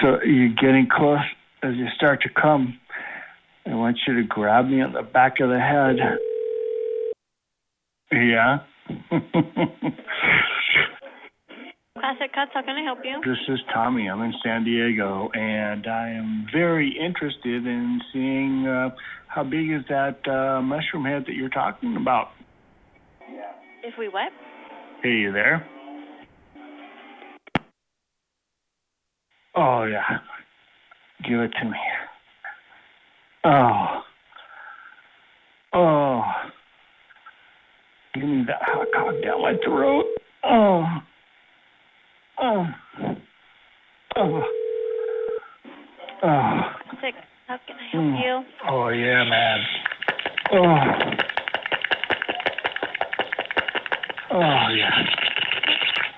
So you're getting close as you start to come. I want you to grab me at the back of the head. Yeah. Classic Cuts, how can I help you? This is Tommy. I'm in San Diego, and I am very interested in seeing uh, how big is that uh, mushroom head that you're talking about. Yeah. If we what? Hey, you there? Oh yeah. Give it to me. Oh. Oh. Give me that hot cock down my throat. Oh. Oh. Oh. Oh. Classic, how can I help Mm. you? Oh yeah, man. Oh. Oh yeah.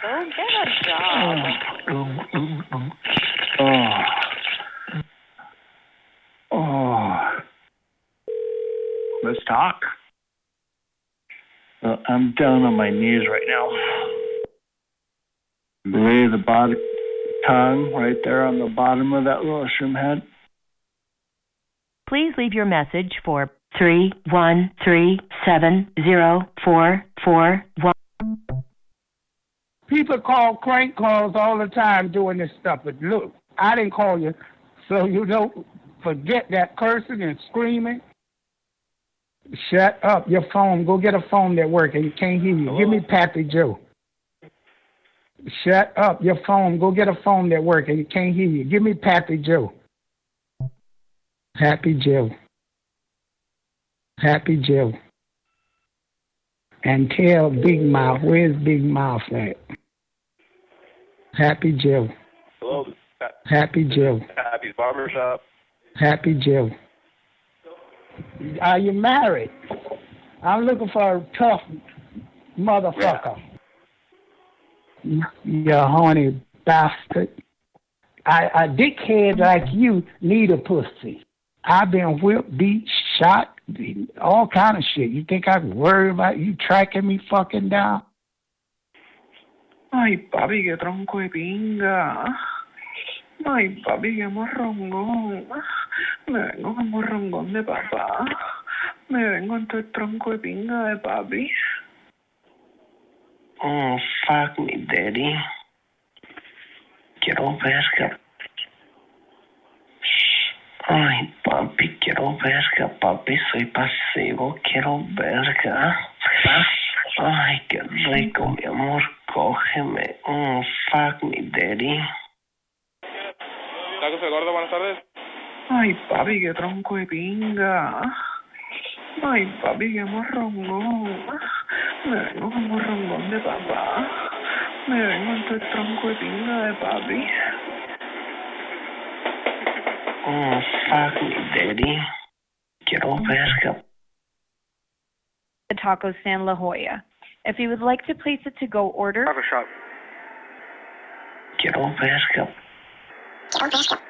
Go get a job. Oh. Mm, mm, mm. Oh. Oh. Let's talk. Well, I'm down on my knees right now. Lay the bottom tongue right there on the bottom of that little shroom head. Please leave your message for three one three seven zero four four one. People call crank calls all the time doing this stuff, but look, I didn't call you, so you don't forget that cursing and screaming. Shut up, your phone. Go get a phone that works and you can't hear you. Give me Pappy Joe. Shut up, your phone. Go get a phone that works and you can't hear you. Give me Pappy Joe. Happy Joe. Happy Joe. And tell Big Mouth, where's Big Mouth at? Happy Joe. Hello, Happy Joe. Happy's Barbershop. Happy Joe. Are you married? I'm looking for a tough motherfucker. You horny bastard. I, a dickhead like you need a pussy. I've been whipped, beat, shot, all kind of shit. You think I worry about you tracking me fucking down? Ay, papi, qué tronco de pinga. Ay, papi, qué morrongón. Me vengo con morrongón de papá. Me vengo en todo el tronco de pinga de papi. Oh, fuck me, daddy. Quiero verga. Ay, papi, quiero verga, papi, soy pasivo, quiero verga. Ay, qué rico, mi amor, cógeme. Oh, fuck me, daddy. Tacos de gordo, buenas tardes. Ay, papi, qué tronco de pinga. Ay, papi, qué morrongón. Me vengo con morrongón de papá. Me vengo en todo el tronco de pinga de papi. Oh, fuck me, daddy. Quiero verga. the Taco Stand La Jolla. If you would like to place a to-go order, Barbershop. Quiero verga. Quiero verga.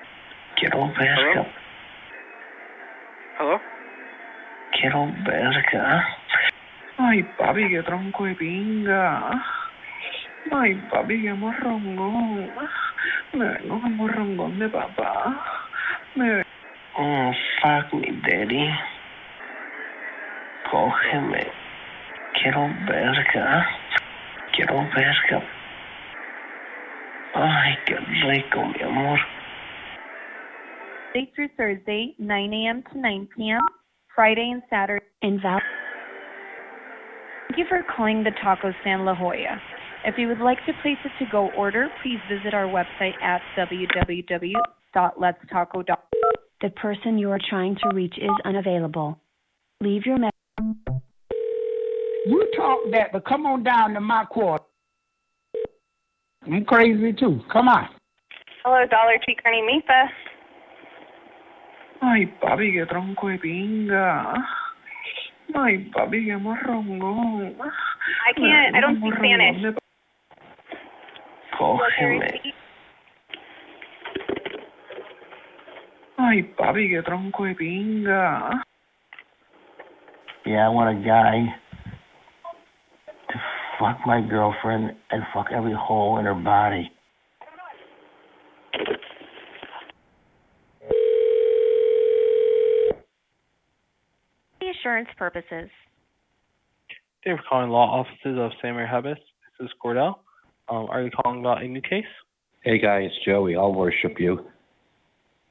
Hello? Quiero verga. Ay, papi, qué tronco de pinga. Ay, papi, qué morrongón. Me vengo con morrongón de papá. Me Oh, fuck me, daddy. Cógeme. Quiero verga. Quiero verga. Ay, qué rico, mi amor. Monday through Thursday, 9 a.m. to 9 p.m., Friday and Saturday in Val. Thank you for calling the Taco Stand La Jolla. If you would like to place a to-go order, please visit our website at www.letstaco.com. The person you are trying to reach is unavailable. Leave your message. You talk that, but come on down to my quarter. I'm crazy too. Come on. Hello, Dollar Tree Kearney Mesa. Ay, papi, qué tronco de pinga. Ay, papi, qué morrongón. I can't, I don't speak Spanish. Cógeme. Ay, papi, qué tronco de pinga. Yeah, I want a guy to fuck my girlfriend and fuck every hole in her body. Assurance purposes. Thank you for calling law offices of Samuel Habis. This is Cordell. Um, are you calling about a new case? Hey guy, it's Joey. I'll worship you.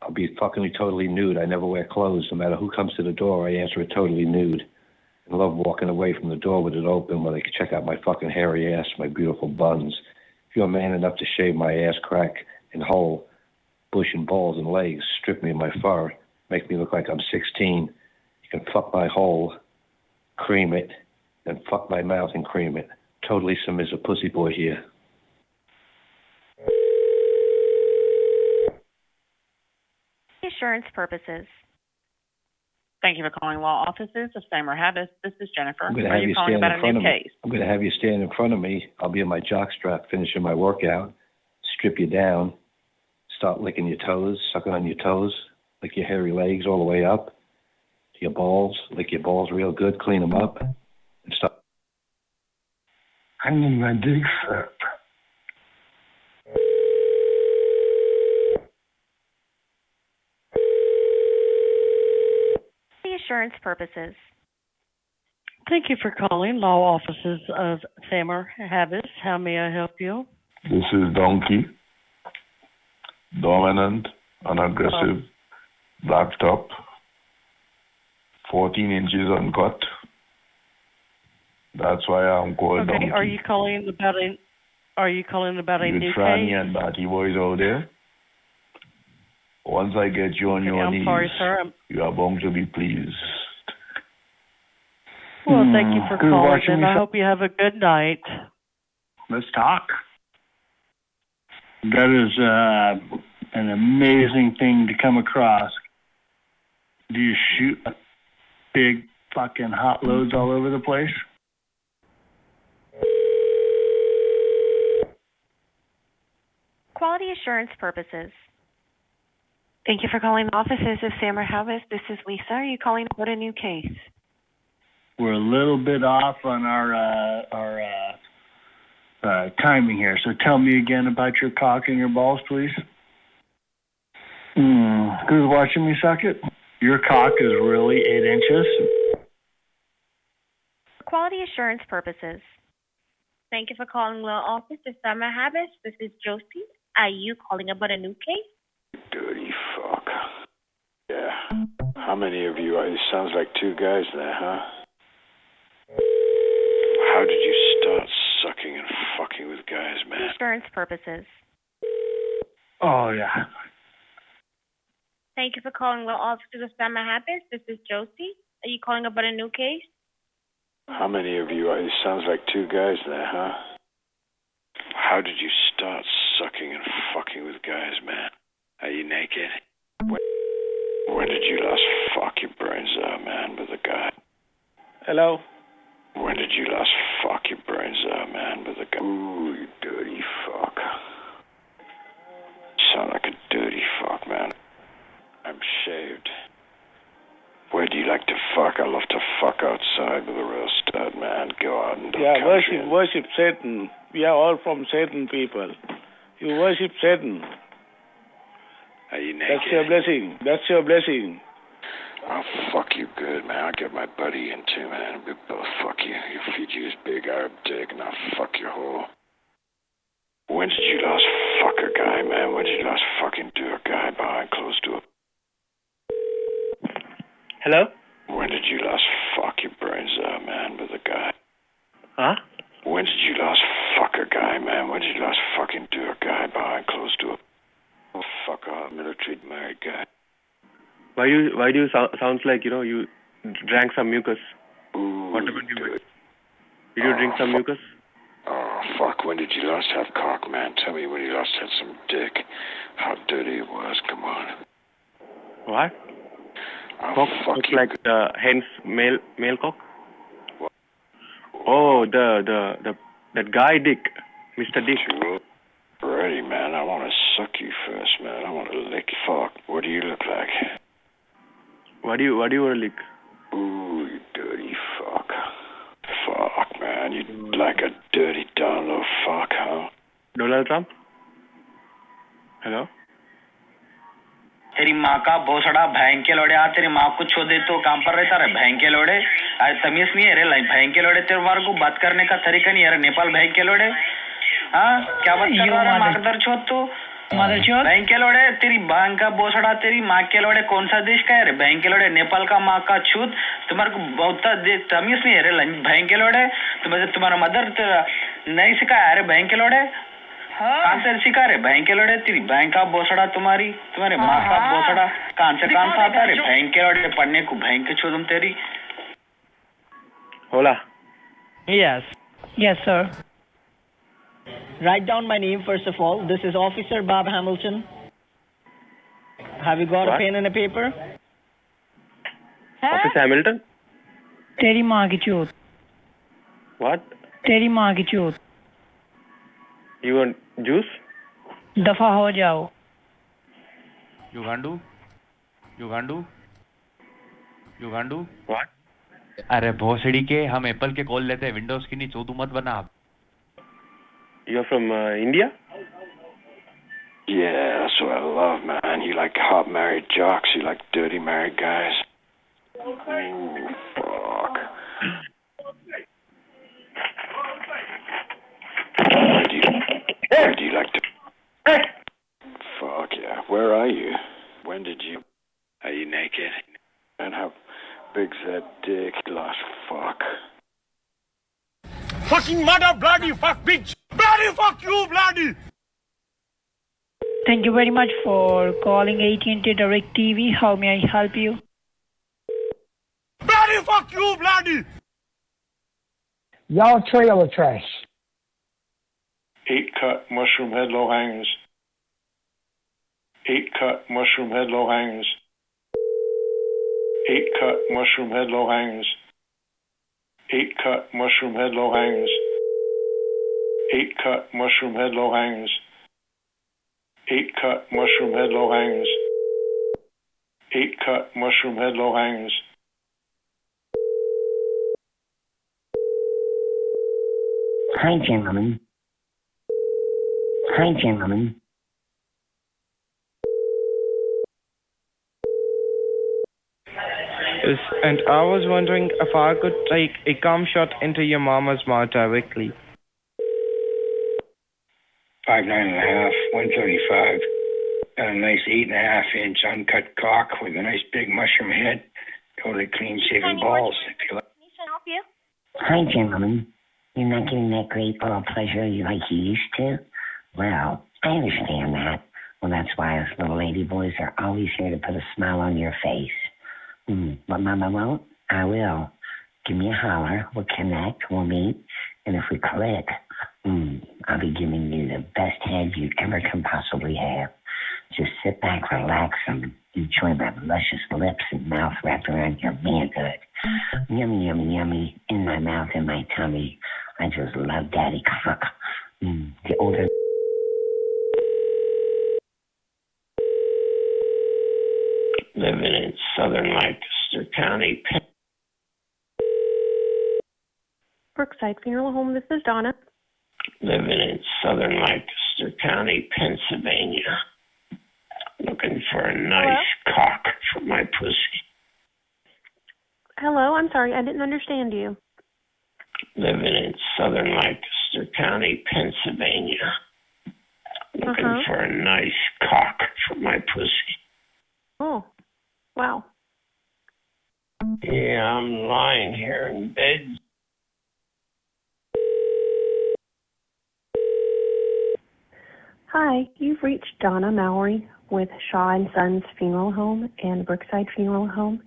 I'll be fucking totally nude. I never wear clothes. No matter who comes to the door, I answer it totally nude. I love walking away from the door with it open where they can check out my fucking hairy ass, my beautiful buns. If you're man enough to shave my ass crack and hole, bush and balls and legs, strip me of my fur, make me look like I'm 16, you can fuck my hole, cream it, and fuck my mouth and cream it. Totally submissive pussy boy here. Insurance purposes. Thank you for calling law offices of Samer Habis. This is Jennifer. I'm going to Are have you you calling stand about in a front new of me. case? I'm going to have you stand in front of me. I'll be in my jockstrap finishing my workout, strip you down, start licking your toes, sucking on your toes, lick your hairy legs all the way up to your balls, lick your balls real good, clean them up, and start. I need my dick sucked. Assurance purposes. Thank you for calling law offices of Samer Habis. How may I help you? This is Donkey. Dominant, unaggressive, black top, 14 inches uncut. That's why I'm called Okay. Donkey. Are you calling about a Are you calling about a With new Franny case? and Batty boys out there. Once I get you on Okay, your I'm knees, sorry, sir. I'm- you are bound to be pleased. Well, thank you for Good calling, and I sir. hope you have a good night. Let's talk. That is uh, an amazing thing to come across. Do you shoot big fucking hot loads all over the place? Quality assurance purposes. Thank you for calling the offices of Samer Habis. This is Lisa. Are you calling about a new case? We're a little bit off on our uh, our uh, uh, timing here. So tell me again about your cock and your balls, please. Mm, who's watching me suck it? Your cock is really eight inches. Quality assurance purposes. Thank you for calling law office of Samer Habis. This is Josie. Are you calling about a new case? Dirty fuck. Yeah. How many of you? Are, It sounds like two guys there, huh? How did you start sucking and fucking with guys, man? Assurance purposes. Oh yeah. Thank you for calling law offices of Samer Habis. This is Josie. Are you calling about a new case? How many of you? Are, it sounds like two guys there, huh? How did you start sucking and fucking with guys, man? Are you naked? When, when did you last fuck your brains out, man, with a guy? Hello? When did you last fuck your brains out, man, with a guy? Ooh, you dirty fuck. Sound like a dirty fuck, man. I'm shaved. Where do you like to fuck? I love to fuck outside with a real stud, man. Go out and Yeah, worship, worship Satan. We are all from Satan people. You worship Satan. Are you naked? That's your blessing. That's your blessing. I'll fuck you good, man. I'll get my buddy in too, man. We'll both fuck you. He'll feed you his big Arab dick, and I'll fuck your hole. When did you last fuck a guy, man? When did you last fucking do a guy behind closed door? Hello? When did you last fuck your brains out, man, with a guy? Huh? When did you last fuck a guy, man? When did you last fucking do a guy behind closed door? Oh, fuck off, military married guy. Why you Why do you so- sounds like you know you drank some mucus? Ooh, What happened you? Did you drink oh, some mucus? Oh, fuck, when did you last have cock, man? Tell me when you last had some dick. How dirty it was, come on. What? Oh, cock looks like the hen's male male cock. Oh, the the the that guy Dick, Mr. Dick. Ready, man. I want to suck you first, man. I want to lick. Fuck, what do you look like? What do you What do you want to lick? Ooh, you dirty fuck. Fuck, man. You like a dirty down low fuck, huh? Donald Trump? Hello? तेरी माँ का भोसड़ा भैंग के लोड़े आ तेरी माँ को छो दे तो काम पर रहता रे भैंग के लोड़े आज तमीज नहीं है रे भैंग के लोड़े तेरे बार को बात करने का तरीका नहीं है रे नेपाल भैंग के लोड़े। हाँ क्या बात कर रहा है मार्गदर छोत तू? बैंक के लोड़े तेरी बैंक का बोसड़ा तेरी माँ के लोड़े कौन सा देश का है रे? बैंक के लोड़े नेपाल का माँ का छूत। तुम्हारे को बहुत तमीज नहीं है रे बैंक के लोड़े तुम्हें तुम्हारा मदर नहीं सिखाया रे बैंक के लोड़े। हाँ। कांसर शिकार है भैंक के लड़े तेरी भैंक का बोसड़ा तुम्हारी तुम्हारे हाँ। माँ का बोसड़ा। कांसर कान साता रे भैंक के लड़े पढ़ने को भैंक के छोड़ तेरी। होला। Yes yes sir write down my name first of all this is officer Bob Hamilton have you got pen and a paper officer Hamilton तेरी माँ की चोट। You want juice? दफ़ा हो जाओ युगांडू युगांडू युगांडू What? अरे भोसड़ी के हम एप्पल के कॉल लेते हैं विंडोज़ की नहीं चोदू मत बना आप You're from uh, India? Yeah, that's what I love, man. You like hot married jocks. You like dirty married guys. Ooh, fuck. Where do you like to... Eh. Fuck yeah. Where are you? When did you... Are you naked? And how big's that dick? You lost fuck. Fucking mother bloody fuck bitch! Bloody fuck you bloody! Thank you very much for calling AT&T DirecTV. How may I help you? Bloody fuck you bloody! Y'all trailer trash. Eight cut mushroom head low hangers. Eight cut mushroom head low hangers. Eight cut mushroom head low hangers. Eight cut mushroom head low hangers. Eight cut mushroom head low hangers. Eight cut mushroom head low hangers. Eight cut mushroom head low hangers. Hi, gentlemen. Hi, gentlemen. Yes, and I was wondering if I could take a cum shot into your mama's mouth directly. Five nine and a half, one thirty five. Got a nice eight and a half inch uncut cock with a nice big mushroom head. Totally clean shaven balls. If you like. Can I help you? Hi, gentlemen. You're not getting that great little pleasure you like you used to? Well, I understand that. Well, that's why us little lady boys are always here to put a smile on your face. Mm, but Mama won't? I will. Give me a holler. We'll connect. We'll meet. And if we click, mm, I'll be giving you the best head you ever can possibly have. Just sit back, relax, and enjoy my luscious lips and mouth wrapped around your manhood. Yummy, yummy, yummy. In my mouth, in my tummy. I just love daddy cock. Mm, the older living in southern Lancaster County. Brookside Funeral Home. This is Donna. living in southern Lancaster County, Pennsylvania. Looking for a nice cock for my pussy. Hello. I'm sorry. I didn't understand you. Living in southern Lancaster County, Pennsylvania. Looking Uh-huh. for a nice cock for my pussy. Oh, wow. Yeah, I'm lying here in bed. Hi. You've reached Donna Mowry with Shaw and Sons Funeral Home and Brookside Funeral Home.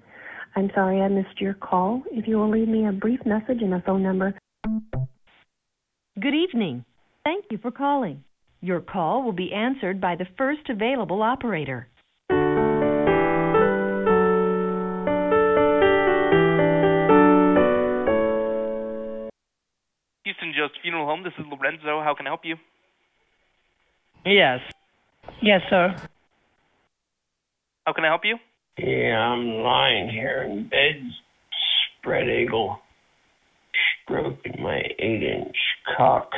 I'm sorry I missed your call. If you will leave me a brief message and a phone number. Good evening. Thank you for calling. Your call will be answered by the first available operator. Houston Funeral Home. This is Lorenzo. How can I help you? Yes. Yes, sir. How can I help you? Yeah, I'm lying here in bed, spread eagle, stroking my eight inch cock,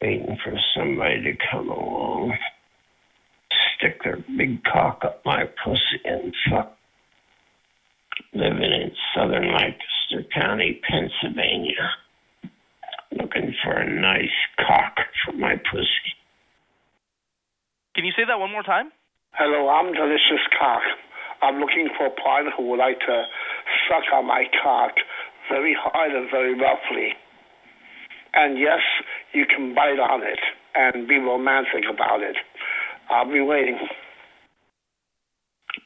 waiting for somebody to come along, stick their big cock up my pussy and fuck. Living in southern Lancaster County, Pennsylvania. Looking for a nice cock for my pussy. Can you say that one more time? Hello, I'm Delicious Cock. I'm looking for a partner who would like to suck on my cock very hard and very roughly. And yes, you can bite on it and be romantic about it. I'll be waiting.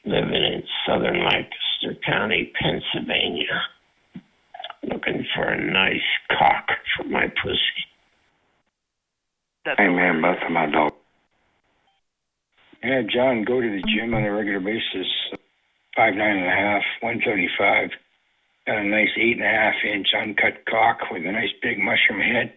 Living in southern Lancaster County, Pennsylvania. Looking for a nice cock for my pussy. Hey man, both of my dog. Yeah, John, go to the gym on a regular basis. Five nine and a half, one thirty five. Got a nice eight and a half inch uncut cock with a nice big mushroom head.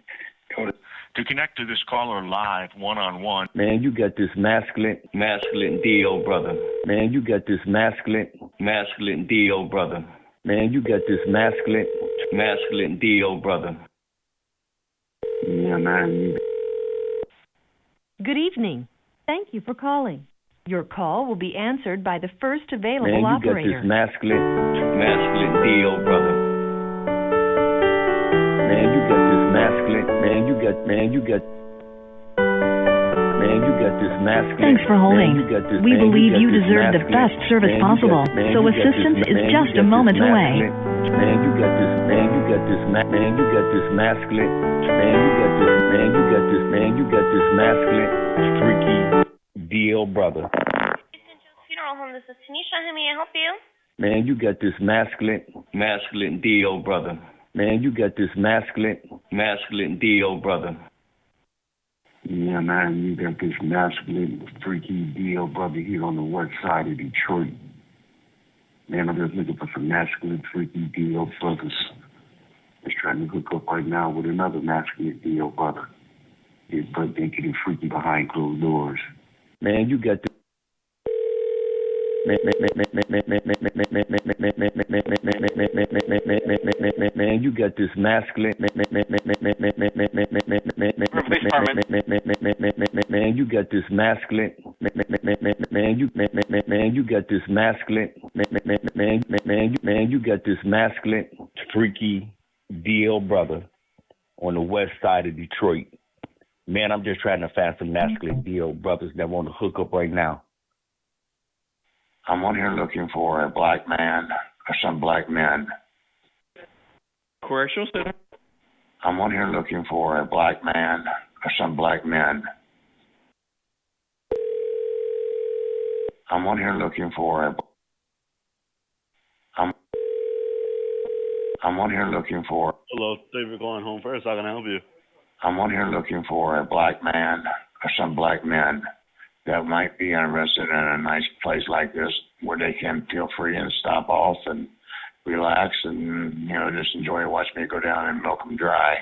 Go to To connect to this caller live, one on one, Man, you got this masculine, masculine deal, brother. Man, you got this masculine, masculine deal, brother. Man, you got this masculine, masculine deal, brother. Yeah, man. Good evening. Thank you for calling. Your call will be answered by the first available Man, you got operator. this masculine, masculine deal, brother. Man, you got this masculine. Man, you got. Man, you got. Man, you got this masculine. Thanks for holding. Man, this, We man, believe got you deserve the best service possible, so you assistance is just a moment away. Man, you got this. Man, you got this. Ma- man, you got this masculine. Man, you got this. Man, you got this. Man, you got this masculine, freaky deal, brother. Funeral home, this is Tanisha. How may I help you? Man, you got this masculine, masculine deal, brother. Man, you got this masculine, masculine deal, brother. Yeah, man, you got this masculine, freaky deal, brother, here on the west side of Detroit. Man, I'm just looking for some masculine, freaky deal brothers. Just trying to hook up right now with another masculine deal, brother. His butt naked and freaky behind closed doors. Man, you got this. Man, you got this masculine. Man, you got this masculine. Man, you got this masculine. Man, man, man, you got this masculine, freaky DL brother on the west side of Detroit. Man, I'm just trying to find some masculine DL brothers that want to hook up right now. I'm on here looking for a black man or some black men. Correctional center. I'm on here looking for a black man or some black men. I'm on here looking for a. I'm. I'm on here looking for. Hello, thank you for calling home first. How can I help you? I'm on here looking for a black man or some black men that might be interested in a nice place like this where they can feel free and stop off and relax and you know just enjoy watch me go down and milk them dry.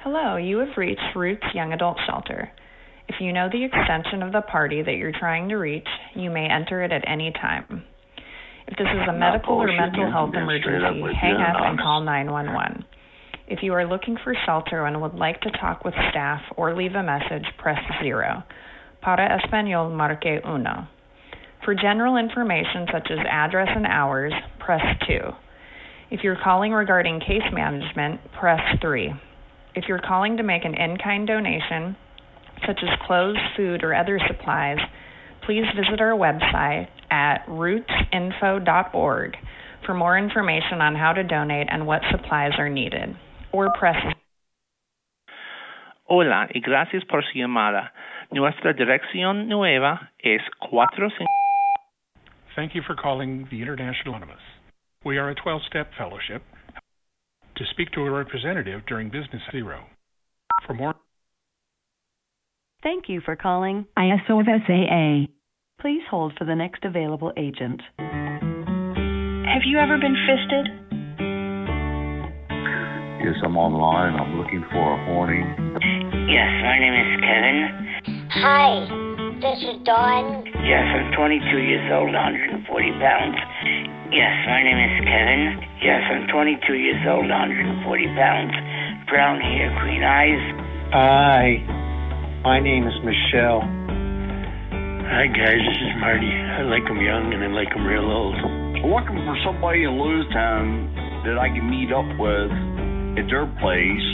Hello, you have reached Roots Young Adult Shelter. If you know the extension of the party that you're trying to reach, you may enter it at any time. If this is a medical or mental health I'm being straight up emergency, hang up and call 911. If you are looking for shelter and would like to talk with staff or leave a message, press 0. Para Español, marque uno. For general information such as address and hours, press 2. If you're calling regarding case management, press 3. If you're calling to make an in-kind donation, such as clothes, food, or other supplies, please visit our website at rootsinfo.org for more information on how to donate and what supplies are needed. Or press Hola y gracias por su llamada. Nuestra dirección nueva es 45. Thank you for calling the International Anonymous. We are a 12 step fellowship. To speak to a representative during business zero. For more Thank you for calling ISO of SAA. Please hold for the next available agent. Have you ever been fisted? Yes, I'm online. I'm looking for a horny. Yes, my name is Kevin. Hi, this is Don. Yes, I'm 22 years old, 140 pounds. Yes, my name is Kevin. Yes, I'm 22 years old, 140 pounds. Brown hair, green eyes. Hi, My name is Michelle. Hi guys, this is Marty. I like 'em young and I like 'em real old. I'm looking for somebody in Lewistown that I can meet up with at their place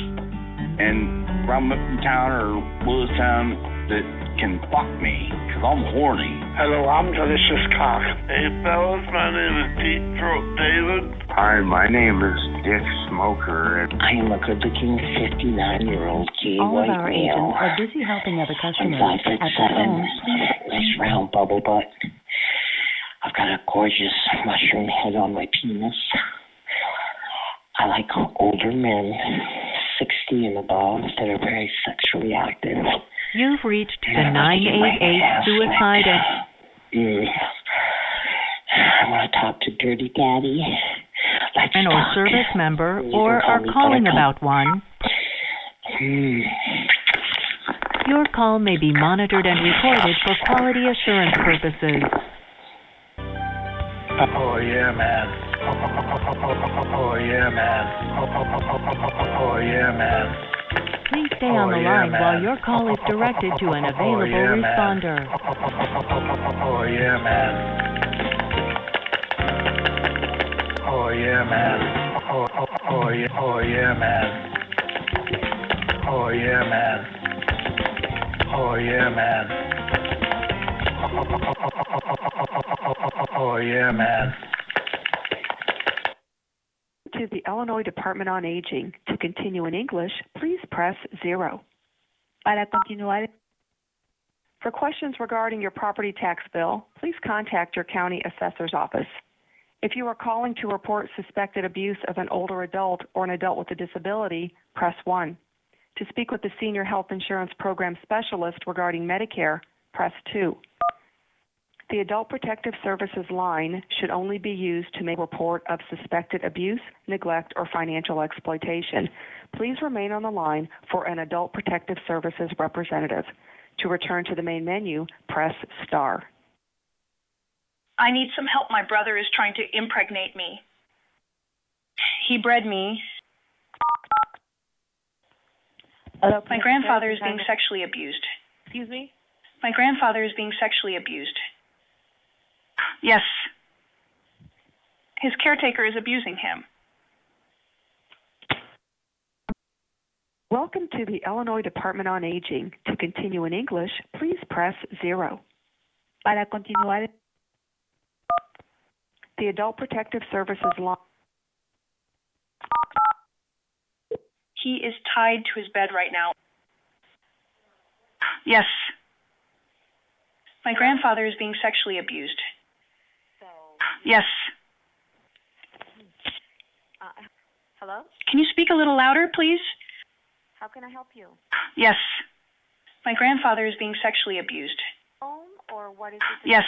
and from Uptown or Lewistown that can fuck me because I'm horny. Hello, I'm Delicious Cock. Hey fellas, my name is Deep Throat David. Hi, my name is Dick Smoker. and I am a good-looking 59-year-old gay All of our male. agents are busy helping other customers. I'm customers. five foot At seven, nice round bubble butt. I've got a gorgeous mushroom head on my penis. I like older men, 60 and above, that are very sexually active. You've reached the Yeah, I can write 988 suicide and Mm. I want to talk to Dirty Daddy. Let's or talk. service member You or call are calling Buttercup. about one. Mm. Your call may be monitored and recorded for quality assurance purposes. Oh yeah, man. Oh yeah, man. Oh yeah, man. Please stay on Oh, the line while your call is directed to an oh, available responder. Oh yeah, man. Oh yeah, man. Oh, oh, oh yeah, oh yeah, man. Oh yeah, man. Oh yeah, man. Oh yeah, man. To the Illinois Department on Aging. To continue in English, please press zero. Para continuar. For questions regarding your property tax bill, please contact your county assessor's office. If you are calling to report suspected abuse of an older adult or an adult with a disability, press 1. To speak with the Senior Health Insurance Program Specialist regarding Medicare, press 2. The Adult Protective Services line should only be used to make a report of suspected abuse, neglect, or financial exploitation. Please remain on the line for an Adult Protective Services representative. To return to the main menu, press star. I need some help. My brother is trying to impregnate me. He bred me. Hello, My grandfather is being sexually abused. Excuse me? My grandfather is being sexually abused. Yes. His caretaker is abusing him. Welcome to the Illinois Department on Aging. To continue in English, please press zero. Para continuar. The Adult Protective Services line. He is tied to his bed right now. Yes. My grandfather is being sexually abused. Yes. Uh, hello? Can you speak a little louder, please? How can I help you? Yes. My grandfather is being sexually abused. Home or what is this? Yes.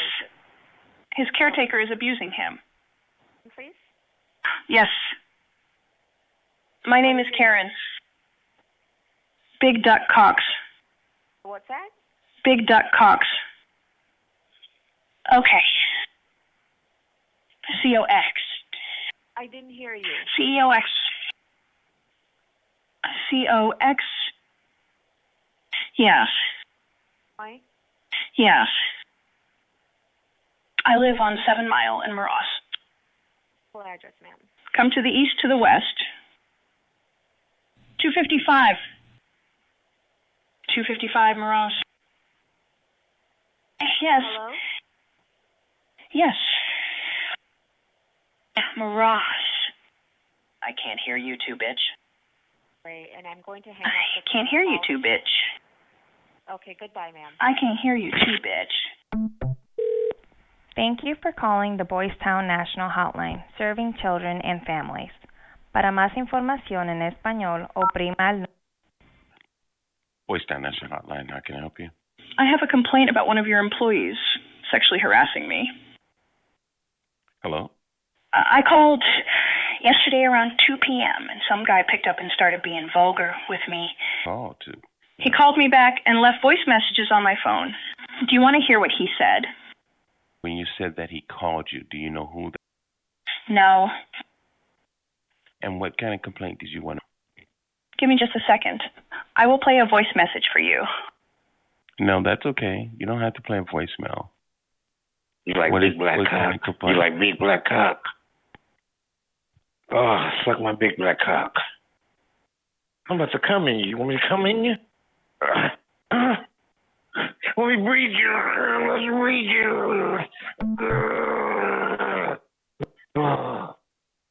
His caretaker is abusing him. Please? Yes. My name is Karen. Big Duck Cox. What's that? Big Duck Cox. Okay. C O X. I didn't hear you. C O X. C O X. Yes. Why? Yes. I live on Seven Mile in Maros. Full address, ma'am. Come to the east to the west. 255. 255 Maros. Yes. Hello? Yes. Moros. I can't hear you too, bitch. Right, and I'm going to hang I up the can't hear you call. too, bitch. Okay, goodbye, ma'am. I can't hear you too, bitch. Thank you for calling the Boys Town National Hotline, serving children and families. Para más información en español, oprima el Boys Town National Hotline. How can I help you? I have a complaint about one of your employees sexually harassing me. Hello? I I called yesterday around 2 p.m., and some guy picked up and started being vulgar with me. Oh, to He called me back and left voice messages on my phone. Do you want to hear what he said? when you said that he called you, do you know who? The, No. and what kind of complaint did you want? to Give me just a second. I will play a voice message for you. No, that's okay. You don't have to play a voicemail. You like What big is- black what kind cock? of? You like big black cock? Oh, suck my big black cock. I'm about to come in you. You want me to come in you? Uh, let me breathe you. Let's breathe you. Uh,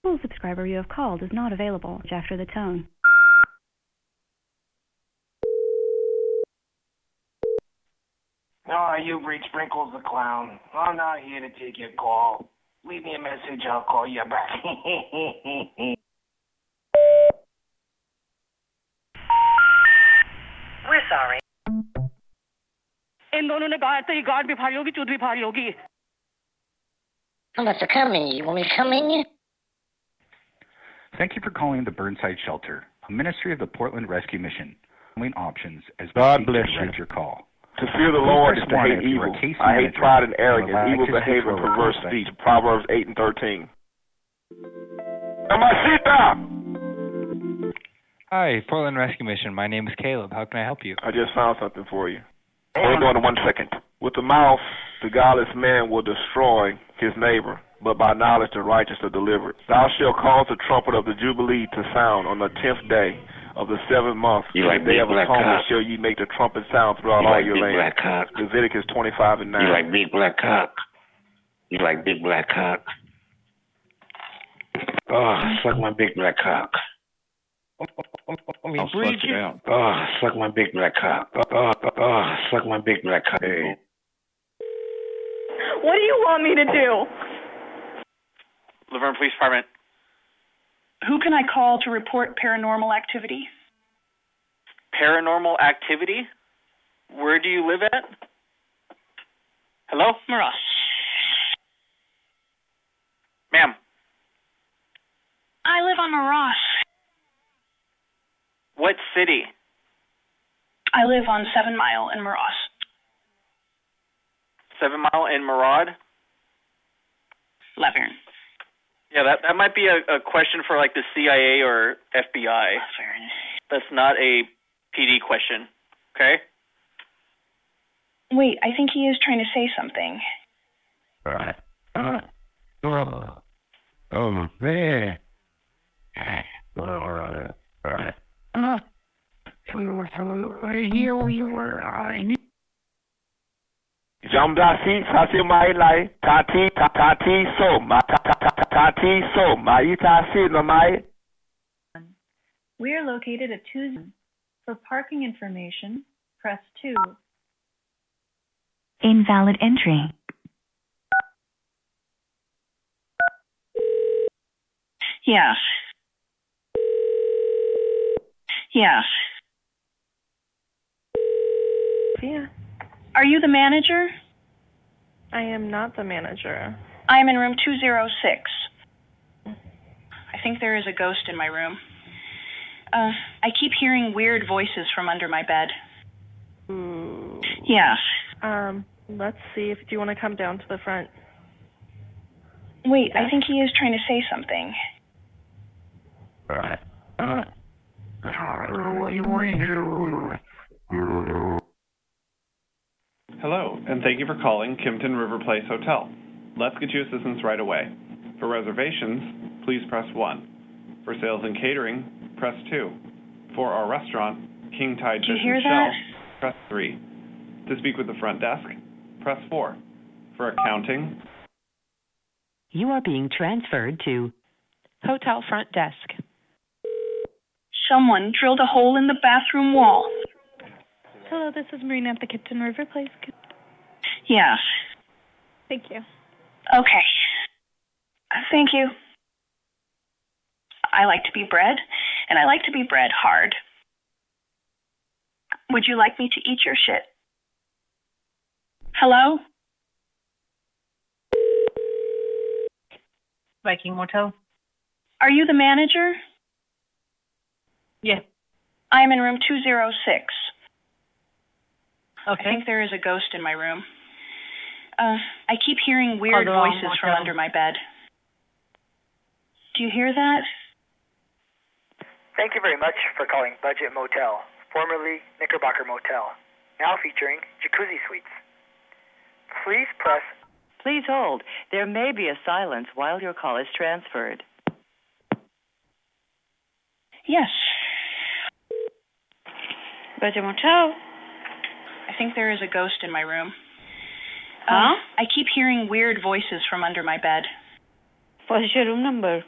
Full subscriber you have called is not available after the tone. Oh, you've reached Sprinkles the Clown. I'm not here to take your call. Leave me a message, I'll call you back. We're sorry. इन दोनों ने कहा तो ये guard भी फाड़ी होगी चूत भी फाड़ी होगी I'm about to come in you. You want me to come in you? Thank you for calling the Burnside Shelter, a ministry of the Portland Rescue Mission. Following options as we God seek bless to you. direct your call. To fear the Lord is to hate if you are evil. a case I hate pride and arrogance, evil like to speak behavior, to and perverse speech. Proverbs 8 and 13. Mamacita! Hi, Portland Rescue Mission. My name is Caleb. How can I help you? I just found something for you. Hold on one second. With the mouth, the godless man will destroy his neighbor, but by knowledge the righteous are delivered. Thou shalt cause the trumpet of the Jubilee to sound on the tenth day of the seventh month. You In like the day big of atonement shall ye make the trumpet sound throughout You all like your big land. black cock? Leviticus 25 and 9. You like big black cock? You like big black cock? Oh, suck my big black cock. Let me I'll breathe it you. out. Oh, suck my big black cock. Oh, oh, oh, suck my big black cock. Hey. What do you want me to do? Laverne Police Department. Who can I call to report paranormal activity? Paranormal activity? Where do you live at? Hello? Maros. Ma'am, I live on Maros. what city? I live on Seven Mile in Maros. Seven Mile in Marad? Laverne. Yeah, that that might be a, a question for like the CIA or FBI. Oh, That's not a PD question. Okay? Wait, I think he is trying to say something. Oh, man. Jamdasi sasi mai lai tati ta- tati so ma ta- ta- ta- ta- tati so mai tasi no mai We are located at two. For parking information, press 2. Invalid entry. Yes. Yes. Yeah. Are you the manager? I am not the manager. I am in room 206. I think there is a ghost in my room. Uh, I keep hearing weird voices from under my bed. Ooh. Yes. Um, let's see if do you want to come down to the front. Wait, I think he is trying to say something. Hello, and thank you for calling Kimpton River Place Hotel. Let's get you assistance right away. For reservations, please press 1. For sales and catering, press 2. For our restaurant, King Tide Did you Fish hear and that? Shell, press 3. To speak with the front desk, press 4. For accounting, You are being transferred to Hotel Front Desk. Someone drilled a hole in the bathroom wall. Hello, this is Marina at the Kimpton River Place. Yes. Thank you. Okay. Thank you. I like to be bred, and I like to be bred hard. Would you like me to eat your shit? Hello? Viking Motel. Are you the manager? Yeah. I am in room 206. Okay. I think there is a ghost in my room. Uh, I keep hearing weird Called the wrong voices from under my bed. Do you hear that? Thank you very much for calling Budget Motel, formerly Knickerbocker Motel. now featuring jacuzzi suites. Please press. Please hold. There may be a silence while your call is transferred. Yes. Budget Motel. I think there is a ghost in my room. Huh? Um, I keep hearing weird voices from under my bed. What's your room number?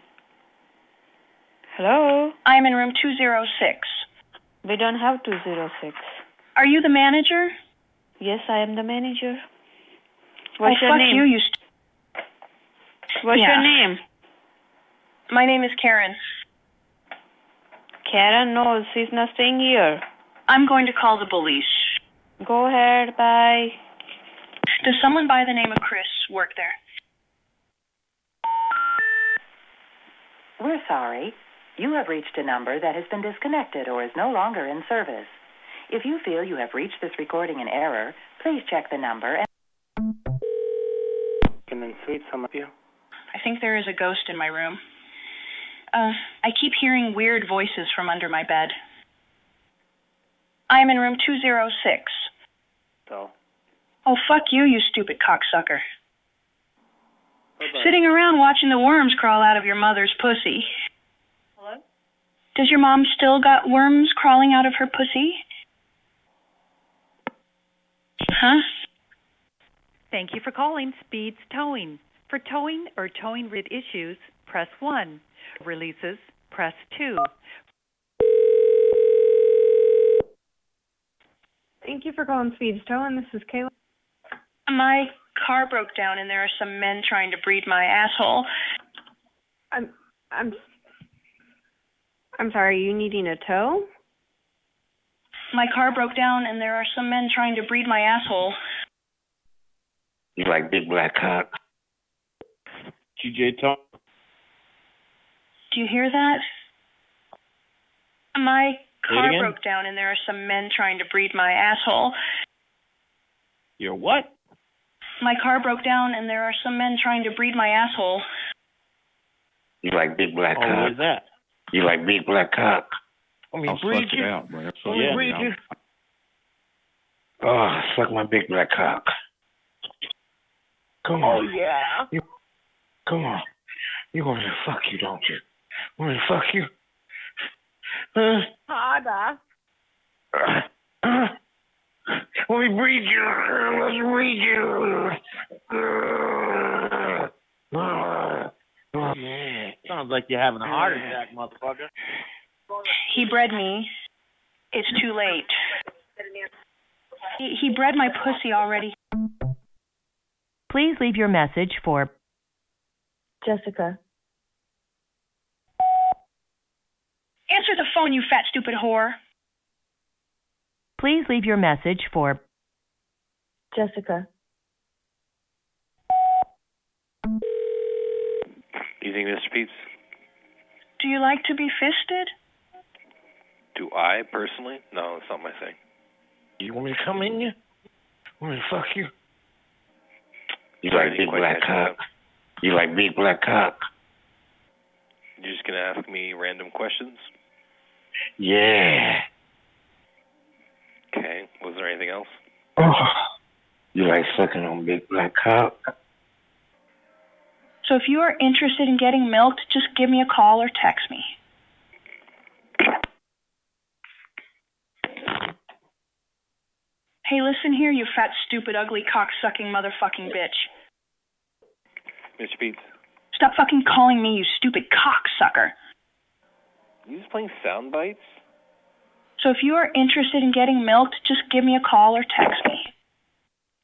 Hello? I am in room 206. We don't have 206. Are you the manager? Yes, I am the manager. Oh, What's oh, your fuck name? you, you st- What's Yeah. your name? My name is Karen. Karen, knows she's not staying here. I'm going to call the police. Go ahead, bye. Does someone by the name of Chris work there? We're sorry. You have reached a number that has been disconnected or is no longer in service. If you feel you have reached this recording in error, please check the number and Can then suite some of you. I think there is a ghost in my room. Uh, I keep hearing weird voices from under my bed. I am in room 206. So. Oh, fuck you, you stupid cocksucker. Bye-bye. Sitting around watching the worms crawl out of your mother's pussy. Hello? Does your mom still got worms crawling out of her pussy? Huh? Thank you for calling Speeds Towing. For towing or towing related issues, press 1. Releases, press 2. Thank you for calling Speeds Towing. This is Kayla. My car broke down and there are some men trying to breed my asshole. I'm I'm I'm sorry, are you needing a tow? My car broke down and there are some men trying to breed my asshole. You like big black cock? TJ Tom. Do you hear that? My car broke down and there are some men trying to breed my asshole. You're what? My car broke down and there are some men trying to breed my asshole. You like big black Oh, cock? where's that? You like big black cock? Let me I'll breed suck it you. out, bro. Let Suck me breed out. you. Oh, suck my big black cock. Come on. Oh yeah. You, come on. You want me to fuck you, don't you? Want me to fuck you? Huh? Harder. Uh, uh, let me breed you. Let's breed you. Uh. Man, Oh, sounds like you're having a heart attack, motherfucker. He bred me. It's too late. He, he bred my pussy already. Please leave your message for Jessica. Answer the phone, you fat stupid whore. Please leave your message for Jessica. You think Mr. Peeps? Do you like to be fisted? Do I personally? No, that's not my thing. You want me to come in you? Want me to fuck you? You like didn't big black catch cock? You like big black cock? You're just gonna ask me random questions? Yeah. Okay. Was there anything else? Oh. You like sucking on big black cock? So if you are interested in getting milked, just give me a call or text me. Hey, listen here, you fat, stupid, ugly, cock-sucking motherfucking bitch. Mr. Peeps, Stop fucking calling me, you stupid cocksucker. you just playing sound bites? So if you are interested in getting milked, just give me a call or text me.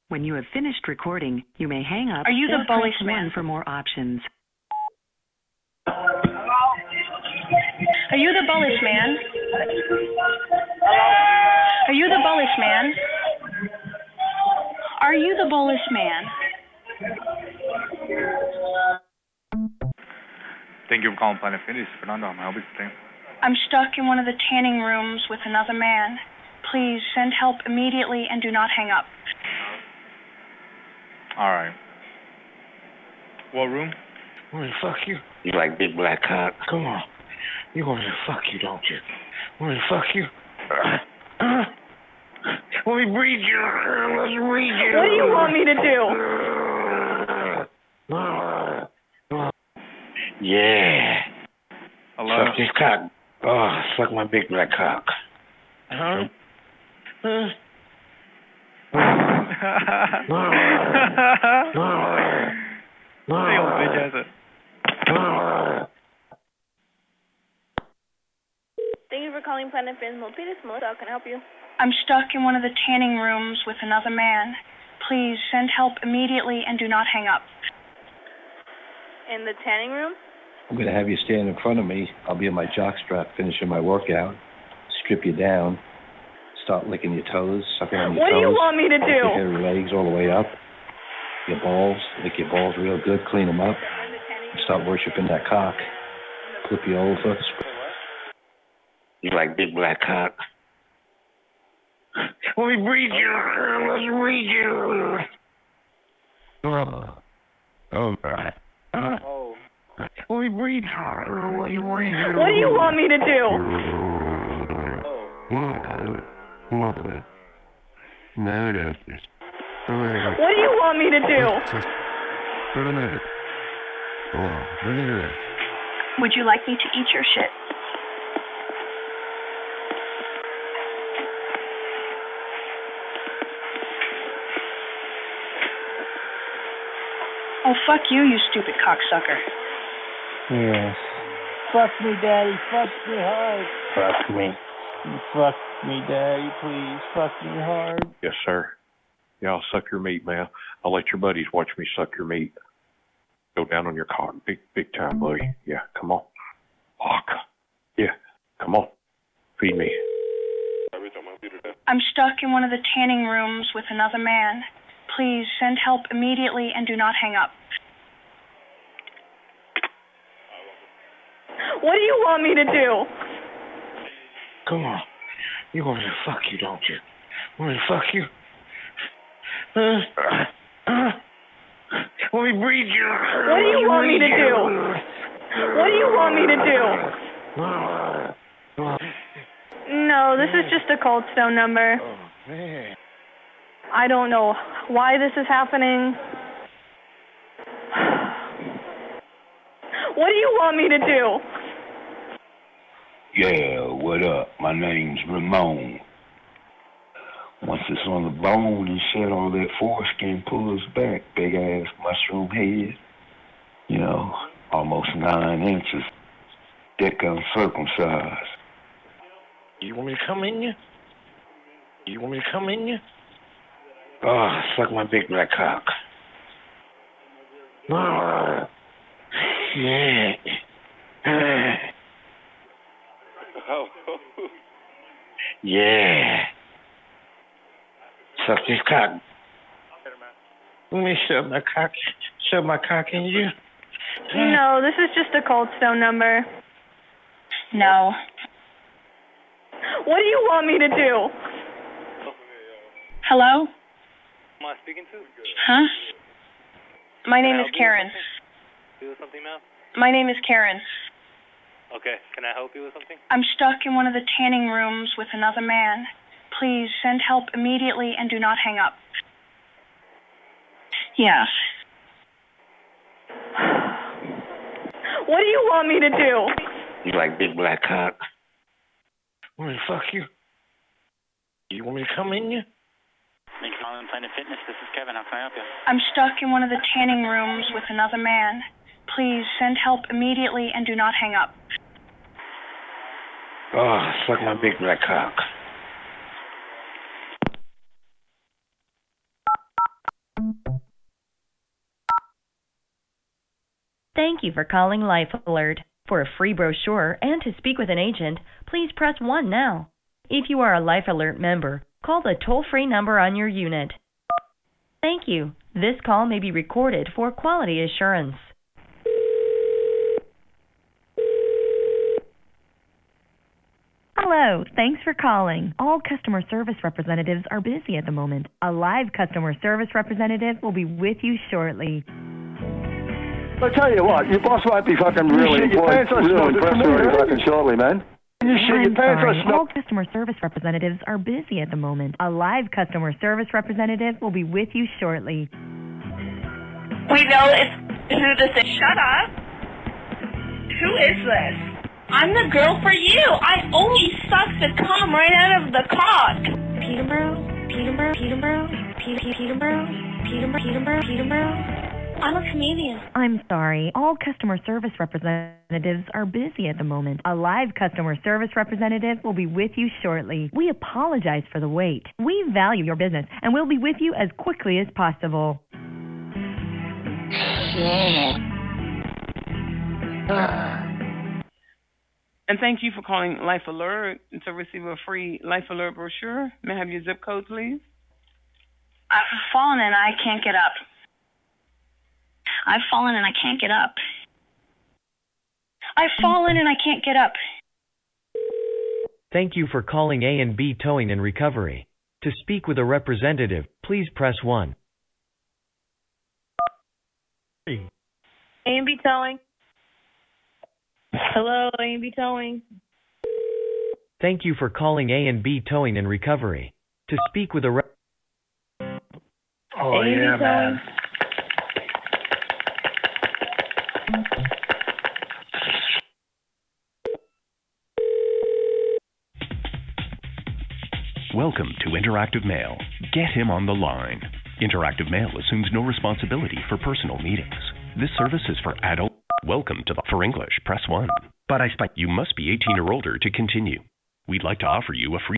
When you have finished recording, you may hang up Are you the or press bullish man? 1 for more options. Are you the bullish man? Are you the bullish man? Are you the bullish man? Thank you for calling Planet Fitness. Fernando, I'm help you today. I'm stuck in one of the tanning rooms with another man. Please send help immediately and do not hang up. All right. What room? Want me to fuck you? You like big black cock? Come on. You want me to fuck you, don't you? Want me to fuck you? Uh, uh. Let me breed you. Let's breed you. What do you want me to do? Yeah. Hello. Suck this cock. Oh, suck my big black cock. Huh? Huh? The old bitch has it. Thank you for calling Planet Fitness Milpitas. Melissa, how can I help you? I'm stuck in one of the tanning rooms with another man. Please send help immediately and do not hang up. In the tanning room? I'm going to have you stand in front of me. I'll be in my jockstrap finishing my workout, strip you down, start licking your toes, sucking on your What do you want me to lick do? Your legs all the way up. Your balls, lick your balls real good, clean them up. Start worshiping that cock. Flip you over. You like big black cock? Let me breed you. Let's breed you. Oh, God. Oh. Let me breed you. Breed you. What do you want me to do? No, no. What do you want me to do? Wait a minute. Hold on. Wait a minute. Would you like me to eat your shit? Oh, fuck you, you stupid cocksucker. Yes. Fuck me, Daddy. Fuck me hard. Fuck me. Fuck me, Daddy. Please. Fuck me hard. Yes, sir. Yeah, I'll suck your meat, man. I'll let your buddies watch me suck your meat. Go down on your cock, big, big time, buddy. Yeah, come on. Fuck. Yeah, come on. Feed me. I'm stuck in one of the tanning rooms with another man. Please send help immediately and do not hang up. What do you want me to do? Come on. You want me to fuck you, don't you? Want me to fuck you? Huh? Huh? Let me breed you. What do you want me to do? What do you want me to do? No, this is just a cold stone number. Oh, man. I don't know why this is happening. What do you want me to do? Yeah, what up? My name's Ramon. Once it's on the bone and shit, all that foreskin pulls back. Big ass mushroom head. You know, almost nine inches. Dick uncircumcised. You want me to come in you? You want me to come in you? Oh, ah, suck my big black cock. Oh, yeah. Yeah. Suck this cock. Let me shove my cock, shove my cock in you. No, this is just a cold stone number. No. What do you want me to do? Hello? Am I speaking to? Huh? My name is help you with Karen. Do something now? My name is Karen. Okay. Can I help you with something? I'm stuck in one of the tanning rooms with another man. Please send help immediately and do not hang up. Yes. What do you want me to do? You like big black cock? Want me to fuck you? You want me to come in you? Thank you calling Planet Fitness. This is Kevin. How can I help you? I'm stuck in one of the tanning rooms with another man. Please send help immediately and do not hang up. Ah, oh, suck my big black cock. Thank you for calling Life Alert. For a free brochure and to speak with an agent, please press 1 now. If you are a Life Alert member, call the toll free number on your unit. Thank you. This call may be recorded for quality assurance. Hello, thanks for calling. All customer service representatives are busy at the moment. A live customer service representative will be with you shortly. I tell you what, your boss might be fucking really shit your impressed, pants, I really suppose. Impressed the very mood, fucking shortly, man. You shit your I'm pants sorry. or. All customer service representatives are busy at the moment. A live customer service representative will be with you shortly. We know it's who this is. Shut up. Who is this? I'm the girl for you. I only suck the cum right out of the cock. Peterborough, Peterborough, Peterborough, Peter, Peterborough, Peterborough, Peterborough, Peterborough. I'm a comedian. I'm sorry. All customer service representatives are busy at the moment. A live customer service representative will be with you shortly. We apologize for the wait. We value your business and we'll be with you as quickly as possible. And thank you for calling Life Alert to receive a free Life Alert brochure. May I have your zip code, please? I've fallen and I can't get up. I've fallen and I can't get up. I've fallen and I can't get up. Thank you for calling A and B Towing and Recovery. To speak with a representative, please press 1. A&B Towing. Hello, A&B Towing. Thank you for calling A and B Towing and Recovery. To speak with a rep- Oh, yeah, Towing. man. Welcome to Interactive Male. Get him on the line. Interactive Male assumes no responsibility for personal meetings. This service is for adult. Welcome to the for English, press 1. But I spent you must be 18 or older to continue. We'd like to offer you a free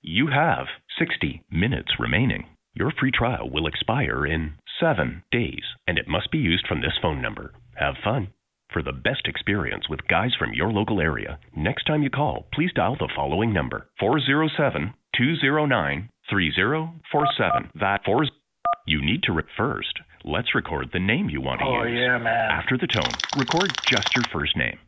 You have 60 minutes remaining. Your free trial will expire in 7 days and it must be used from this phone number. Have fun. For the best experience with guys from your local area, next time you call, please dial the following number 407 209 3047. That 4 You need to re- first. Let's record the name you want to Oh, use. yeah, man. After the tone, record just your first name.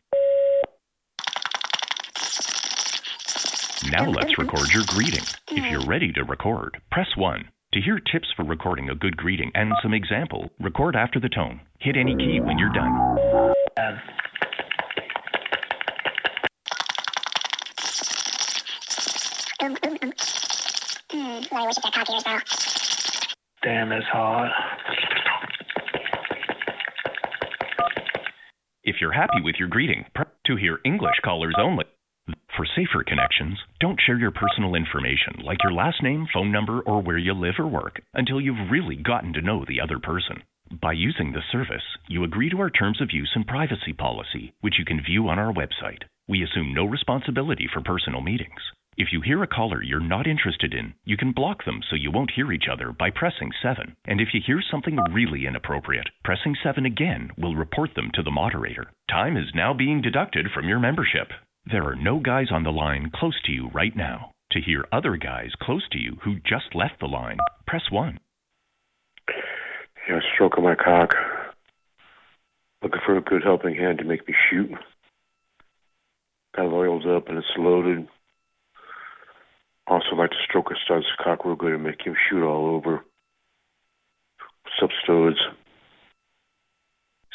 Now let's record your greeting. If you're ready to record, press 1. To hear tips for recording a good greeting and some example, record after the tone. Hit any key when you're done. Um, um, um. Mm, I wish I could as well. Damn, that's hard. If you're happy with your greeting, to hear English callers only. For safer connections, don't share your personal information like your last name, phone number, or where you live or work until you've really gotten to know the other person. By using the service, you agree to our terms of use and privacy policy, which you can view on our website. We assume no responsibility for personal meetings. If you hear a caller you're not interested in, you can block them so you won't hear each other by pressing 7. And if you hear something really inappropriate, pressing 7 again will report them to the moderator. Time is now being deducted from your membership. There are no guys on the line close to you right now. To hear other guys close to you who just left the line, press 1. Yeah, stroking my cock. Looking for a good helping hand to make me shoot. Got it up and it's loaded. Also like to stroke a stud's cock real good and make him shoot all over. What's up, studs?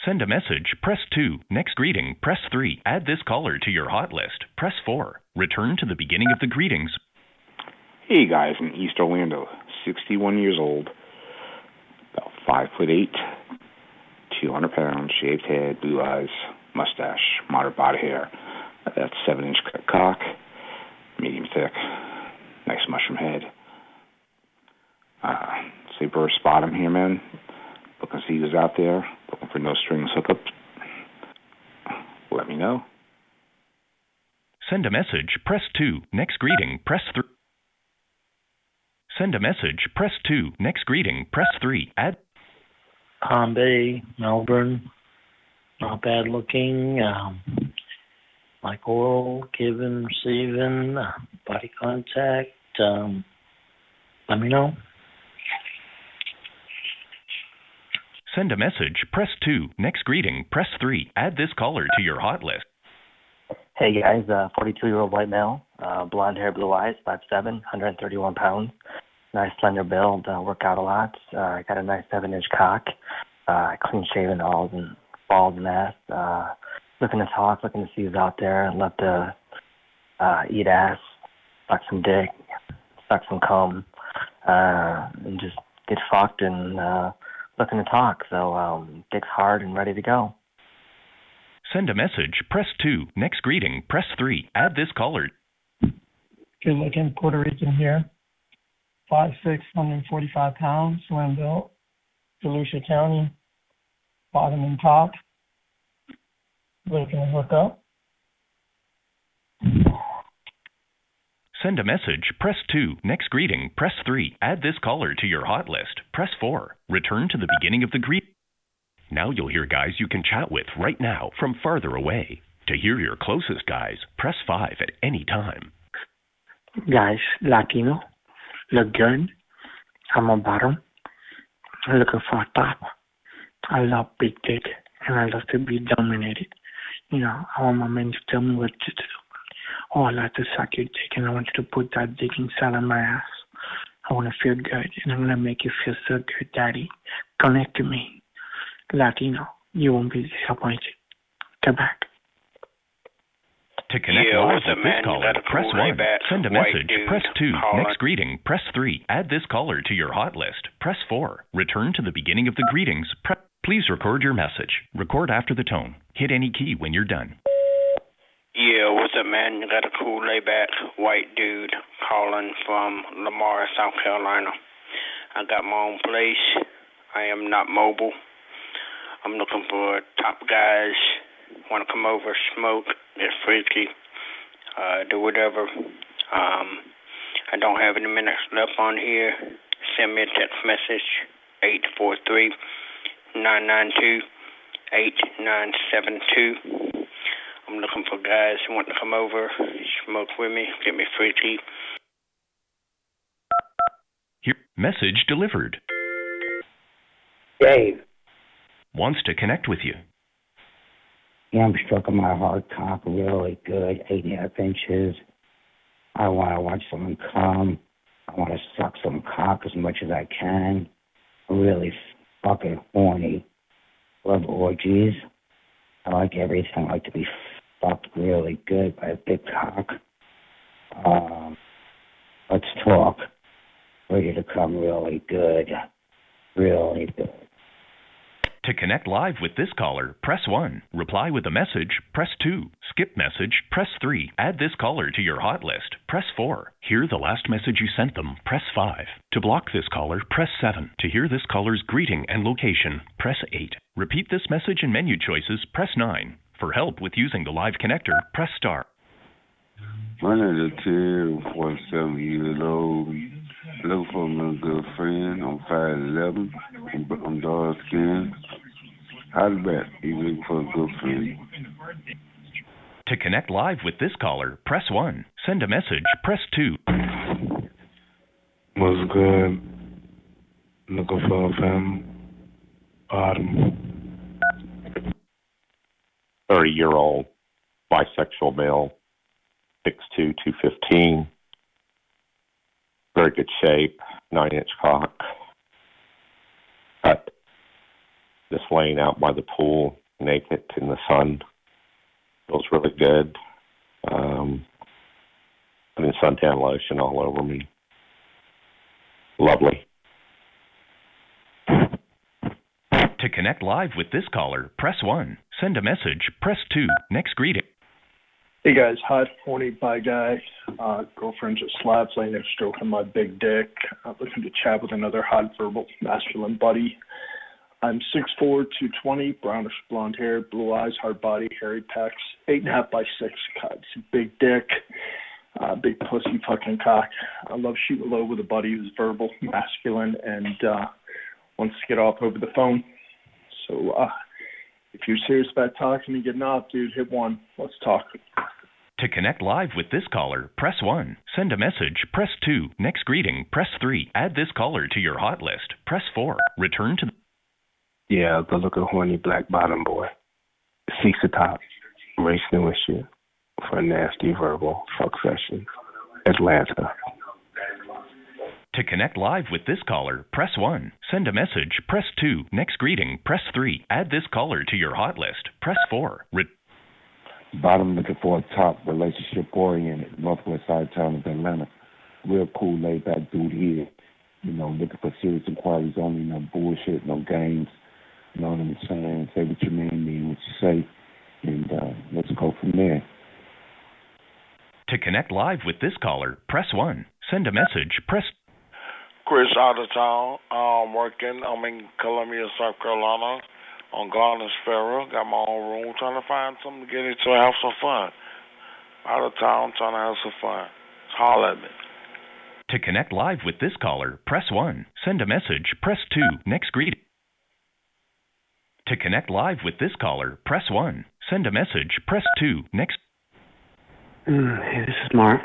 Send a message, press 2. Next greeting, press 3. Add this caller to your hot list, press 4. Return to the beginning of the greetings. Hey guys in East Orlando, 61 years old, about five foot eight, 200 pounds, shaved head, blue eyes, mustache, moderate body hair. That's seven inch c- cock, medium thick, nice mushroom head. Uh, say Burr spot him here, man. Looking to see who's out there. Looking for no strings hookups. Let me know. Send a message, press 2. Next greeting, press 3. Send a message, press 2. Next greeting, press 3. Add Palm Bay, Melbourne, not bad looking. Um, like oral, giving, receiving, uh, body contact. Um, let me know. Send a message, press 2. Next greeting, press 3. Add this caller to your hot list. Hey guys, uh, 42 year old white male, uh, blonde hair, blue eyes, 5'7, 131 pounds, nice slender build, uh, work out a lot. Uh, I got a nice 7 inch cock, uh, clean shaven, all and balls and ass. Uh, looking to talk, looking to see who's out there. I'd love to uh, eat ass, suck some dick, suck some cum, uh, and just get fucked and uh, looking to talk. So um, dick's hard and ready to go. Send a message, press 2. Next greeting, press 3. Add this caller. Good looking Puerto Rican here. Five six, hundred and forty five pounds, slim built. Volusia County. Bottom and top. Looking to hook up. Send a message, press 2. Next greeting, press 3. Add this caller to your hot list, press 4. Return to the beginning of the greet. Now you'll hear guys you can chat with right now from farther away. To hear your closest guys, press 5 at any time. Guys, Latino, look good. I'm a bottom. I'm looking for a top. I love big dick and I love to be dominated. You know, I want my men to tell me what to do. Oh, I like to suck your dick and I want you to put that dick inside of my ass. I want to feel good and I'm going to make you feel so good, daddy. Connect to me. Latino, you won't be disappointed. Come back. To connect Yeah, live with up, this man? Caller, press cool 1. laid-back Send a message, dude press 2. calling. Next greeting, press 3. Add this caller to your hot list, press 4. Return to the beginning of the greetings. Pre- Please record your message. Record after the tone. Hit any key when you're done. Yeah, what's up, man? You got a cool laid back white dude calling from Lamar, South Carolina. I got my own place. I am not mobile. I'm looking for top guys. Want to come over, smoke, get freaky, uh, do whatever. Um, I don't have any minutes left on here. Send me a text message, eight four three nine nine two eight nine seven two. I'm looking for guys who want to come over, smoke with me, get me freaky. Here, message delivered. Dave, Wants to connect with you. yeah, I'm stroking my hard cock really good, eight and a half inches. I want to watch someone come. I want to suck some cock as much as I can. I'm really fucking horny. Love orgies. I like everything. I like to be fucked really good by a big cock. Um, let's talk. Ready to come really good. Really good. To connect live with this caller, press 1. Reply with a message, press 2. Skip message, press 3. Add this caller to your hot list, press 4. Hear the last message you sent them, press 5. To block this caller, press 7. To hear this caller's greeting and location, press 8. Repeat this message and menu choices, press 9. For help with using the live connector, press star. My name is Terry, 47 years old. Looking for my good friend. I'm 5'11. I'm, I'm dark skinned. How's that? You looking for a good friend? To connect live with this caller, press 1. Send a message, press 2. What's good? Looking for a family. Bottom. 30 year old bisexual male, 6'2, 215. Very good shape, 9 inch cock. Just laying out by the pool, naked in the sun. Feels really good. Um, putting suntan lotion all over me. Lovely. To connect live with this caller, press 1. Send a message, press 2. Next greeting. Hey guys, hot, horny bi guy. Uh, girlfriend just slaps laying there stroking my big dick. I'm looking to chat with another hot, verbal, masculine buddy. I'm 6'4", 220, brownish blonde hair, blue eyes, hard body, hairy pecs, eight and a half by six cuts, big dick, uh, big pussy fucking cock. I love shooting low with a buddy who's verbal, masculine, and uh, wants to get off over the phone. So uh, if you're serious about talking and getting off, dude, hit one. Let's talk. To connect live with this caller, press 1. Send a message, press 2. Next greeting, press 3. Add this caller to your hot list, press 4. Return to Yeah, the looking horny black bottom boy. Seeks the top. Racing with you for a nasty verbal fuck session. Atlanta. To connect live with this caller, press 1. Send a message, press 2. Next greeting, press 3. Add this caller to your hot list, press 4. Re- Bottom looking for a top relationship oriented, northwest side town of Atlanta. Real cool, laid back dude here. You know, looking for serious inquiries only, no bullshit, no games. You know what I'm saying? Say what you mean, mean what you say. And uh, let's go from there. To connect live with this caller, press 1. Send a message, press Chris out of town. I'm working. I'm in Columbia, South Carolina on Garners Ferry. Got my own room. Trying to find something to get into and have some fun. Out of town, trying to have some fun. Holler at me. To connect live with this caller, press 1. Send a message, press 2. Next greeting. To connect live with this caller, press 1. Send a message, press 2. Next. Mm, hey, this is Mark.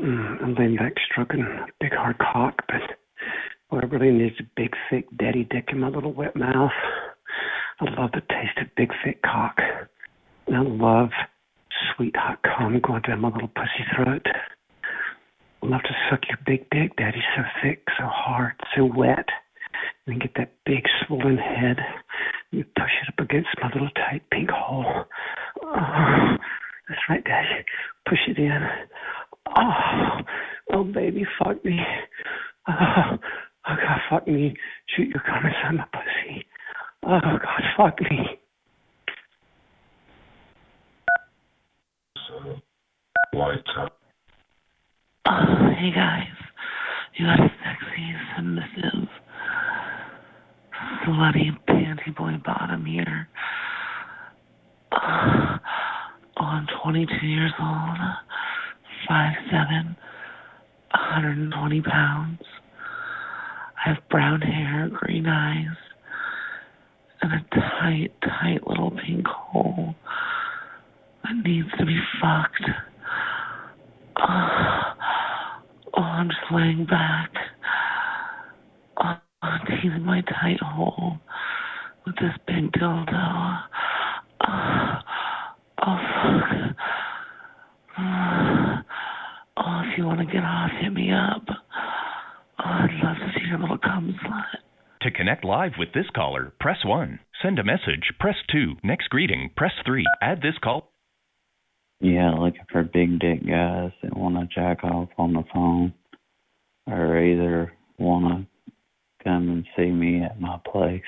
Mm, I'm laying back stroking a big hard cock, but what I really need is a big, thick daddy dick in my little wet mouth. I love the taste of big, thick cock. And I love sweet hot cum going down my little pussy throat. I love to suck your big dick, daddy, so thick, so hard, so wet. And then get that big swollen head. You push it up against my little tight pink hole. Oh, that's right, daddy. Push it in. Oh, oh, baby, fuck me. Oh, oh God, fuck me. Shoot your cum inside my pussy. Oh, God, fuck me. So. Oh, hey guys. You got a sexy, submissive, slutty panty boy bottom here. Uh, oh, I'm 22 years old, 5'7", 120 pounds. I have brown hair, green eyes, and a tight, tight little pink hole that needs to be fucked. Oh, oh I'm just laying back, oh, teasing my tight hole with this big dildo. Oh, oh fuck. Oh, if you want to get off, hit me up. Oh, I'd love to see your little cum slut. To connect live with this caller, press 1. Send a message, press 2. Next greeting, press 3. Add this call. Yeah, looking for big dick guys that want to jack off on the phone or either want to come and see me at my place.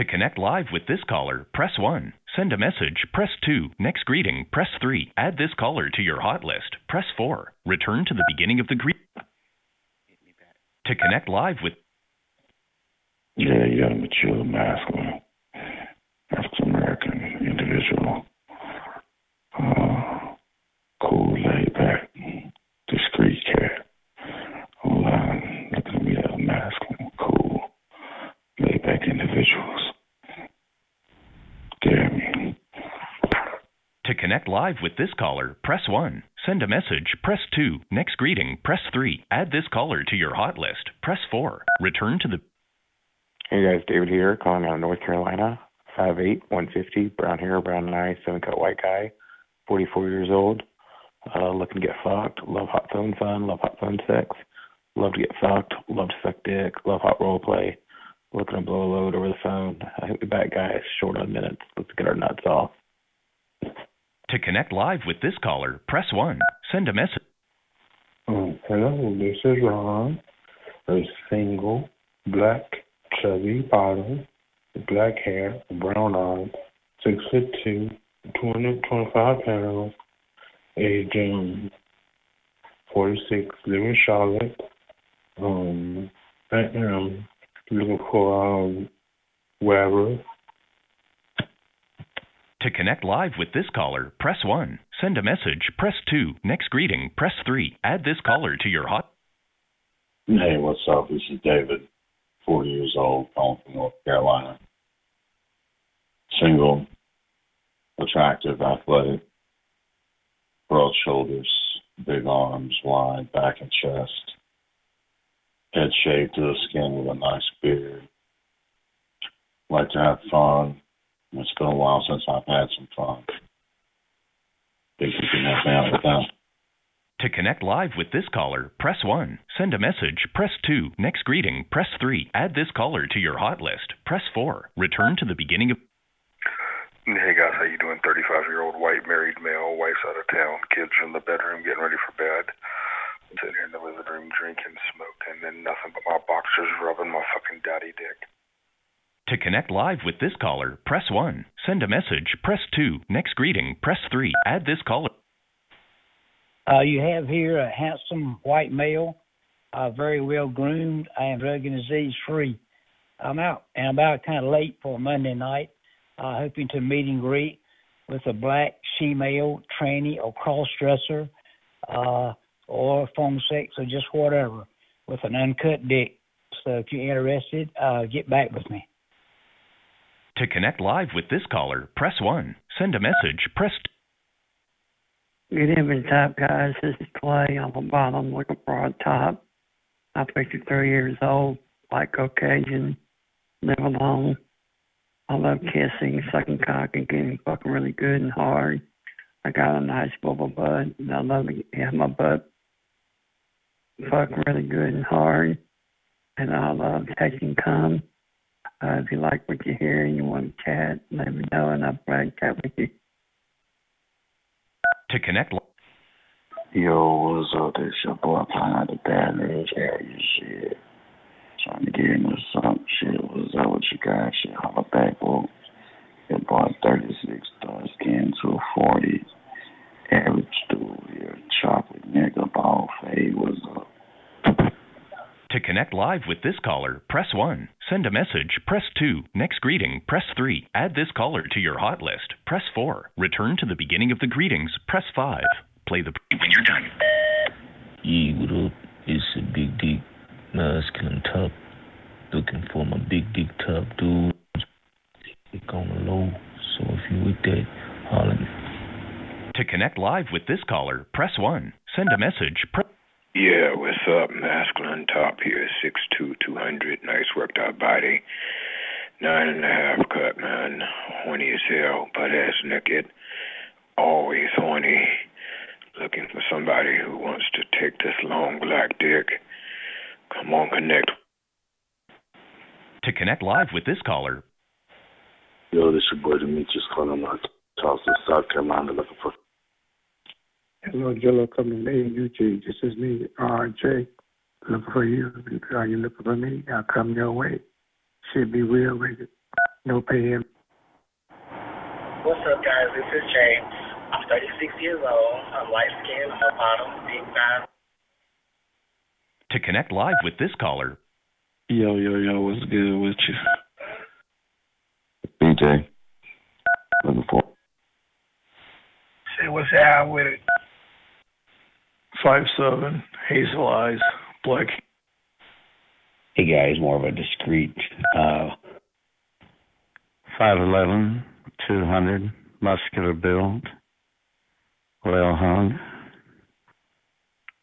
To connect live with this caller, press 1. Send a message, press 2. Next greeting, press 3. Add this caller to your hot list, press 4. Return to the beginning of the greet. To connect live with Yeah, young, mature, masculine, African American individual. Uh, cool, laid back, discreet cat. Online, looking at me as masculine, cool, laid back individuals. Damn me. To connect live with this caller, press 1. Send a message, press 2. Next greeting, press 3. Add this caller to your hot list, press 4. Return to the Hey guys, David here, calling out of North Carolina. 5'8", 150, brown hair, brown eyes, seven cut white guy, 44 years old. Uh, looking to get fucked. Love hot phone fun. Love hot phone sex. Love to get fucked. Love to suck dick. Love hot role play. Looking to blow a load over the phone. I think the bad guy is short on minutes. Let's get our nuts off. To connect live with this caller, press 1. Send a message. Um, hello, this is Ron. A single, black, chubby bottom, black hair, brown eyes, six foot two, two hundred twenty five pounds, age um forty six, live in Charlotte. Um I am looking for um wherever. To connect live with this caller, press 1. Send a message, press 2. Next greeting, press 3. Add this caller to your hot. Hey, what's up? This is David, forty years old, calling from North Carolina. Single, attractive, athletic, broad shoulders, big arms, wide back and chest, head shaved to the skin with a nice beard. Like to have fun. It's been a while since I've had some fun. Think you can help me out with that. To connect live with this caller, press 1. Send a message, press 2. Next greeting, press 3. Add this caller to your hot list, press 4. Return to the beginning of. Hey guys, how you doing? 35 year old white married male, wife's out of town, kids are in the bedroom getting ready for bed. Sitting here in the living room drinking, smoking, and then nothing but my boxers rubbing my fucking daddy dick. To connect live with this caller, press 1. Send a message, press 2. Next greeting, press 3. Add this caller. Uh, you have here a handsome white male, uh, very well groomed. and drug and disease free. I'm out and I'm about kind of late for Monday night, uh, hoping to meet and greet with a black she-male tranny or cross-dresser, uh, or phone sex or just whatever with an uncut dick. So if you're interested, uh, get back with me. To connect live with this caller, press 1. Send a message, press 2. Good evening, top guys. This is Clay. I'm a bottom looking for a top. I'm 53 years old, like Caucasian, live alone. I love kissing, sucking cock, and getting fucking really good and hard. I got a nice bubble butt, and I love to have my butt fucking really good and hard. And I love taking cum. Uh, if you like what you hear and you want to chat, let me know, and I'll probably chat with you. To connect live. Yo, what's up? This your boy playing out the bad news area shit. Trying to get into some shit. What's up with you guys? Shit, holla back, bro. Your boy 36, dark skin 240. Average dude here, chocolate nigga, ball fade. What's up? To connect live with this caller, press 1. Send a message, press 2. Next greeting, press 3. Add this caller to your hot list, press 4. Return to the beginning of the greetings, press 5. Play the when you're done. Yeah, what up? It's a big dick, masculine top. Looking for my big dick top dude. Dick on the low. So if you with that, holler me. To connect live with this caller, press 1. Send a message, press Yeah, what's up? Masculine top here, six two, two hundred. Nice worked out body. Nine and a half cut, man. Horny as hell, butt ass naked. Always horny. Looking for somebody who wants to take this long black dick. Come on, connect. To connect live with this caller, Yo, this is your boy Demetrius calling out Charleston, South Carolina, looking for. Hello, Jello coming to AUG. This is me, RJ. Looking for you. Are you looking for me? I'll come your way. Should be real with it. No paying. What's up, guys? This is James. I'm 36 years old. I'm light skinned. I'm a bottom, big size. to connect live with this caller, Yo, yo, yo, what's good with you? BJ. Looking for. Say what's out with it. Five seven, hazel eyes, black. Hey guys, more of a discreet uh 5'11", 200, muscular build, well hung.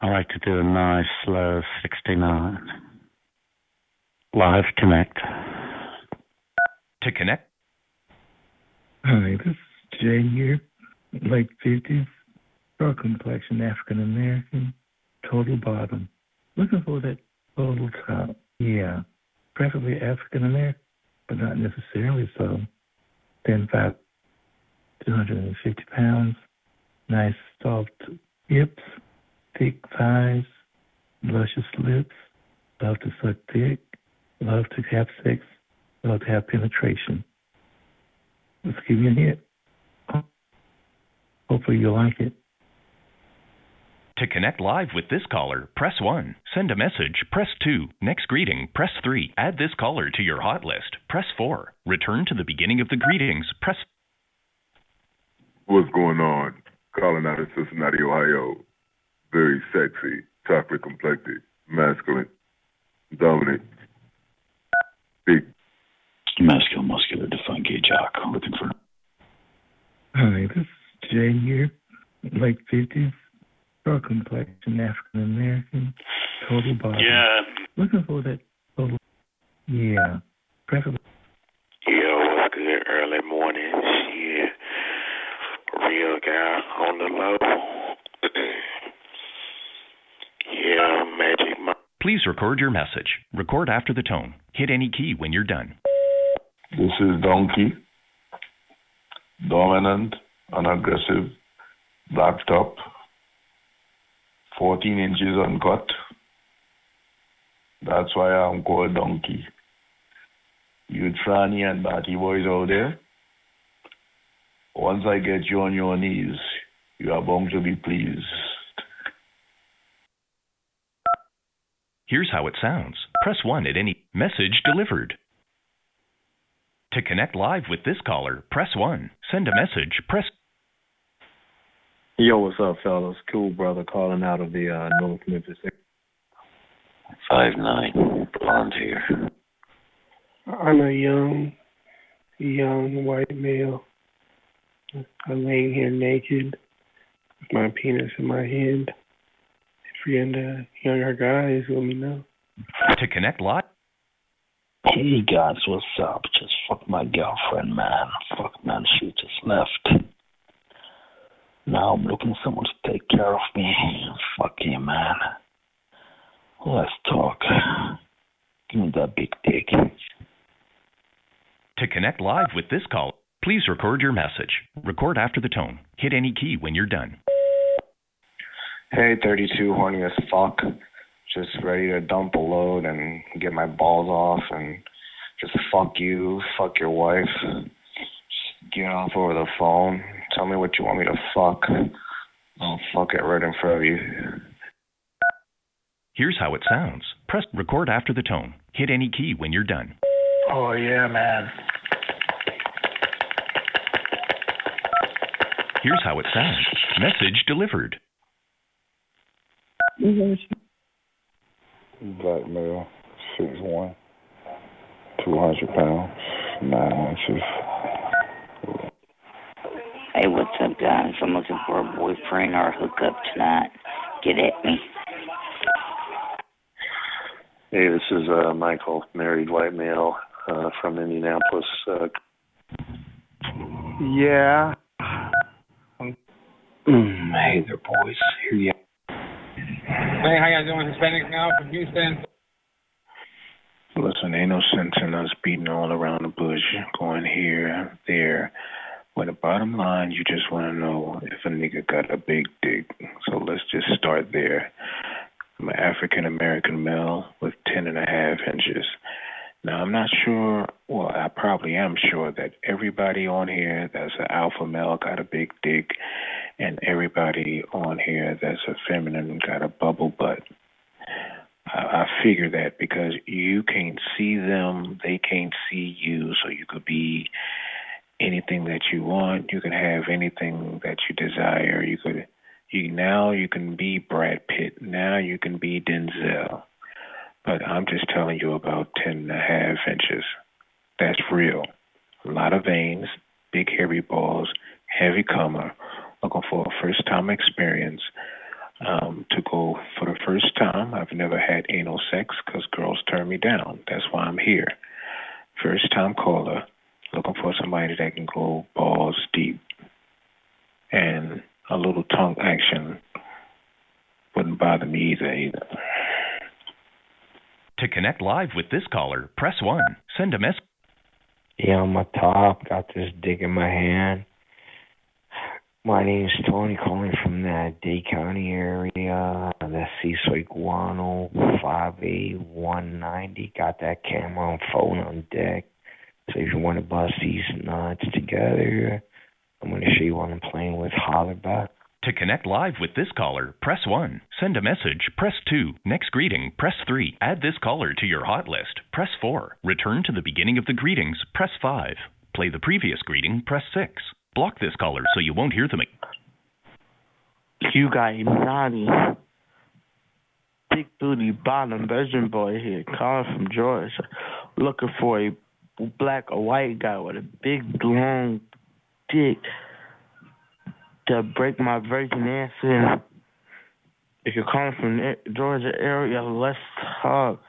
I like to do a nice slow 69. Live connect. to connect Hi, this is Jay here, late fifties, dark complexion, African American, total bottom. Looking for that total top. Yeah, preferably African American, but not necessarily so. Ten five, two hundred and fifty pounds, nice soft hips, thick thighs, luscious lips. Love to suck dick. Love to have sex. Love to have penetration. Let's give you a hit. Hopefully you'll like it. To connect live with this caller, press 1. Send a message, press 2. Next greeting, press 3. Add this caller to your hot list, press 4. Return to the beginning of the greetings, press. What's going on? Calling out of Cincinnati, Ohio. Very sexy, chocolate complected, masculine, dominant, big. Masculine, muscular, defunky jock. Looking for. Hi, this is Jay here, like fifties fair complexion, African American, total body. Yeah. Looking for that total. Yeah. Preferably. Yo, what's good? Early morning. Shit. Real guy on the low. yeah, magic. Mo- Please record your message. Record after the tone. Hit any key when you're done. This is Donkey. Dominant, unaggressive, laptop, 14 inches uncut. That's why I'm called Donkey. You Tranny and Batty boys out there, once I get you on your knees, you are bound to be pleased. Here's how it sounds. Press 1 at any message delivered. To connect live with this caller, press 1. Send a message, press Yo, what's up, fellas? Cool brother calling out of the uh, North Memphis. Five nine, blonde hair. I'm a young, young white male. I'm laying here naked with my penis in my hand. If you're into younger guys, let me know. To connect live, Hey guys, what's up? Just fuck my girlfriend, man. Fuck man, she just left. Now I'm looking for someone to take care of me. Fuck you, man. Let's talk. Give me that big dick. To connect live with this call, please record your message. Record after the tone. Hit any key when you're done. Hey, 32, horny as fuck. Just ready to dump a load and get my balls off and just fuck you, fuck your wife. Just get off over the phone. Tell me what you want me to fuck. I'll fuck it right in front of you. Here's how it sounds. Press record after the tone. Hit any key when you're done. Oh yeah, man. Here's how it sounds. Message delivered. Black male, six one, two hundred pounds, nine inches. Hey, what's up, guys? I'm looking for a boyfriend or a hookup tonight. Get at me. Hey, this is uh, Michael, married white male uh, from Indianapolis. Uh, Yeah. mm, hey there, boys. Here you Hey, how y'all doing? Hispanics now from Houston. Listen, ain't no sense in us beating all around the bush, going here, there. When the bottom line, you just want to know if a nigga got a big dick. So let's just start there. I'm an African American male with ten and a half inches. Now, I'm not sure, well, I probably am sure that everybody on here that's an alpha male got a big dick, and everybody on here that's a feminine got a bubble butt. I, I figure that because you can't see them, they can't see you, so you could be anything that you want. You can have anything that you desire. You could you now you can be Brad Pitt. Now you can be Denzel. But I'm just telling you about ten and a half inches. That's real. A lot of veins, big hairy balls, heavy comer, looking for a first time experience. Um, to go for the first time, I've never had anal sex because girls turn me down. That's why I'm here. First time caller, looking for somebody that can go balls deep. And a little tongue action wouldn't bother me either. either. To connect live with this caller, press 1. Send a message. Yeah, I'm a top. Got this dick in my hand. My name's Tony, calling from the Day County area. That's CISO Guano 58190. Got that camera and phone on deck. So if you want to bust these knots together, I'm going to show you what I'm playing with. Holler back. To connect live with this caller, press 1. Send a message, press 2. Next greeting, press 3. Add this caller to your hot list, press 4. Return to the beginning of the greetings, press 5. Play the previous greeting, press 6. Block this caller so you won't hear them again. You got naughty. Big booty bottom virgin boy here, calling from Georgia, looking for a black or white guy with a big long dick to break my virgin ass in. If you're calling from the Georgia area, let's talk.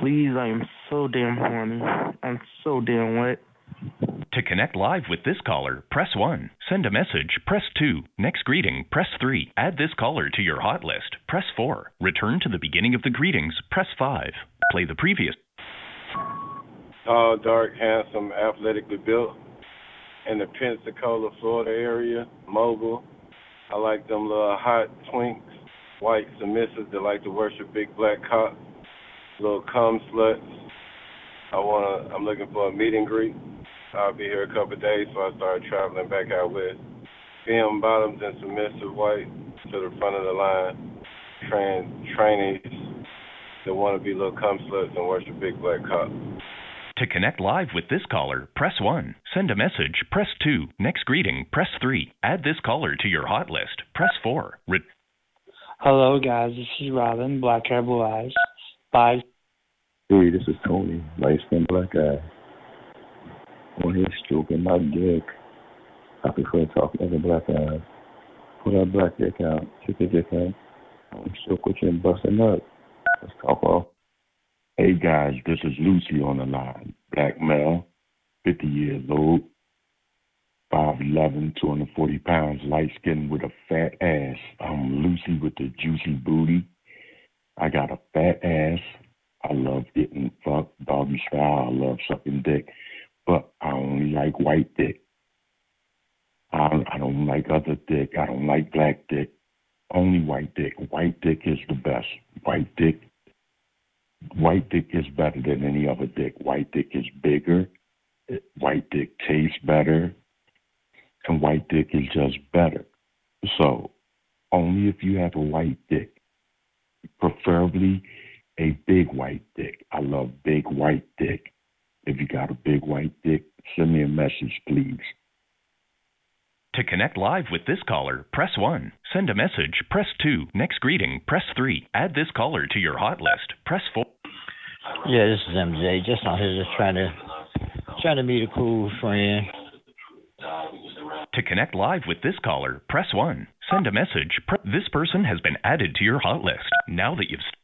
Please, I am so damn horny. I'm so damn wet. To connect live with this caller, press 1. Send a message, press 2. Next greeting, press 3. Add this caller to your hot list, press 4. Return to the beginning of the greetings, press 5. Play the previous. Tall, dark, handsome, athletically built. in the Pensacola, Florida area, mobile. I like them little hot twinks, white submissives that like to worship big black cocks, little cum sluts. I wanna I'm looking for a meet and greet. I'll be here a couple of days so I start traveling back out west. Film bottoms and submissive white to the front of the line. Train trainees that want to be little cum sluts and worship big black cocks. To connect live with this caller, press 1. Send a message, press 2. Next greeting, press 3. Add this caller to your hot list, press 4. Re- Hello, guys. This is Robin, Black Hair Blue Eyes. Bye. Hey, this is Tony, light skin black eye. On here stroking my dick. I prefer talking as a black eye. Pull that black dick out, check your dick out. I'm still quick and busting up. Let's talk off. Hey guys, this is Lucy on the line. Black male, 50 years old, 5'11, 240 pounds, light skinned with a fat ass. I'm Lucy with the juicy booty. I got a fat ass. I love getting fucked, doggy style. I love sucking dick, but I only like white dick. I, I don't like other dick. I don't like black dick. Only white dick. White dick is the best. White dick white dick is better than any other dick. White dick is bigger. White dick tastes better. And white dick is just better. So, only if you have a white dick, preferably a big white dick. I love big white dick. If you got a big white dick, send me a message, please. To connect live with this caller, press 1. Send a message, press 2. Next greeting, press 3. Add this caller to your hot list, press 4. Yeah, this is MJ. Just out here just trying to trying to meet a cool friend. To connect live with this caller, press 1. Send a message. Pre- this person has been added to your hot list. Now that you've st-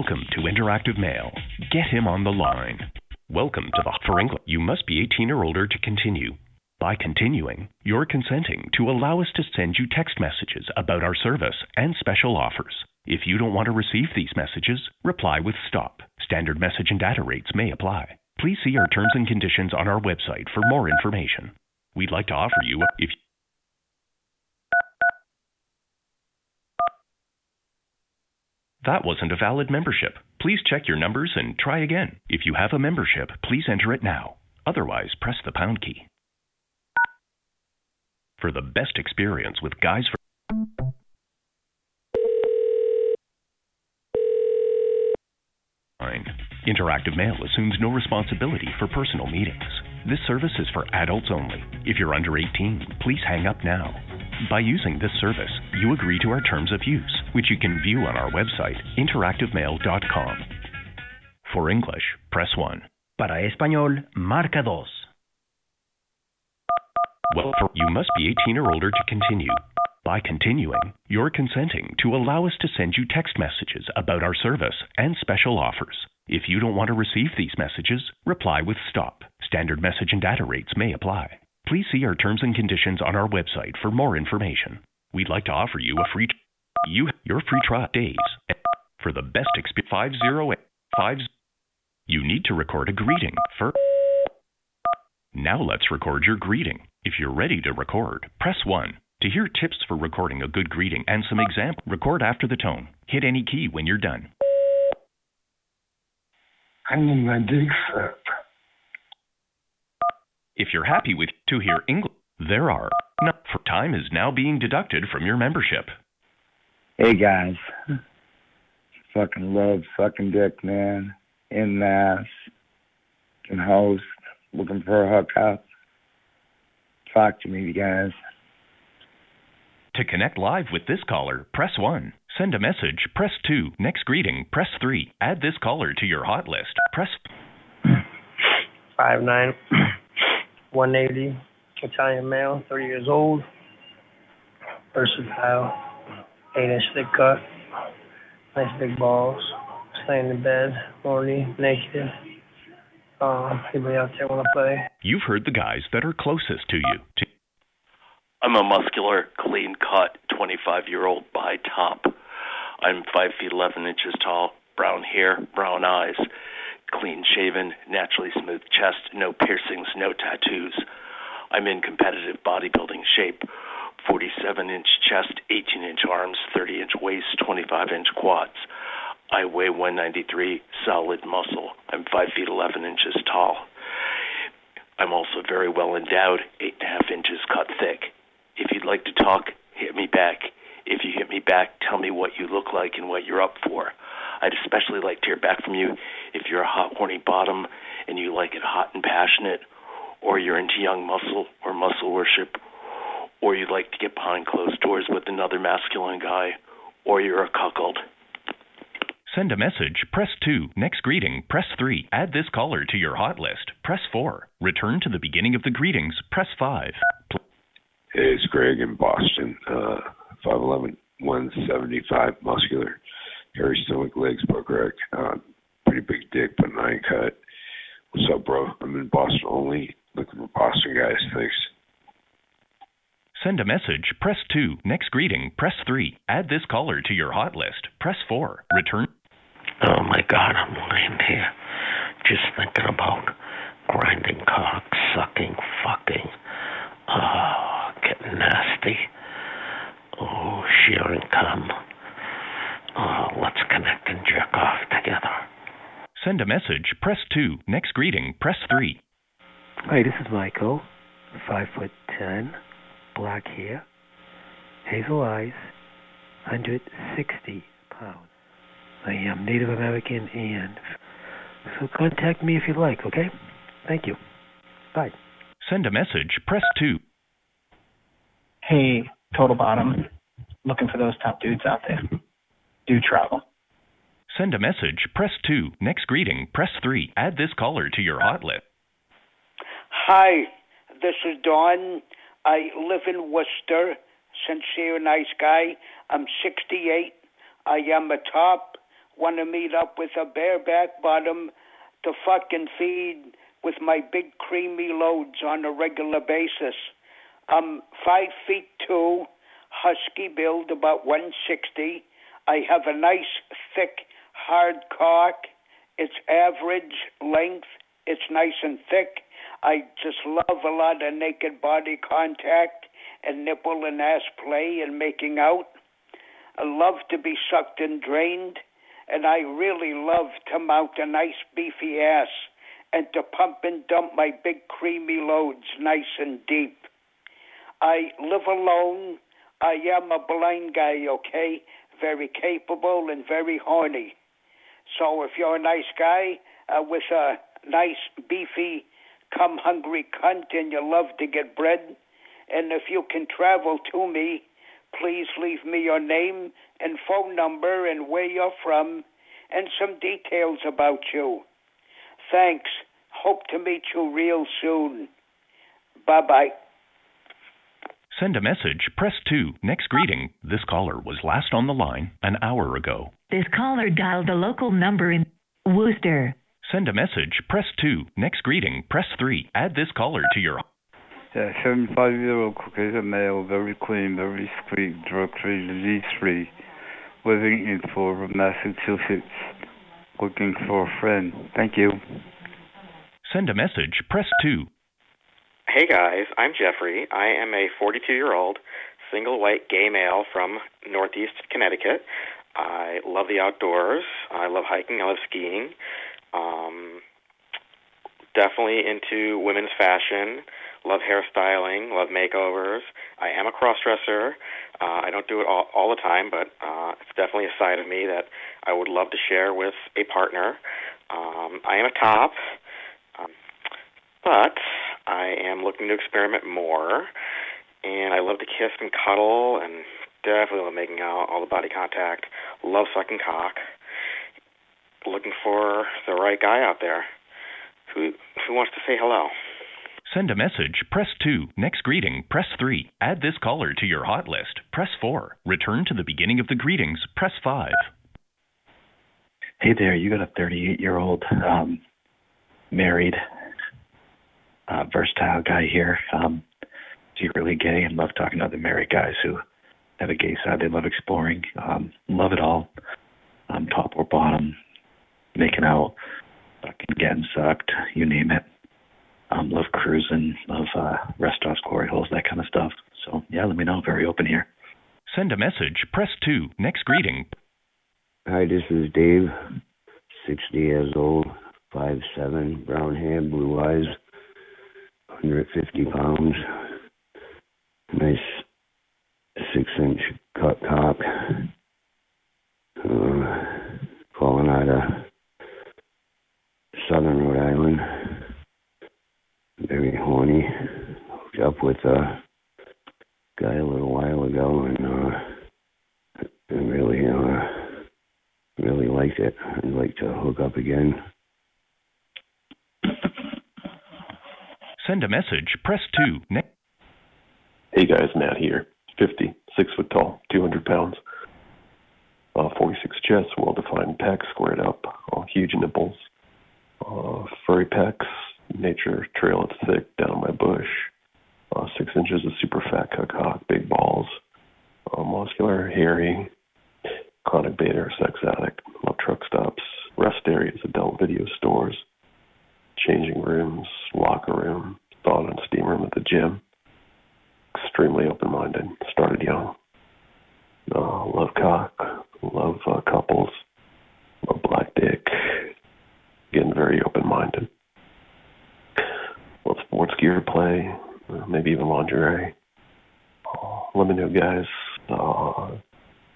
Welcome to Interactive Male. Get him on the line. Welcome to the for English. You must be 18 or older to continue. By continuing, you're consenting to allow us to send you text messages about our service and special offers. If you don't want to receive these messages, reply with stop. Standard message and data rates may apply. Please see our terms and conditions on our website for more information. We'd like to offer you if That wasn't a valid membership. Please check your numbers and try again. If you have a membership, please enter it now. Otherwise, press the pound key. For the best experience with Guys for. Interactive Male assumes no responsibility for personal meetings. This service is for adults only. If you're under 18, please hang up now. By using this service, you agree to our terms of use, which you can view on our website, interactivemale.com. For English, press 1. Para español, marca dos. Well, for, you must be 18 or older to continue. By continuing, you're consenting to allow us to send you text messages about our service and special offers. If you don't want to receive these messages, reply with stop. Standard message and data rates may apply. Please see our terms and conditions on our website for more information. We'd like to offer you a free you your free trial days for the best experience 508 5 You need to record a greeting for Now let's record your greeting. If you're ready to record, press 1. To hear tips for recording a good greeting and some example, record after the tone. Hit any key when you're done. I need my dick sucked. If you're happy with to hear English, there are no for time is now being deducted from your membership. Hey guys, fucking love sucking dick, man. In mass, can host, looking for a hookup. Talk to me, you guys. To connect live with this caller, press 1. Send a message, press 2. Next greeting, press 3. Add this caller to your hot list. Press Five nine, one eighty, Italian male, 30 years old, versatile, 8 inch thick cut, nice big balls, stay in the bed, horny, naked. Um, anybody out there want to play? You've heard the guys that are closest to you. I'm a muscular, clean cut, 25 year old bi top. I'm 5 feet 11 inches tall, brown hair, brown eyes, clean shaven, naturally smooth chest, no piercings, no tattoos. I'm in competitive bodybuilding shape 47 inch chest, 18 inch arms, 30 inch waist, 25 inch quads. I weigh 193, solid muscle. I'm 5 feet 11 inches tall. I'm also very well endowed, 8.5 inches cut thick. If you'd like to talk, hit me back. If you hit me back, tell me what you look like and what you're up for. I'd especially like to hear back from you if you're a hot, horny bottom and you like it hot and passionate, or you're into young muscle or muscle worship, or you'd like to get behind closed doors with another masculine guy, or you're a cuckold. Send a message, press 2. Next greeting, press 3. Add this caller to your hot list, press 4. Return to the beginning of the greetings, press 5. Hey, it's Greg in Boston. Uh, 5'11", 175, muscular, hairy stomach, legs, butt crack. Uh, pretty big dick, but nine cut. What's up, bro? I'm in Boston only. Looking for Boston guys. Thanks. Send a message, press 2. Next greeting, press 3. Add this caller to your hot list, press 4. Return. Oh my God, I'm lying here, just thinking about grinding cock, sucking, fucking, oh, getting nasty, oh, sharing cum. Oh, let's connect and jerk off together. Send a message, press 2. Next greeting, press 3. Hi, this is Michael, five foot ten, black hair, hazel eyes, 160 pounds. I am Native American and so contact me if you like, okay? Thank you. Bye. Send a message, press 2. Hey, Total Bottom. Looking for those top dudes out there. Do travel. Send a message, press 2. Next greeting, press 3. Add this caller to your list. Hi, this is Don. I live in Worcester. Sincere, nice guy. I'm 68. I am a top. Want to meet up with a bareback bottom to fucking feed with my big creamy loads on a regular basis. I'm five feet two, husky build, about 160. I have a nice, thick, hard cock. It's average length. It's nice and thick. I just love a lot of naked body contact and nipple and ass play and making out. I love to be sucked and drained, and I really love to mount a nice beefy ass and to pump and dump my big creamy loads nice and deep. I live alone. I am a blind guy, okay? Very capable and very horny. So if you're a nice guy uh, with a nice beefy come hungry cunt and you love to get bread, and if you can travel to me, please leave me your name and phone number and where you're from and some details about you. Thanks. Hope to meet you real soon. Bye bye. Send a message, press 2. Next greeting. This caller was last on the line an hour ago. This caller dialed the local number in Worcester. Send a message, press 2. Next greeting, press 3. Add this caller to your. Yeah, 75 year old Caucasian male, very clean, very sweet, drug free, disease free, living in Fall River, Massachusetts, looking for a friend. Thank you. Send a message, press 2. Hey guys, I'm Jeffrey. I am a 42 year old single white gay male from Northeast Connecticut. I love the outdoors. I love hiking. I love skiing. Um, definitely into women's fashion. Love hairstyling. Love makeovers. I am a crossdresser. Uh, I don't do it all, all the time, but uh, it's definitely a side of me that I would love to share with a partner. Um, I am a top, um, but I am looking to experiment more. And I love to kiss and cuddle, and definitely love making out, all the body contact. Love sucking cock looking for the right guy out there who who wants to say hello. Send a message, press 2. Next greeting, press 3. Add this caller to your hot list, press 4. Return to the beginning of the greetings, press 5. Hey there, you got a 38 year old um, married, uh, versatile guy here. Um, secretly gay and love talking to other married guys who have a gay side. They love exploring. Um, love it all. Um, top or bottom, making out, fucking getting sucked, you name it. Um, love cruising, love uh, restaurants, glory holes, that kind of stuff. So yeah, let me know. Very open here. Send a message. Press 2. Next greeting. Hi, this is Dave, 60 years old, five seven, brown hair, blue eyes, 150 pounds, nice six inch cut cock, uh, calling out of southern Rhode Island, very horny, hooked up with a guy a little while ago and uh, really uh, really liked it. I'd like to hook up again. Send a message. Press 2. Next. Hey guys, Matt here. 50, 6 foot tall, 200 pounds. Uh, 46 chest, well defined pecs, squared up, uh, huge nipples, uh, furry pecs, nature trail it's thick down my bush, uh, 6 inches of super fat cock, big balls, uh, muscular, hairy, chronic beta or sex addict, love truck stops, rest areas, adult video stores, changing rooms, locker room, sauna and steam room at the gym. Extremely open minded. Started young. Uh, love cock. Love uh, couples. Love black dick. Getting very open minded. Love sports gear play. Maybe even lingerie. Uh, let me know, guys. Uh,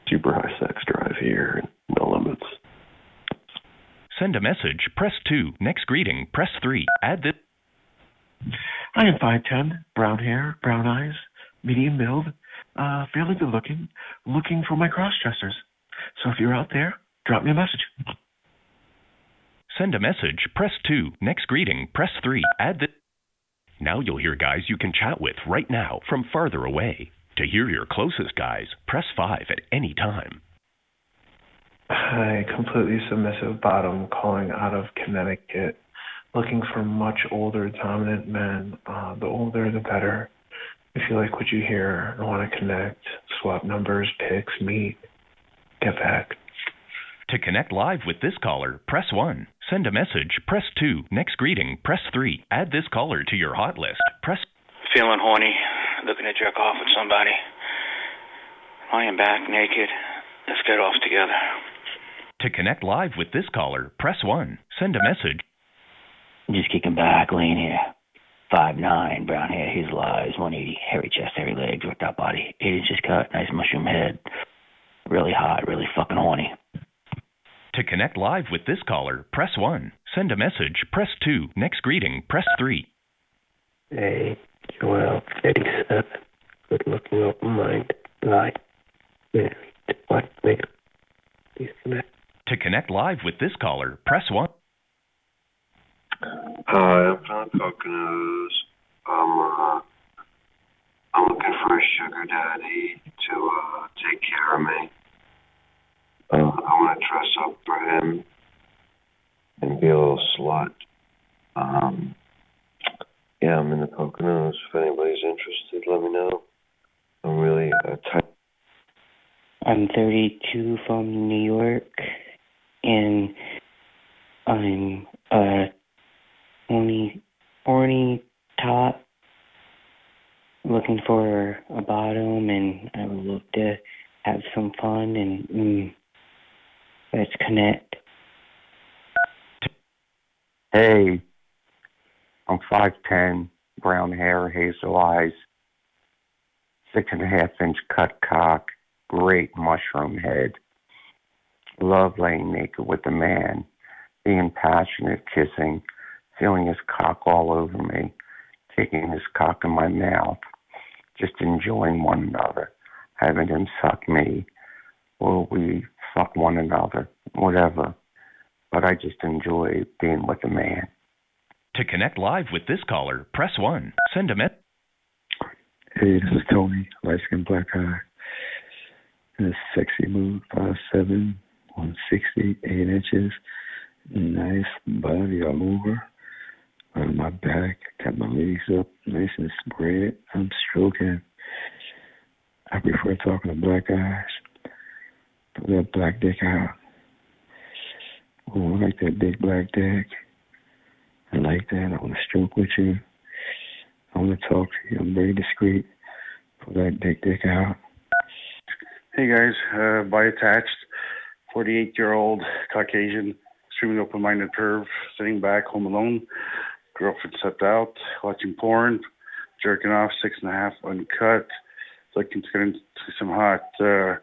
super high sex drive here. No limits. Send a message. Press 2. Next greeting. Press 3. Add this. I am 5'10, brown hair, brown eyes, medium build, uh, fairly good looking, looking for my cross dressers. So if you're out there, drop me a message. Send a message. Press 2. Next greeting. Press 3. Add this. Now you'll hear guys you can chat with right now from farther away. To hear your closest guys, press 5 at any time. Hi, completely submissive bottom calling out of Connecticut, looking for much older dominant men. Uh, the older, the better. If you like what you hear and want to connect, swap numbers, pics, meet, get back. To connect live with this caller, press 1. Send a message, press 2. Next greeting, press 3. Add this caller to your hot list. Press Feeling horny, looking to jerk off with somebody. I am back naked. Let's get off together. To connect live with this caller, press 1. Send a message. Just kicking back, laying here. Five nine, brown hair, hazel eyes, 180, hairy chest, hairy legs, worked out body, eight inches cut, nice mushroom head. Really hot, really fucking horny. To connect live with this caller, press 1. Send a message, press 2. Next greeting, press 3. Hey, Joel, 37. Uh, good looking, open mind, light, married, white male. Please connect. To connect live with this caller, press 1. Hi, I'm from Poconos. I'm uh, I'm looking for a sugar daddy to uh, take care of me. Uh, I want to dress up for him and be a little slut. Um, yeah, I'm in the Poconos. If anybody's interested, let me know. I'm really uh, tight. I'm 32 from New York, and I'm a horny, horny top, looking for a bottom, and I would love to have some fun and mm, let's connect. Hey, I'm 5'10, brown hair, hazel eyes, six and a half inch cut cock, great mushroom head. Love laying naked with a man, being passionate, kissing, feeling his cock all over me, taking his cock in my mouth, just enjoying one another, having him suck me, or we fuck one another, whatever. But I just enjoy being with a man. To connect live with this caller, press 1. Send a message. Hey, this is Tony, light skin black eye. In a sexy mood, five seven, one sixty, eight inches, nice body all over. On my back, got my legs up, nice and spread. I'm stroking. I prefer talking to black guys. Put that black dick out. Oh, I like that big black dick. I like that. I want to stroke with you. I want to talk to you. I'm very discreet. Pull that dick dick out. Hey guys, uh, by attached, 48 year old Caucasian, extremely open minded perv, sitting back home alone. Girlfriend stepped out, watching porn, jerking off, six and a half uncut. Looking to get into some hot, uh,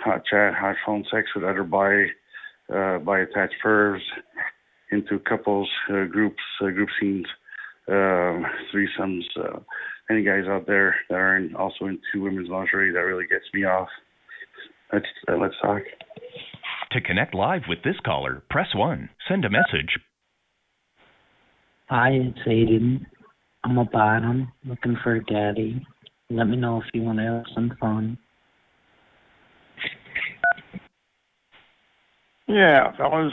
hot chat, hot phone sex with other bi, uh, bi attached pervs, into couples, uh, groups, uh, group scenes, um, threesomes. Uh, any guys out there that are in, also into women's lingerie, that really gets me off. Let's uh, let's talk. To connect live with this caller, press 1. Send a message. Hi, it's Aiden. I'm a bottom looking for a daddy. Let me know if you want to have some fun. Yeah, fellas.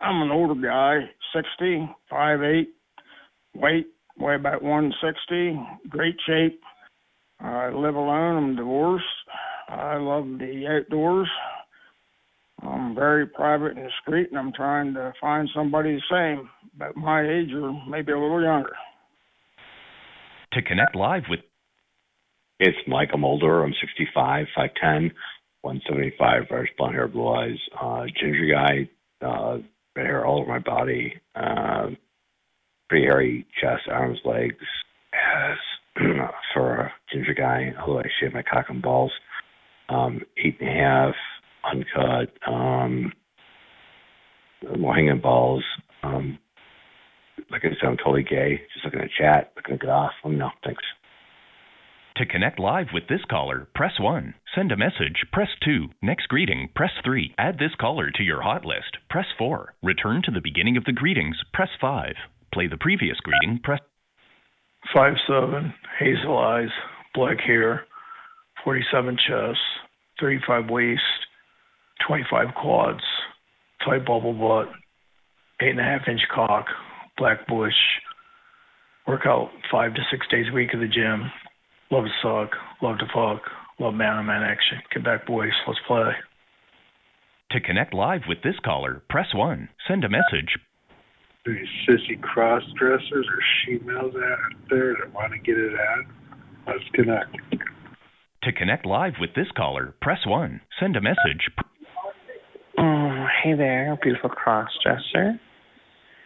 I'm an older guy, 60, 5'8", weight, way about 160, great shape. I live alone. I'm divorced. I love the outdoors. I'm very private and discreet, and I'm trying to find somebody the same, but my age or maybe a little younger. To connect live with It's Michael Mulder. I'm 65, 5'10", 175, fresh blonde hair, blue eyes, uh, ginger guy, uh, red hair all over my body, uh, pretty hairy chest, arms, legs, ass for a ginger guy, although I shave my cock and balls. Um, eight and a half, uncut, um, more hanging balls. Um, like I said, I'm totally gay. Just looking to chat, looking to get off. Let me know. Thanks. To connect live with this caller, press 1. Send a message, press 2. Next greeting, press 3. Add this caller to your hot list, press 4. Return to the beginning of the greetings, press 5. Play the previous greeting, press Five seven, hazel eyes, black hair, forty seven chest, thirty five waist, twenty five quads, tight bubble butt, eight and a half inch cock, black bush. Work out five to six days a week at the gym. Love to suck, love to fuck, love man on man action. Get back boys, let's play. To connect live with this caller, press 1. Send a message, Any sissy cross dressers or she-males out there that want to get it out? Let's connect. To connect live with this caller, press 1. Send a message, Oh, hey there, beautiful crossdresser.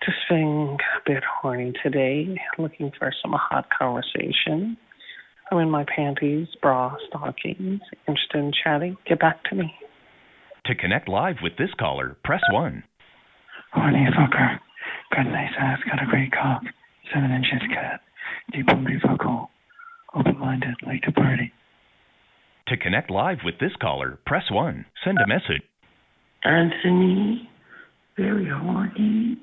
Just feeling a bit horny today, looking for some hot conversation. I'm in my panties, bra, stockings, interested in chatting. Get back to me. To connect live with this caller, press 1. Horny fucker. Got a nice ass, got a great cock. Seven inches cut. Deep hungry fuckle. Open minded, like to party. To connect live with this caller, press 1. Send a message, Anthony, very horny.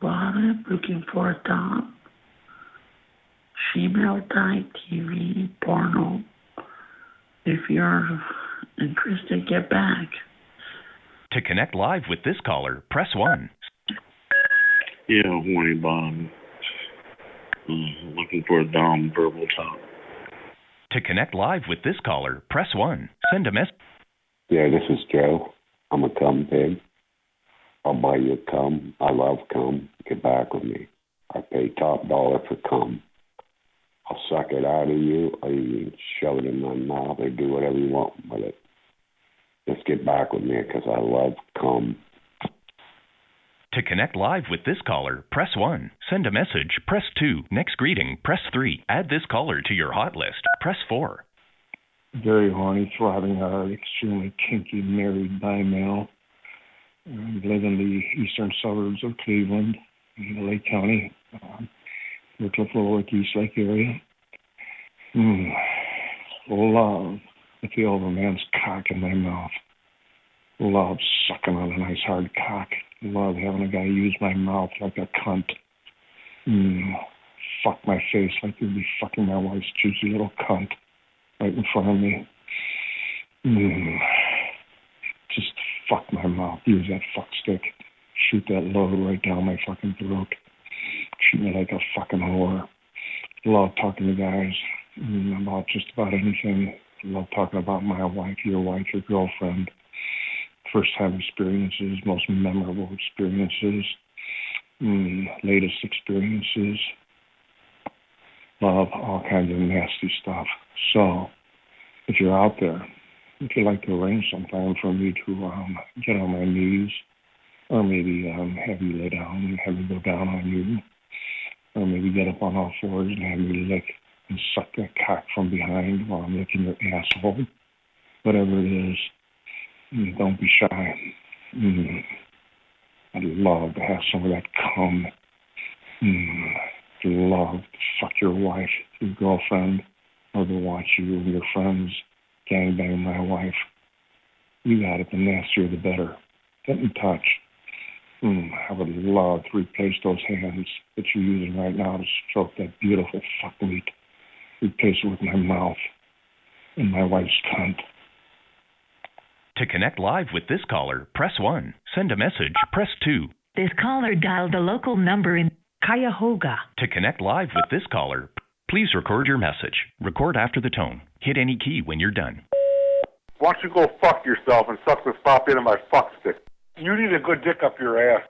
Bottom, looking for a top. Female type TV, porno. If you're interested, get back. To connect live with this caller, press 1. Yeah, horny bottom. Uh, looking for a dom verbal top. To connect live with this caller, press 1. Send a message. Yeah, this is Joe. I'm a cum pig. I'll buy you a cum. I love cum. Get back with me. I pay top dollar for cum. I'll suck it out of you, you can shove it in my mouth, or do whatever you want with it. Just get back with me because I love cum. To connect live with this caller, press 1. Send a message, press 2. Next greeting, press 3. Add this caller to your hot list, press 4. Very horny, throbbing hard, extremely kinky, married by male. Um, live in the eastern suburbs of Cleveland, in Lake County, um, the Cliff Lake East Lake area. Mm. Love the feel of a man's cock in my mouth. Love sucking on a nice hard cock. Love having a guy use my mouth like a cunt. Mm. Fuck my face like you'd be fucking my wife's juicy little cunt right in front of me. Mm. Just fuck my mouth. Use that fuck stick. Shoot that load right down my fucking throat. Treat me like a fucking whore. Love talking to guys mm, about just about anything. love talking about my wife, your wife, your girlfriend, first time experiences, most memorable experiences, mm, latest experiences. Love all kinds of nasty stuff. So, if you're out there, if you'd like to arrange some time for me to um, get on my knees, or maybe um, have you lay down and have me go down on you, or maybe get up on all fours and have me lick and suck that cock from behind while I'm licking your asshole. Whatever it is, don't be shy. Mm. I'd love to have some of that cum. Mm. I'd love to fuck your wife, your girlfriend, or to watch you and your friends gangbang my wife. You got it. The nastier, the better. Get in touch. Mm, I would love to replace those hands that you're using right now to stroke that beautiful fuck meat. Replace it with my mouth and my wife's cunt. To connect live with this caller, press 1. Send a message, press 2. This caller dialed the local number in Cuyahoga. To connect live with this caller, please record your message. Record after the tone. Hit any key when you're done. Why don't you go fuck yourself and suck the stop into my fuck stick? You need a good dick up your ass.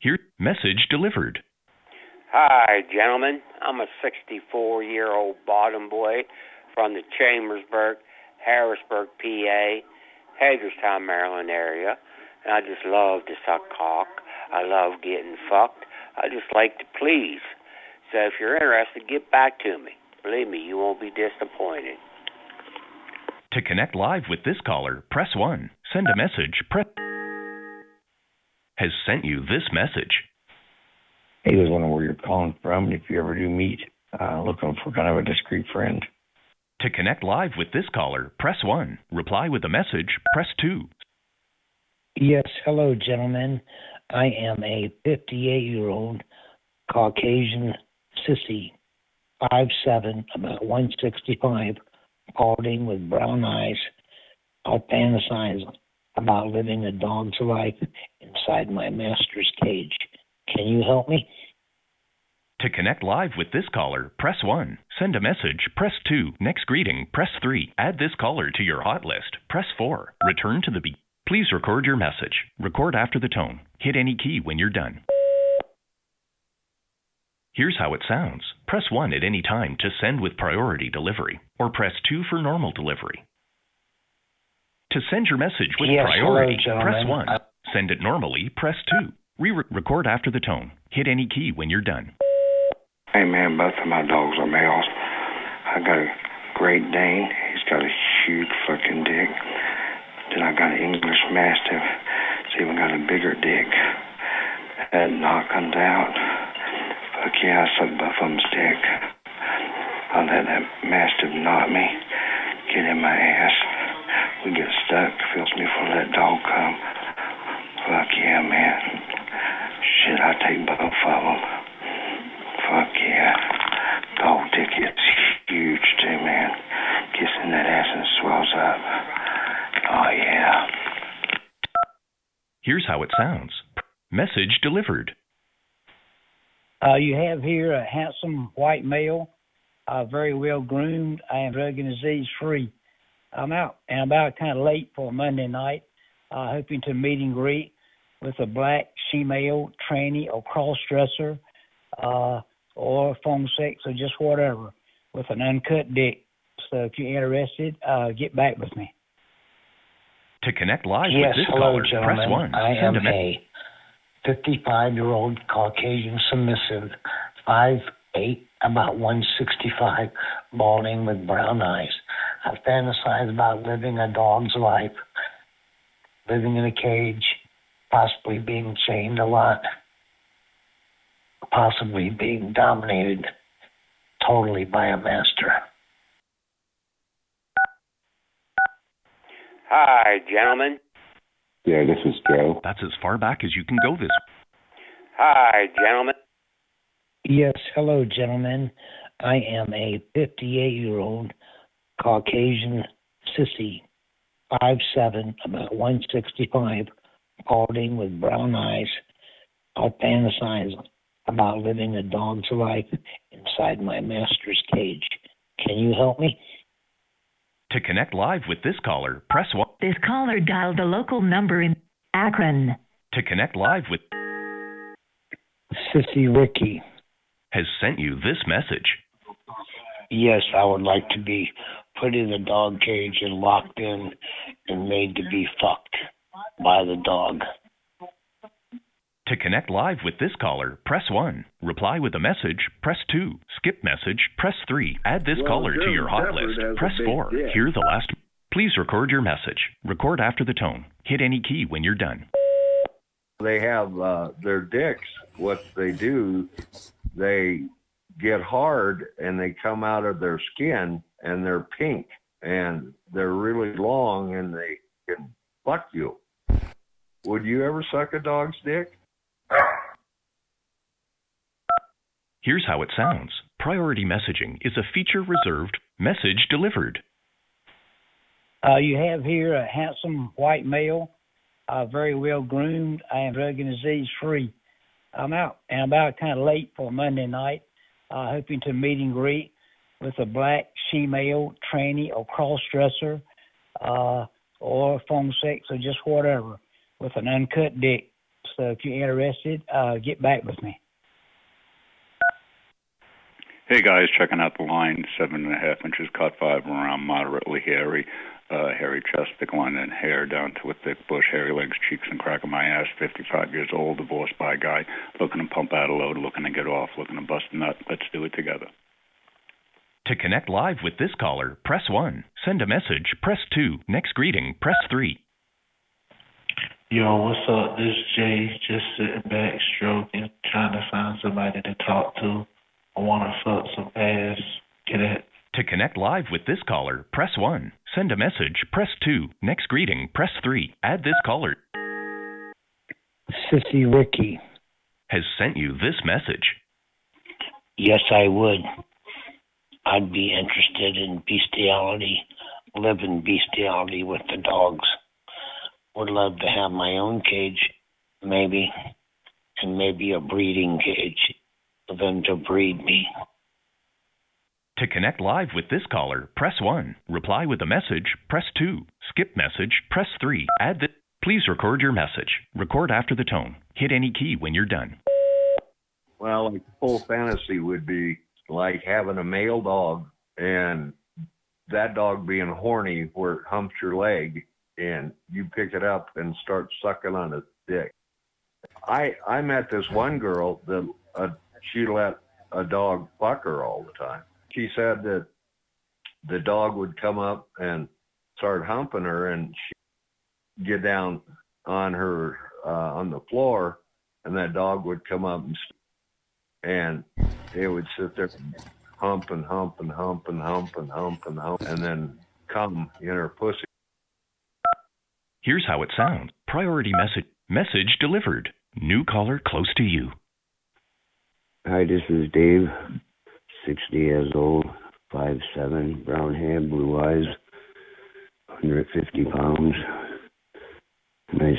Here, message delivered. Hi, gentlemen. I'm a 64 year old bottom boy from the Chambersburg, Harrisburg, PA, Hagerstown, Maryland area. And I just love to suck cock. I love getting fucked. I just like to please. So if you're interested, get back to me. Believe me, you won't be disappointed. To connect live with this caller, press 1. Send a message, press has sent you this message. Hey, was wondering where you're calling from, and if you ever do meet, uh, looking for kind of a discreet friend. To connect live with this caller, press 1. Reply with a message, press 2. Yes, hello, gentlemen. I am a 58 year old Caucasian sissy, five seven, about 165, balding with brown eyes. I fantasize about living a dog's life inside my master's cage. Can you help me? To connect live with this caller, press 1. Send a message, press 2. Next greeting, press 3. Add this caller to your hot list, press 4. Return to the be. Please record your message. Record after the tone. Hit any key when you're done. Here's how it sounds. Press 1 at any time to send with priority delivery, or press 2 for normal delivery. To send your message with Yes, priority, hello, press 1. Send it normally, press 2. Re-record after the tone. Hit any key when you're done. Hey man, both of my dogs are males. I got a Great Dane. He's got a huge fucking dick. Then I got an English Mastiff. It's even got a bigger dick. That knock comes out. Fuck yeah, I suck them's dick. I let that Mastiff knock me, get in my ass. We get stuck. Feels me for that dog come. Fuck yeah, man. Shit, I take both of them. Fuck yeah. Dog dick is huge too, man. Gets in that ass and swells up. Oh yeah. Here's how it sounds. Message delivered. Uh, you have here a handsome white male, uh, very well groomed and drug and disease free. I'm out and about kind of late for Monday night, uh, hoping to meet and greet with a black female tranny or cross dresser, uh, or phone sex or just whatever with an uncut dick. So if you're interested, uh, get back with me. To connect live yes, with this hello, caller, gentlemen. press 1. I Send am a 55 year old Caucasian submissive, 5'8", about 165, balding with brown eyes. I fantasize about living a dog's life, living in a cage, possibly being chained a lot, possibly being dominated totally by a master. Hi, gentlemen. Yeah, this is Joe. That's as far back as you can go this. Hi, gentlemen. Yes, hello, gentlemen. I am a 58 year old Caucasian sissy, five seven, about 165, balding with brown eyes. I fantasize about living a dog's life inside my master's cage. Can you help me? To connect live with this caller, press 1. This caller dialed the local number in Akron. To connect live with Sissy Ricky. has sent you this message. Yes, I would like to be put in a dog cage and locked in and made to be fucked by the dog. To connect live with this caller, press 1. Reply with a message, press 2. Skip message, press 3. Add this Well, caller to your hot Shepard list, press 4. dick. Hear the last. Please record your message. Record after the tone. Hit any key when you're done. they have uh, their dicks. What they do, they get hard and they come out of their skin and they're pink and they're really long and they can fuck you. Would you ever suck a dog's dick? Here's how it sounds. Priority messaging is a feature reserved message delivered. Uh, you have here a handsome white male, uh, very well groomed. Am drug and disease free. I'm out and about kind of late for Monday night, uh, hoping to meet and greet with a black she-male tranny or cross dresser, uh, or phone sex or just whatever with an uncut dick. So if you're interested, uh, get back with me. Hey guys, checking out the line, seven and a half inches, cut five around, moderately hairy, uh, hairy chest, thick line and hair down to a thick bush, hairy legs, cheeks, and crack of my ass. Fifty-five years old, divorced by a guy, looking to pump out a load, looking to get off, looking to bust a nut. Let's do it together. To connect live with this caller, press 1. Send a message, press 2. Next greeting, press 3. Yo, what's up? This is Jay, just sitting back, stroking, trying to find somebody to talk to. I want to fuck some ass. Get it? To connect live with this caller, press 1. Send a message, press 2. Next greeting, press 3. Add this caller Sissy Ricky. has sent you this message. Yes, I would. I'd be interested in bestiality, living bestiality with the dogs. Would love to have my own cage, maybe, and maybe a breeding cage for them to breed me. To connect live with this caller, press 1. Reply with a message, press 2. Skip message, press 3. Add this. Please record your message. Record after the tone. Hit any key when you're done. Well, like full fantasy would be like having a male dog and that dog being horny where it humps your leg and you pick it up and start sucking on its dick. I I met this one girl that uh, she let a dog fuck her all the time. She said that the dog would come up and start humping her and she get down on her uh, on the floor and that dog would come up and and it would sit there hump and hump and hump and hump and hump and hump and then come in her pussy. Here's how it sounds. Priority message. Message delivered. New caller close to you. Hi, this is Dave, 60 years old, five seven, brown hair, blue eyes, 150 pounds, nice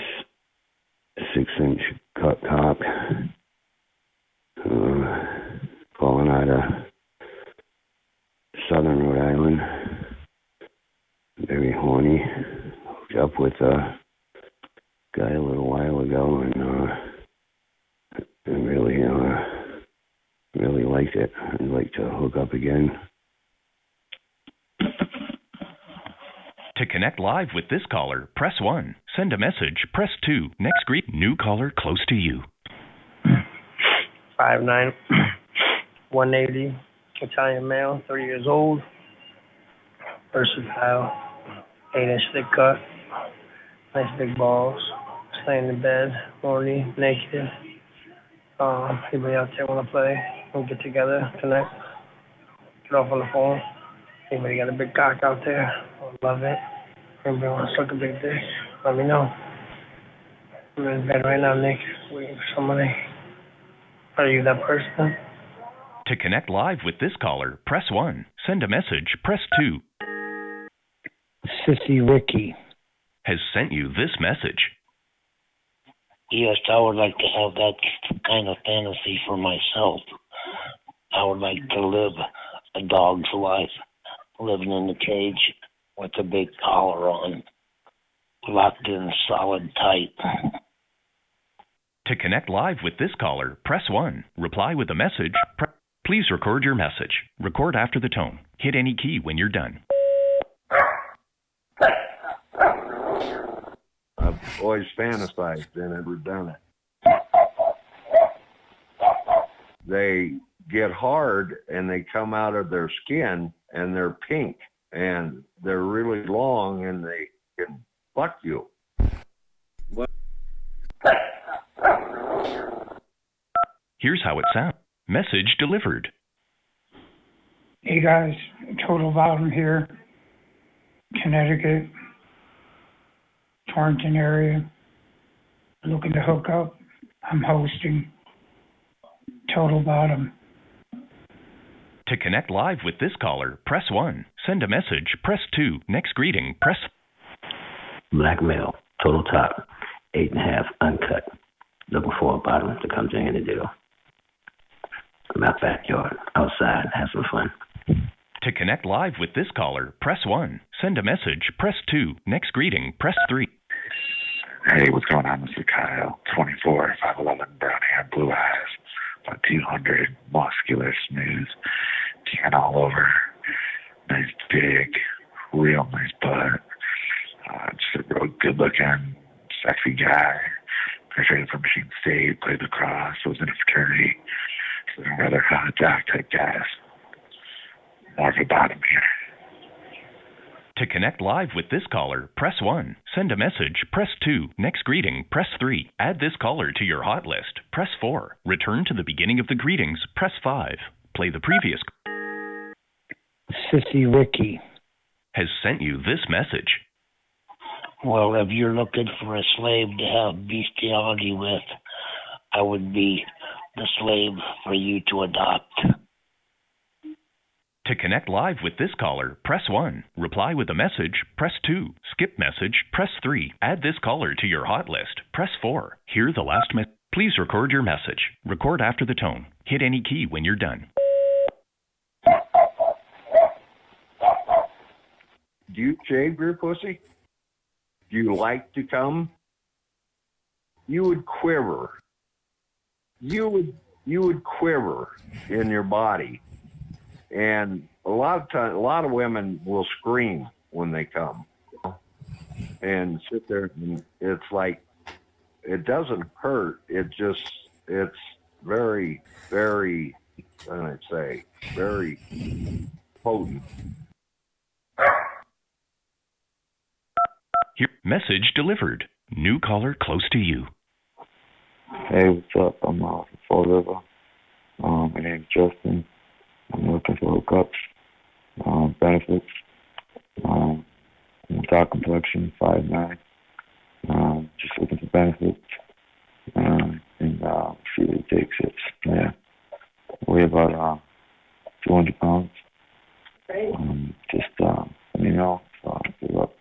six inch cut cock, uh, calling out of southern Rhode Island, very horny, hooked up with a guy a little while ago and, uh, and really, uh, really liked it. I'd like to hook up again. To connect live with this caller, press 1. Send a message, press 2. Next greet. New caller close to you. Five nine, one eighty, Italian male, thirty years old, versatile, eight inch thick cut, nice big balls, staying in bed, horny, naked. Um, anybody out there wanna play? We'll get together, tonight. get off on the phone. Anybody got a big cock out there? I love it. Anybody wants to suck a big dick? Let me know. I'm in bed right now, Nick, waiting for somebody. Are you that person? To connect live with this caller, press 1. Send a message, press 2. Sissy Ricky. Has sent you this message. Yes, I would like to have that kind of fantasy for myself. I would like to live a dog's life living in a cage with a big collar on, locked in solid tight. To connect live with this caller, press 1. Reply with a message. Pre- Please record your message. Record after the tone. Hit any key when you're done. I've always fantasized and never done it. They get hard and they come out of their skin and they're pink and they're really long and they can fuck you. Here's how it sounds. Message delivered. Hey guys, Total Bottom here, Connecticut, Torrington area. Looking to hook up. I'm hosting Total Bottom. To connect live with this caller, press 1. Send a message, press 2. Next greeting, press Black male, total top, eight and a half, uncut. Looking for a bottom to come to any deal. My backyard, outside, have some fun. To connect live with this caller, press 1. Send a message, press 2. Next greeting, press 3. Hey, what's going on? This is Kyle, 24, 5'11, brown hair, blue eyes, about 200, muscular, smooth, tan all over, nice big, real nice butt. Uh, just a real good looking, sexy guy. Graduated from Michigan State, played lacrosse, was in a fraternity. So I'm rather hot doc type guys. More of a bottom here. To connect live with this caller, press 1. Send a message, press 2. Next greeting, press 3. Add this caller to your hot list, press 4. Return to the beginning of the greetings, press 5. Play the previous Sissy Ricky. has sent you this message. Well, if you're looking for a slave to have bestiality with, I would be the slave for you to adopt. To connect live with this caller, press 1. Reply with a message, press 2. Skip message, press 3. Add this caller to your hot list, press 4. Hear the last message. Please record your message. Record after the tone. Hit any key when you're done. Do you shave your pussy? Do you like to come? You would quiver. You would you would quiver in your body. And a lot of time a lot of women will scream when they come. And sit there and it's like it doesn't hurt. It just it's very, very how do I say, very potent. Here, message delivered. New caller close to you. Hey, what's up? I'm uh, from Fall River. Um, my name's Justin. I'm looking for hookups, um, benefits. Um, I'm dark complexion, five nine. Um, just looking for benefits. Um, and uh, see what it takes. It's yeah. Weigh about uh, 200 pounds. Um, just uh, let me know. Uh, good luck.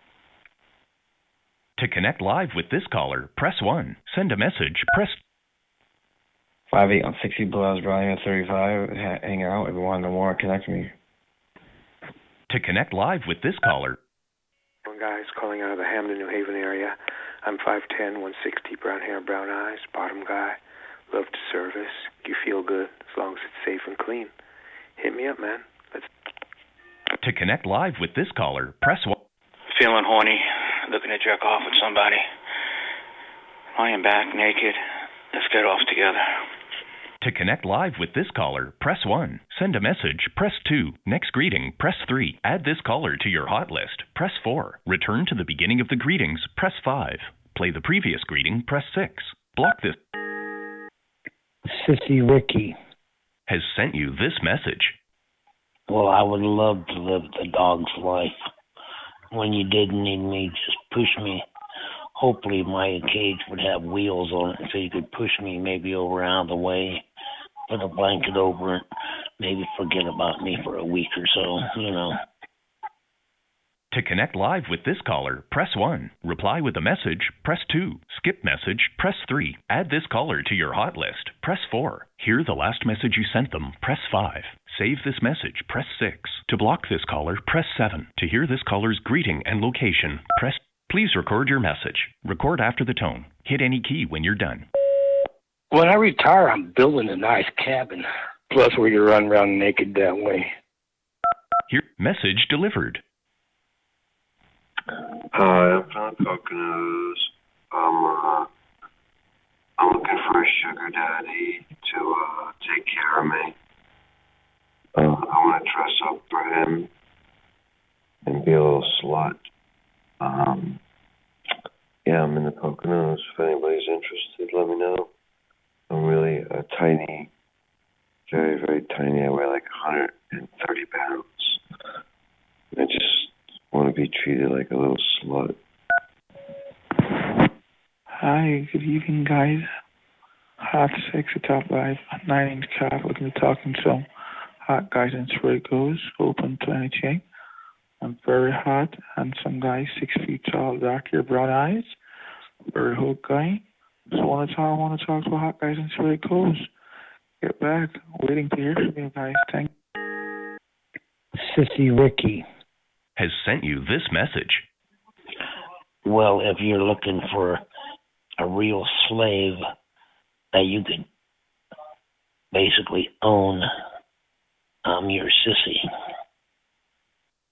To connect live with this caller, press 1. Send a message, press Five eight on sixty Blue House thirty five. Ha- hang out. If you want to know more, connect me. To connect live with this caller, One guy's calling out of the Hamden, New Haven area. I'm 5'10", 160, brown hair, brown eyes, bottom guy. Love to service. You feel good as long as it's safe and clean. Hit me up, man. Let's to connect live with this caller, press 1. Feeling horny, looking to jerk off with somebody. I am back naked. Let's get off together. To connect live with this caller, press 1. Send a message, press 2. Next greeting, press 3. Add this caller to your hot list, press 4. Return to the beginning of the greetings, press 5. Play the previous greeting, press 6. Block this Sissy Ricky. has sent you this message. Well, I would love to live the dog's life. When you didn't need me, just push me. Hopefully, my cage would have wheels on it so you could push me maybe over out of the way, put a blanket over it, maybe forget about me for a week or so, you know. To connect live with this caller, press 1. Reply with a message, press 2. Skip message, press 3. Add this caller to your hot list, press 4. Hear the last message you sent them, press 5. Save this message, press 6. To block this caller, press 7. To hear this caller's greeting and location, press. Please record your message. Record after the tone. Hit any key when you're done. When I retire, I'm building a nice cabin. Plus, we can run around naked that way. Here, message delivered. Hi, I'm from Poconos. I'm uh, I'm looking for a sugar daddy to uh, take care of me. Uh, I want to dress up for him and be a little slut. Um, yeah, I'm in the Poconos. If anybody's interested, let me know. I'm really a tiny, very, very tiny. I weigh like 130 pounds. I just want to be treated like a little slut. Hi, good evening, guys. Hot Sex at Top Life. Nine inch cock looking to be talking some hot guys and straight goes. Open to anything. I'm very hot, and some guy, six feet tall, dark hair, brown eyes. Very hook guy. Just want to talk. Want to talk to hot guys and straight goes. Get back. Waiting to hear from you guys. Thank. Sissy Ricky. Has sent you this message. Well, if you're looking for a real slave that you could basically own, I'm your sissy.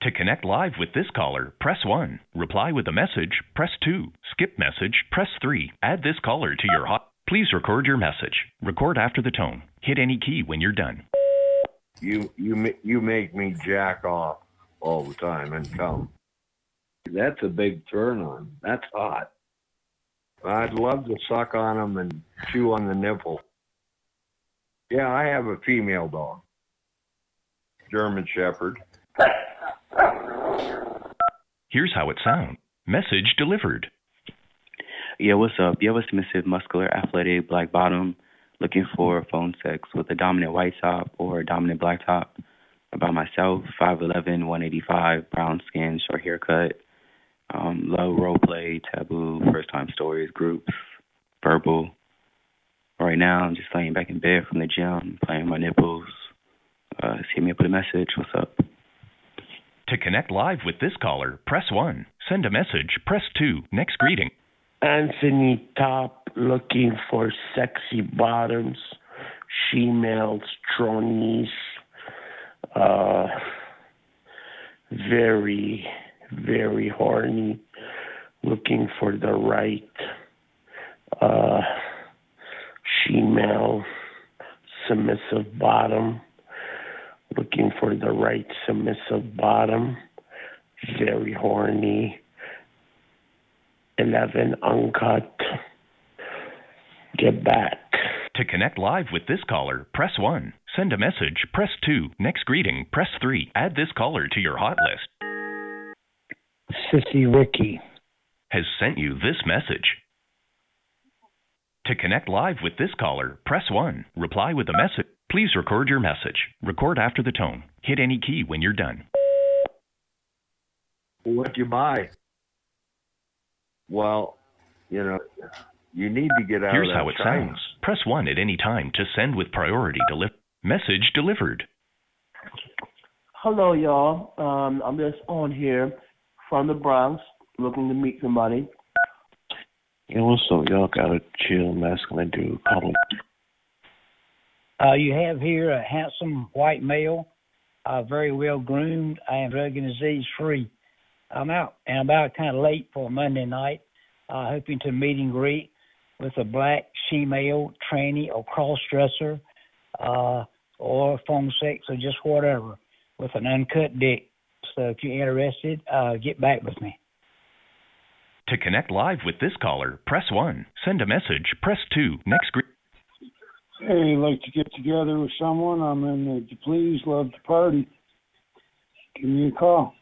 To connect live with this caller, press 1. Reply with a message, press 2. Skip message, press 3. Add this caller to your hot. Please record your message. Record after the tone. Hit any key when you're done. You you ma- you make me jack off all the time and come. That's a big turn on. That's hot. I'd love to suck on them and chew on the nipple. Yeah, I have a female dog, German Shepherd. Here's how it sounds. Message delivered. Yeah, what's up? Yeah, a submissive, muscular, athletic, black bottom, looking for phone sex with a dominant white top or a dominant black top. About myself, 5'11", 185, brown skin, short haircut, um, low role play, taboo, first time stories, groups, verbal. Right now, I'm just laying back in bed from the gym, playing my nipples. Uh, just hit me up with a message. What's up? To connect live with this caller, press 1. Send a message, press 2. Next greeting. Anthony Top looking for sexy bottoms, females, tronies, uh, very, very horny, looking for the right uh, female submissive bottom, looking for the right submissive bottom, very horny. 11 uncut. Get back. To connect live with this caller, press 1. Send a message, press 2. Next greeting, press 3. Add this caller to your hot list. Sissy Ricky. Has sent you this message. To connect live with this caller, press 1. Reply with a message. Please record your message. Record after the tone. Hit any key when you're done. What do you buy? Well, you know, you need to get out Here's of that how it China. sounds. Press 1 at any time to send with priority deliver. Message delivered. Hello, y'all. Um, I'm just on here from the Bronx, looking to meet somebody. Yeah, what's up? Y'all got a chill, masculine dude. Call him. Uh, you have here a handsome white male, uh, very well groomed and drug and disease free. I'm out and about kind of late for Monday night, uh, hoping to meet and greet with a black female tranny or cross dresser, uh, or phone sex or just whatever with an uncut dick. So if you're interested, uh, get back with me. To connect live with this caller, press 1. Send a message, press 2. Next greeting. Hey, like to get together with someone? I'm in the Please Love to Party. Give me a call.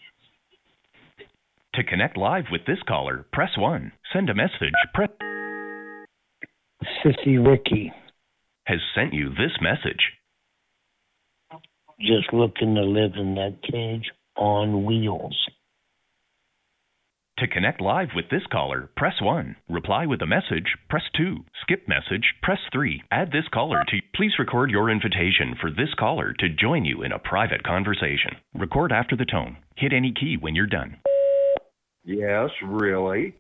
To connect live with this caller, press 1. Send a message, press. Sissy Ricky. Has sent you this message. Just looking to live in that cage on wheels. To connect live with this caller, press 1. Reply with a message, press 2. Skip message, press 3. Add this caller to. Please record your invitation for this caller to join you in a private conversation. Record after the tone. Hit any key when you're done. Yes, really.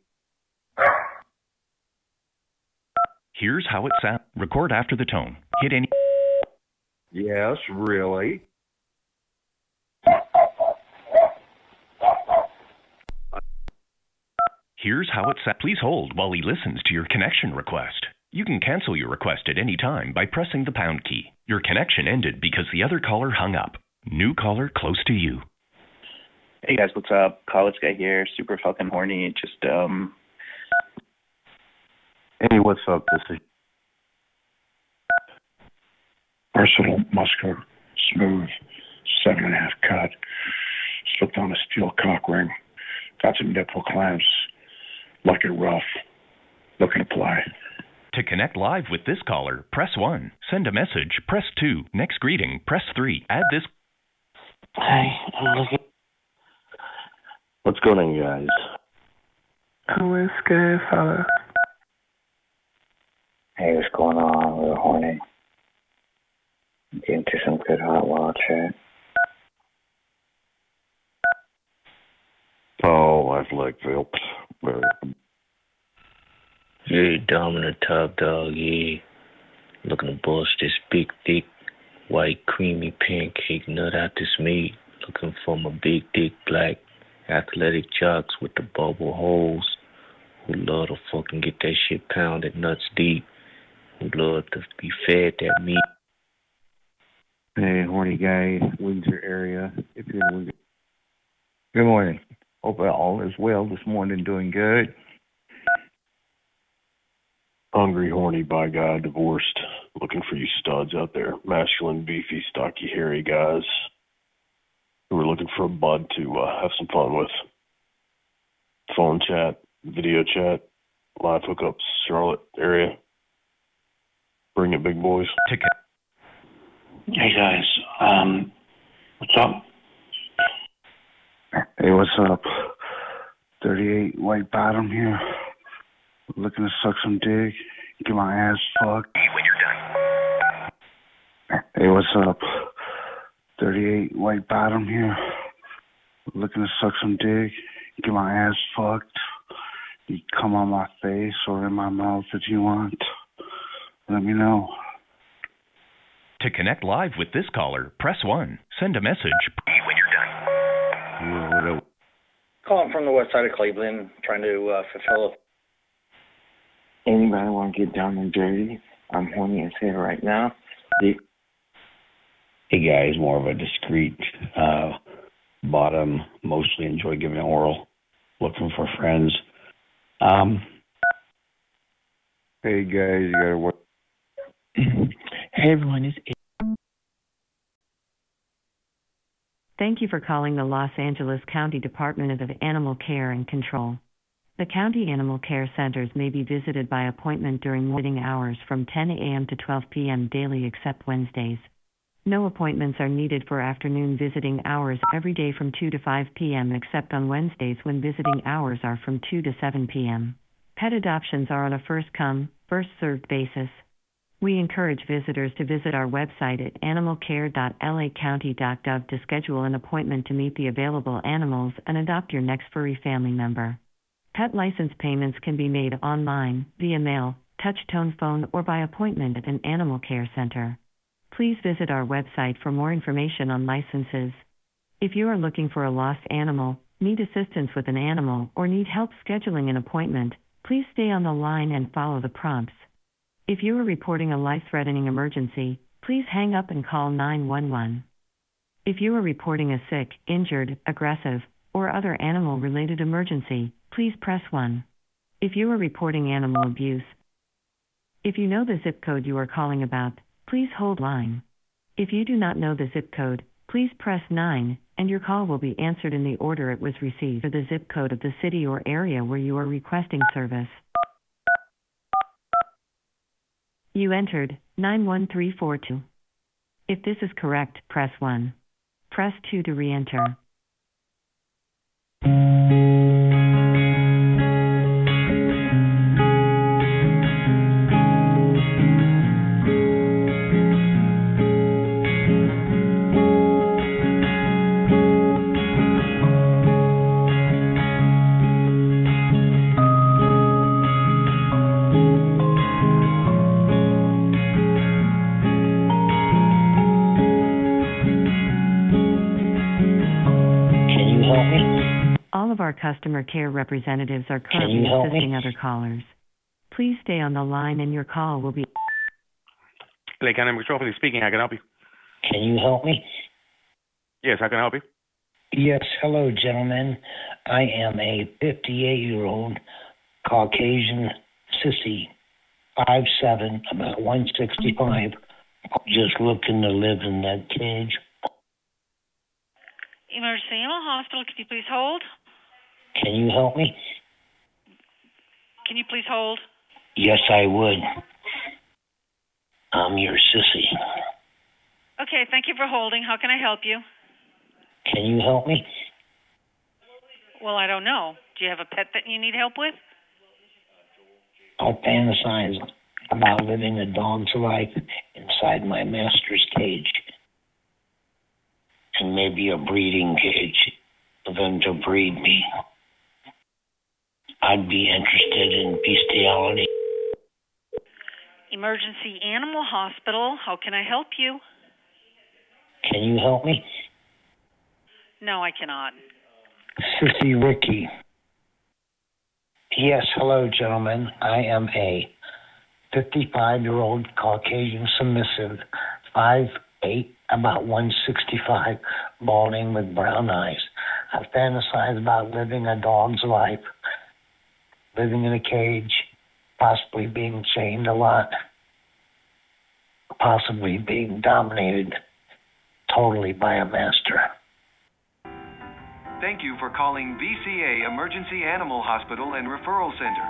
Here's how it sounds. Record after the tone. Hit any. Yes, really. Here's how it sounds. Please hold while he listens to your connection request. You can cancel your request at any time by pressing the pound key. Your connection ended because the other caller hung up. New caller close to you. Hey guys, what's up? College guy here, super fucking horny. Just um Hey, what's up? This is versatile, muscular, smooth, seven and a half cut, slipped on a steel cock ring, got some nipple clamps, like it rough, looking to play. To connect live with this caller, press 1. Send a message, press 2. Next greeting, press 3. Add this. Hey, I'm looking. What's going on, guys? Who is good, fella? Hey, what's going on? We're horny. Get into some good hot wild chat. Oh, I've like Vilps. Very Yeah, dominant top dog, yeah. Looking to bust this big, thick, white, creamy pancake nut out this meat. Looking for my big, thick, black, athletic jocks with the bubble holes who love to fucking get that shit pounded nuts deep. Who love to be fed that meat. Hey, horny guy, Windsor area. If you're in Windsor. Good morning. Hope all is well this morning. Doing good. Hungry, horny, by God, divorced. Looking for you studs out there. Masculine, beefy, stocky, hairy guys who are looking for a bud to uh, have some fun with. Phone chat, video chat, live hookups, Charlotte area. Bring it, big boys. Ticket. Hey guys, um, what's up? Hey, what's up? 38 white bottom here. Looking to suck some dick. Get my ass fucked. Hey, When you're done. Hey, what's up? 38 white bottom here. Looking to suck some dick. Get my ass fucked. You come on my face or in my mouth if you want. Let me know. To connect live with this caller, press 1. Send a message. When you're done. Yeah, what up? Calling from the west side of Cleveland, trying to uh, fulfill a Anybody want to get down and dirty? I'm horny as hell right now. Dick Hey guys, more of a discreet uh, bottom. Mostly enjoy giving oral. Looking for friends. Um, Hey guys, you gotta work. Everyone, it's Thank you for calling the Los Angeles County Department of Animal Care and Control. The county animal care centers may be visited by appointment during morning hours from 10 a.m. to 12 p.m. daily except Wednesdays. No appointments are needed for afternoon visiting hours every day from 2 to 5 p.m. except on Wednesdays when visiting hours are from 2 to 7 p.m. Pet adoptions are on a first come, first served basis. We encourage visitors to visit our website at animalcare.lacounty.gov to schedule an appointment to meet the available animals and adopt your next furry family member. Pet license payments can be made online, via mail, touch tone phone, or by appointment at an animal care center. Please visit our website for more information on licenses. If you are looking for a lost animal, need assistance with an animal, or need help scheduling an appointment, please stay on the line and follow the prompts. If you are reporting a life threatening emergency, please hang up and call 911. If you are reporting a sick, injured, aggressive, or other animal related emergency, please press 1. If you are reporting animal abuse, if you know the zip code you are calling about, please hold line. If you do not know the zip code, please press 9, and your call will be answered in the order it was received the zip code of the city or area where you are requesting service. You entered 91342. If this is correct, press 1. Press 2 to re customer care representatives are currently you me? assisting other callers. Please stay on the line and your call will be. LA County Metropolis speaking. How can I help you? Can you help me? Yes, how can I help you? Yes, hello, gentlemen. I am a 58 year old Caucasian sissy, five seven, about 165, just looking to live in that cage. Emergency Animal Hospital, can you please hold? Can you help me? Can you please hold? Yes, I would. I'm your sissy. Okay, thank you for holding. How can I help you? Can you help me? Well, I don't know. Do you have a pet that you need help with? I fantasize about living a dog's life inside my master's cage. And maybe a breeding cage for them to breed me. I'd be interested in bestiality. Emergency Animal Hospital, how can I help you? Can you help me? No, I cannot. Sissy Ricky. Yes, hello, gentlemen. I am a 55 year old Caucasian submissive, five eight, about 165, balding with brown eyes. I fantasize about living a dog's life, living in a cage, possibly being chained a lot, possibly being dominated totally by a master. Thank you for calling VCA Emergency Animal Hospital and Referral Center.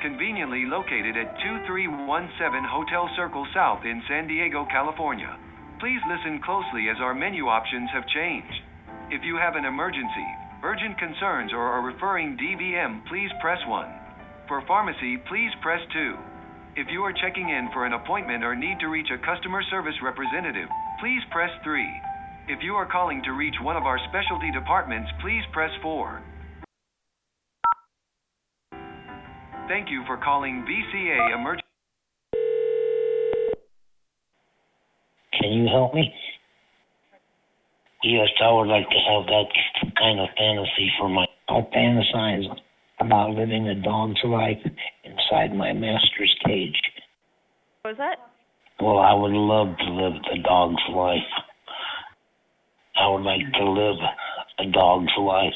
Conveniently located at 2317 Hotel Circle South in San Diego, California. Please listen closely as our menu options have changed. If you have an emergency, urgent concerns, or are referring DVM, please press 1. For pharmacy, please press 2. If you are checking in for an appointment or need to reach a customer service representative, please press 3. If you are calling to reach one of our specialty departments, please press 4. Thank you for calling VCA Emergency. Can you help me? Yes, I would like to have that kind of fantasy for my. I fantasize about living a dog's life inside my master's cage. What was that? Well, I would love to live the dog's life. I would like to live a dog's life,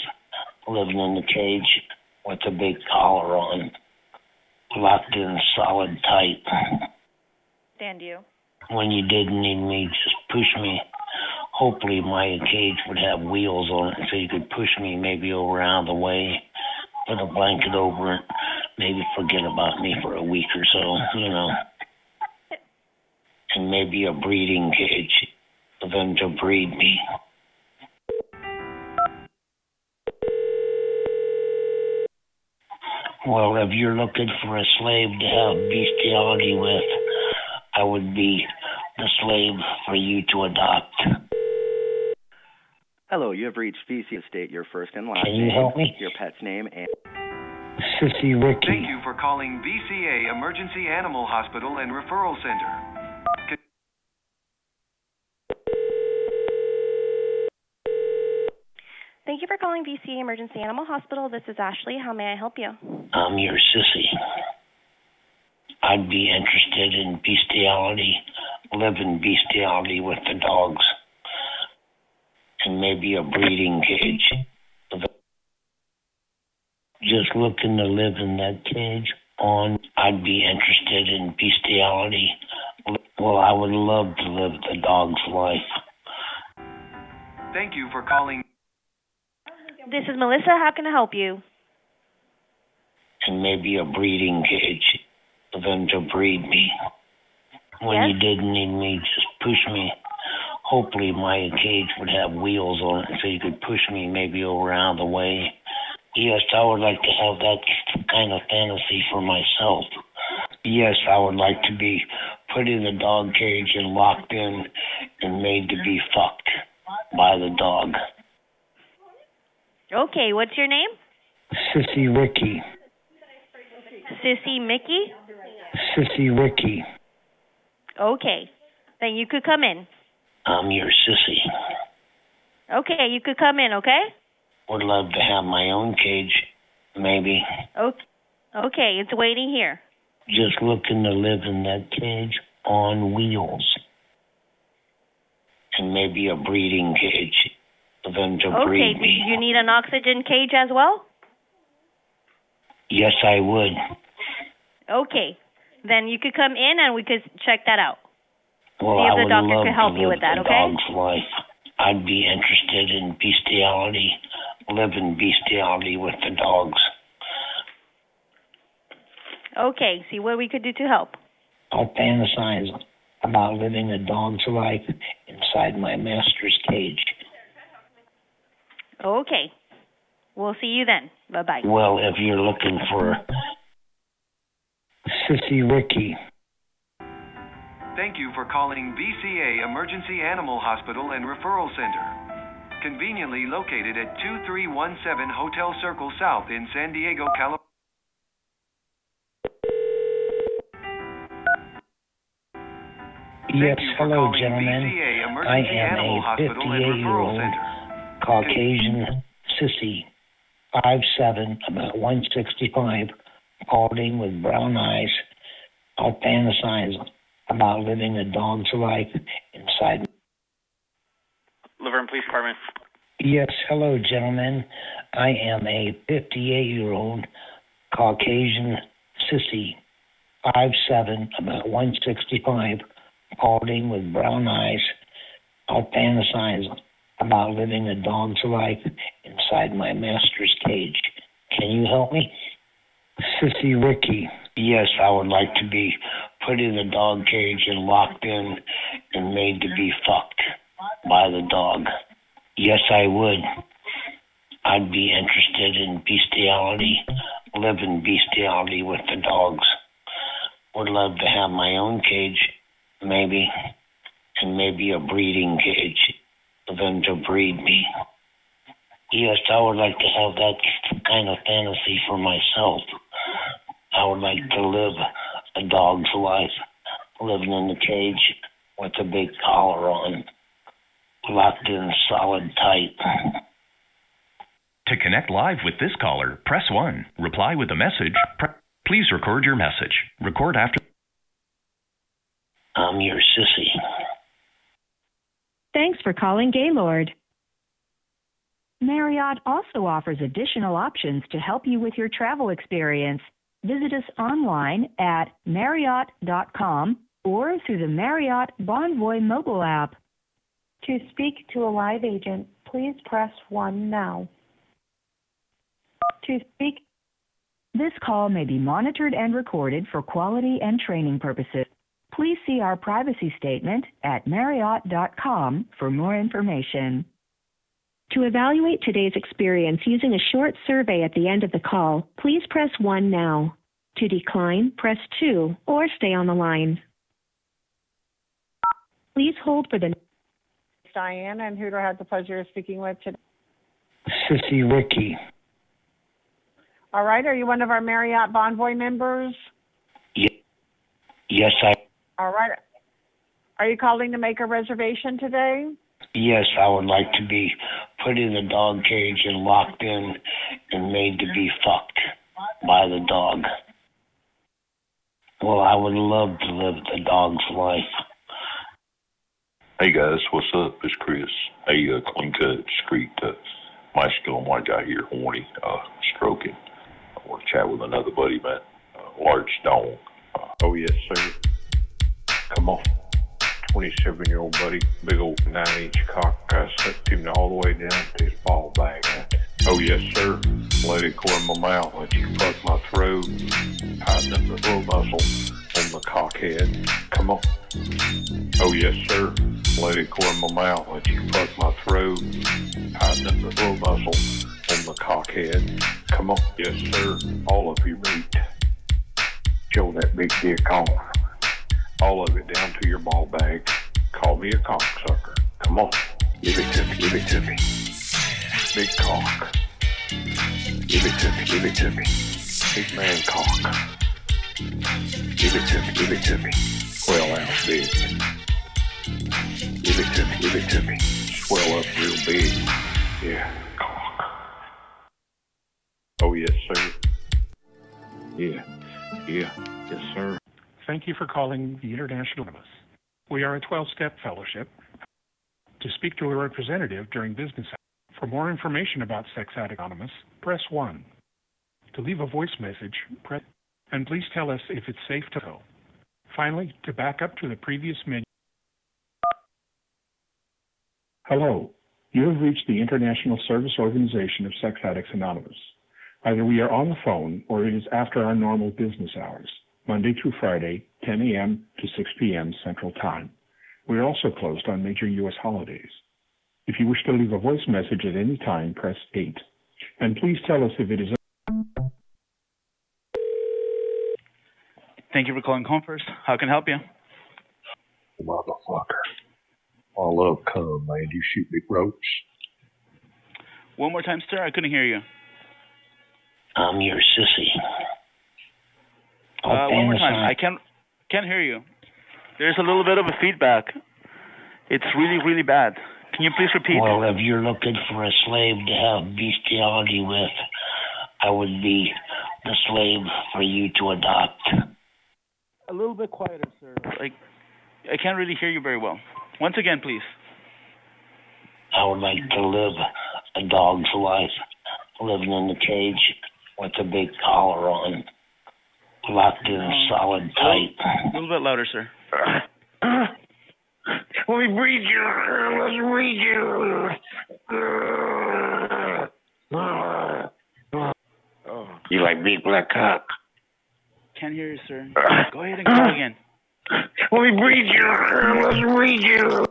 living in the cage with a big collar on, locked in solid tight. Stand you. When you didn't need me, just push me. Hopefully, my cage would have wheels on it so you could push me maybe over out of the way, put a blanket over it, maybe forget about me for a week or so, you know. And maybe a breeding cage for them to breed me. Well, if you're looking for a slave to have bestiality with, I would be the slave for you to adopt. Hello, you have reached VC Estate, your first and last Can you name, help me? your pet's name, and Sissy Ricky. Thank you for calling VCA Emergency Animal Hospital and Referral Center. Thank you for calling VCA Emergency Animal Hospital. This is Ashley. How may I help you? I'm your sissy. I'd be interested in bestiality, living bestiality with the dogs. And maybe a breeding cage. Just looking to live in that cage on. I'd be interested in bestiality. Well, I would love to live the dog's life. Thank you for calling. This is Melissa. How can I help you? and maybe a breeding cage for them to breed me. When you didn't need me, just push me. Hopefully, my cage would have wheels on it so you could push me maybe over out of the way. Yes, I would like to have that kind of fantasy for myself. Yes, I would like to be put in a dog cage and locked in and made to be fucked by the dog. Okay, what's your name? Sissy Ricky. Sissy Mickey? Sissy Ricky. Okay. Then you could come in. I'm your sissy. Okay, you could come in, okay? Would love to have my own cage, maybe. Okay, okay, it's waiting here. Just looking to live in that cage on wheels. And maybe a breeding cage for them to Okay, breed do me. you need an oxygen cage as well? Yes, I would. Okay, then you could come in and we could check that out. Well, See if I the would doctor could help to you live with that, a okay? dog's life. I'd be interested in bestiality, live in bestiality with the dogs. Okay, see what we could do to help. I'll fantasize about living a dog's life inside my master's cage. Okay, we'll see you then. Bye bye. Well, if you're looking for Sissy Ricky. Thank you for calling VCA Emergency Animal Hospital and Referral Center. Conveniently located at 2317 Hotel Circle South in San Diego, California. Yes, hello, gentlemen. I am a 58 year old Caucasian sissy, five seven, about 165, balding with brown eyes. I'll fantasize about living a dog's life inside. Laverne Police Department. Yes, hello, gentlemen. I am a 58 year old Caucasian sissy, five seven, about 165, balding with brown eyes. I'll fantasize about living a dog's life inside my master's cage. Can you help me? Sissy Ricky. Yes, I would like to be put in a dog cage and locked in and made to be fucked by the dog. Yes, I would. I'd be interested in bestiality, live in bestiality with the dogs. Would love to have my own cage, maybe, and maybe a breeding cage for them to breed me. Yes, I would like to have that kind of fantasy for myself. I would like to live a dog's life, living in the cage with a big collar on, locked in solid tight. To connect live with this caller, press 1. Reply with a message. Pre- Please record your message. Record after. I'm your sissy. Thanks for calling Gaylord. Marriott also offers additional options to help you with your travel experience. Visit us online at marriott.com or through the Marriott Bonvoy mobile app. To speak to a live agent, please press 1 now. To speak, this call may be monitored and recorded for quality and training purposes. Please see our privacy statement at marriott.com for more information. To evaluate today's experience using a short survey at the end of the call, please press 1 now. To decline, press 2 or stay on the line. Please hold for the Diane, and who do I have the pleasure of speaking with today? Sissy Ricky. All right, are you one of our Marriott Bonvoy members? Yes, I. All right. Are you calling to make a reservation today? Yes, I would like to be put in a dog cage and locked in and made to be fucked by the dog. Well, I would love to live the dog's life. Hey guys, what's up? It's Chris. Hey, uh, clean cut, discreet, uh, masculine white guy here, horny, uh, stroking. I want to chat with another buddy, man. Uh, large dog. Uh, Oh, yes, sir. Come on. 27 year old buddy, big old 9 inch cock. I sucked him all the way down to his ball bag. Oh, yes, sir. Let it go in my mouth. Let you fuck my throat. Tighten up the throat muscle on the cock head. Come on. Oh, yes, sir. Let it go in my mouth. Let you fuck my throat. Tighten up the throat muscle on the cock head. Come on. Yes, sir. All of you meet. Show that big dick off all of it down to your ball bag. Call me a cocksucker. Come on. Give it to me. Give it to me. Big cock. Give it to me. Give it to me. Big man cock. Give it to me. Give it to me. Swell out big. Give it to me. Give it to me. Swell up real big. Yeah. Cock. Oh, yes, sir. Yeah. Yeah. Yes, sir. Thank you for calling the International Anonymous. We are a 12 step fellowship. To speak to a representative during business hours, for more information about Sex Addict Anonymous, press 1. To leave a voice message, press and please tell us if it's safe to go. Finally, to back up to the previous menu. Hello. You have reached the International Service Organization of Sex Addicts Anonymous. Either we are on the phone or it is after our normal business hours, Monday through Friday, 10 a.m. to 6 p.m. Central Time. We are also closed on major U.S. holidays. If you wish to leave a voice message at any time, press 8. And please tell us if it is. Thank you for calling Home How can I help you? Motherfucker. I love cum, man. You shoot me ropes. One more time, sir. I couldn't hear you. I'm your sissy. Uh, one more time. I can't can't hear you. There's a little bit of a feedback. It's really really bad. Can you please repeat? Well, if you're looking for a slave to have bestiality with, I would be the slave for you to adopt. A little bit quieter, sir. Like I can't really hear you very well. Once again, please. I would like to live a dog's life, living in the cage with a big collar on, locked in solid tight. A little bit louder, sir. Let me breathe you. Let's breathe you. You like big black cock? Can't hear you, sir. Go ahead and call again. Let me breathe you. Let's breathe you.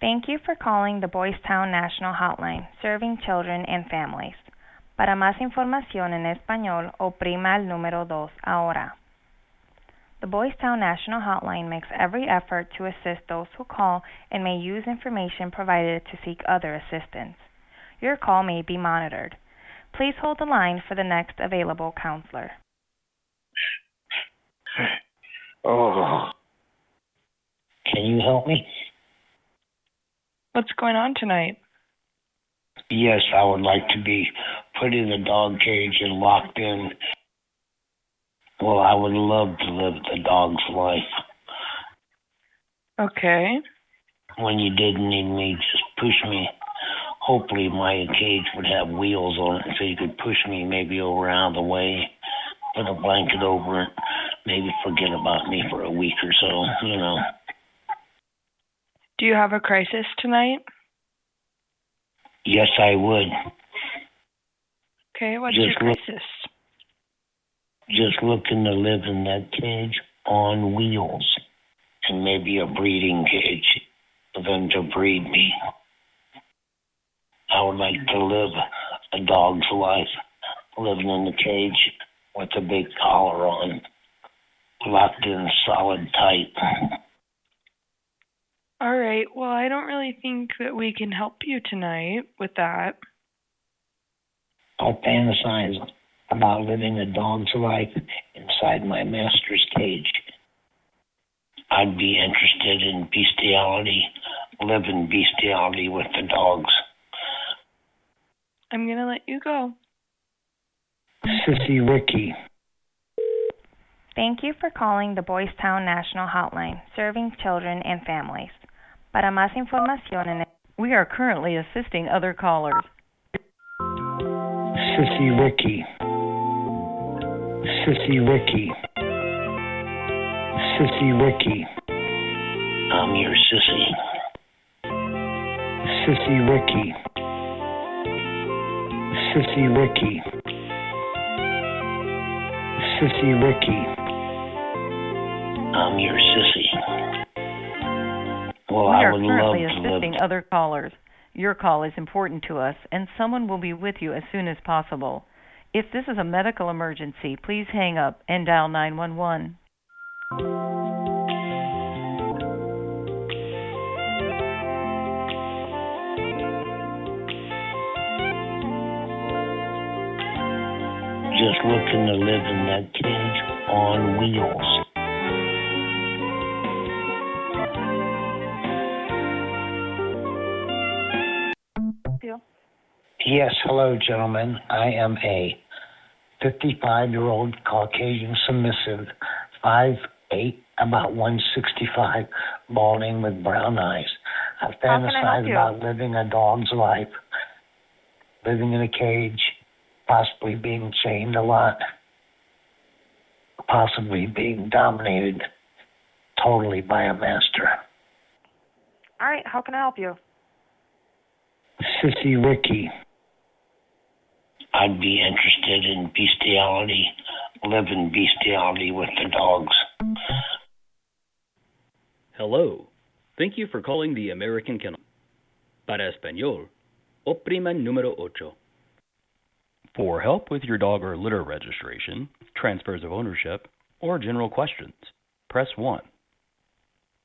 Thank you for calling the Boys Town National Hotline, serving children and families. Para más información en español, oprima el número dos ahora. The Boys Town National Hotline makes every effort to assist those who call and may use information provided to seek other assistance. Your call may be monitored. Please hold the line for the next available counselor. Oh. Can you help me? What's going on tonight? Yes, I would like to be put in a dog cage and locked in. Well, I would love to live the dog's life. Okay. When you didn't need me, just push me. Hopefully, my cage would have wheels on it so you could push me maybe over out of the way, put a blanket over it, maybe forget about me for a week or so, you know. Do you have a crisis tonight? Yes, I would. Okay, what's Just your look- crisis? Just looking to live in that cage on wheels and maybe a breeding cage for them to breed me. I would like to live a dog's life, living in the cage with a big collar on, locked in solid tight. All right. Well, I don't really think that we can help you tonight with that. I'll fantasize about living a dog's life inside my master's cage. I'd be interested in bestiality, living bestiality with the dogs. I'm going to let you go. Sissy Ricky. Thank you for calling the Boys Town National Hotline, serving children and families. Para más información We are currently assisting other callers. Sissy Ricky. Sissy Ricky. Sissy Ricky. I'm your sissy. Sissy Ricky. Sissy Ricky. Sissy Ricky. I'm your sissy. Well, we I are would currently love to live assisting other callers. Your call is important to us, and someone will be with you as soon as possible. If this is a medical emergency, please hang up and dial 911. just looking to live in that cage on wheels. Yes, hello, gentlemen. I am a 55 year old Caucasian submissive, 5'8, about 165, balding with brown eyes. I How can I help fantasize about living a dog's life, living in a cage, possibly being chained a lot, possibly being dominated totally by a master. All right, how can I help you? Sissy Ricky. I'd be interested in bestiality, living bestiality with the dogs. Hello. Thank you for calling the American Kennel. Para español, oprima número ocho. For help with your dog or litter registration, transfers of ownership, or general questions, press 1.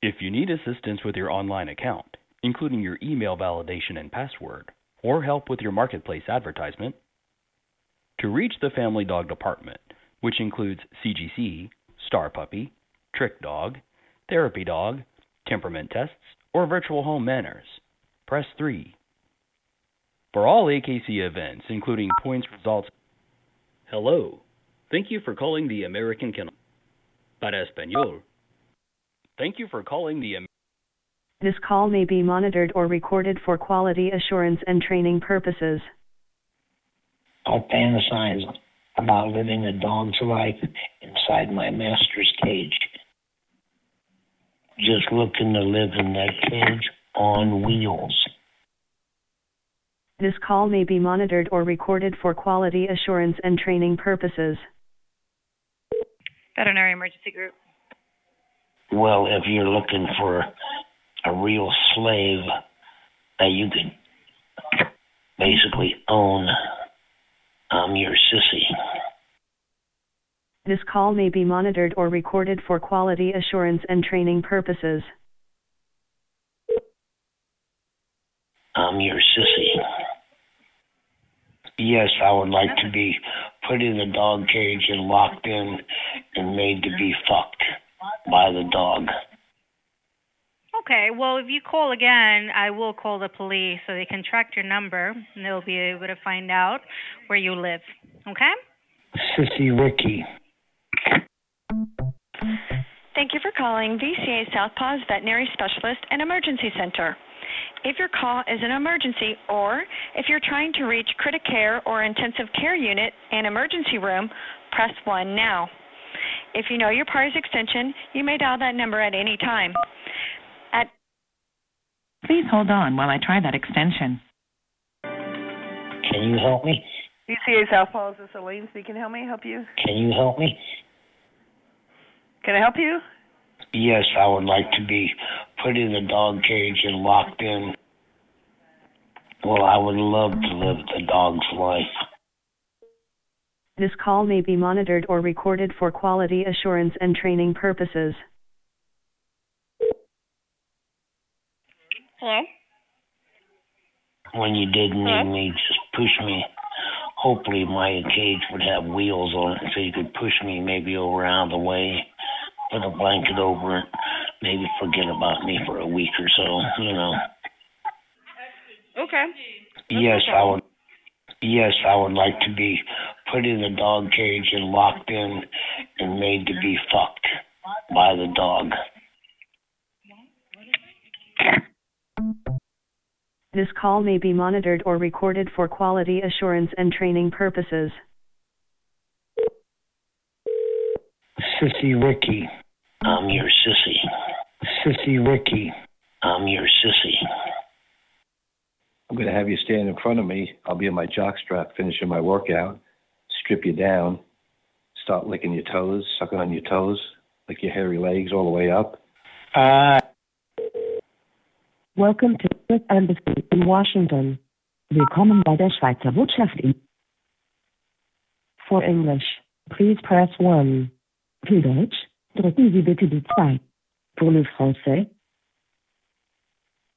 If you need assistance with your online account, including your email validation and password, or help with your marketplace advertisement, to reach the Family Dog Department, which includes CGC, Star Puppy, Trick Dog, Therapy Dog, temperament tests, or virtual home manners, press 3. For all AKC events, including points results, hello. Thank you for calling the American Kennel. Para español, thank you for calling the This call may be monitored or recorded for quality assurance and training purposes. I fantasize about living a dog's life inside my master's cage. Just looking to live in that cage on wheels. This call may be monitored or recorded for quality assurance and training purposes. Veterinary Emergency Group. Well, if you're looking for a real slave that you can basically own, I'm your sissy. This call may be monitored or recorded for quality assurance and training purposes. I'm your sissy. Yes, I would like to be put in a dog cage and locked in and made to be fucked by the dog. Okay, well, if you call again, I will call the police so they can track your number and they'll be able to find out where you live. Okay? Sissy Ricky. Thank you for calling VCA Southpaws Veterinary Specialist and Emergency Center. If your call is an emergency or if you're trying to reach critic care or intensive care unit and emergency room, press 1 now. If you know your party's extension, you may dial that number at any time. At Please hold on while I try that extension. Can you help me? VCA Southpaw, this is Elaine speaking. How may I help you? Can you help me? Can I help you? Yes, I would like to be put in a dog cage and locked in. Well, I would love to live the dog's life. This call may be monitored or recorded for quality assurance and training purposes. Hello? When you did need Hello? me, just push me. Hopefully, my cage would have wheels on it so you could push me maybe over out of the way, put a blanket over it, maybe forget about me for a week or so, you know. Okay. Yes, I would. Yes, I would like to be put in a dog cage and locked in and made to be fucked by the dog. This call may be monitored or recorded for quality assurance and training purposes. Sissy Ricky. I'm your sissy. Sissy Ricky. I'm your sissy. I'm going to have you stand in front of me. I'll be in my jockstrap finishing my workout, strip you down, start licking your toes, sucking on your toes, lick your hairy legs all the way up. Uh, Welcome to the US Embassy in Washington. Willkommen bei der Schweizer Botschaft in. For English, please press 1. Für Deutsch, drücken Sie bitte die 2. Pour le français,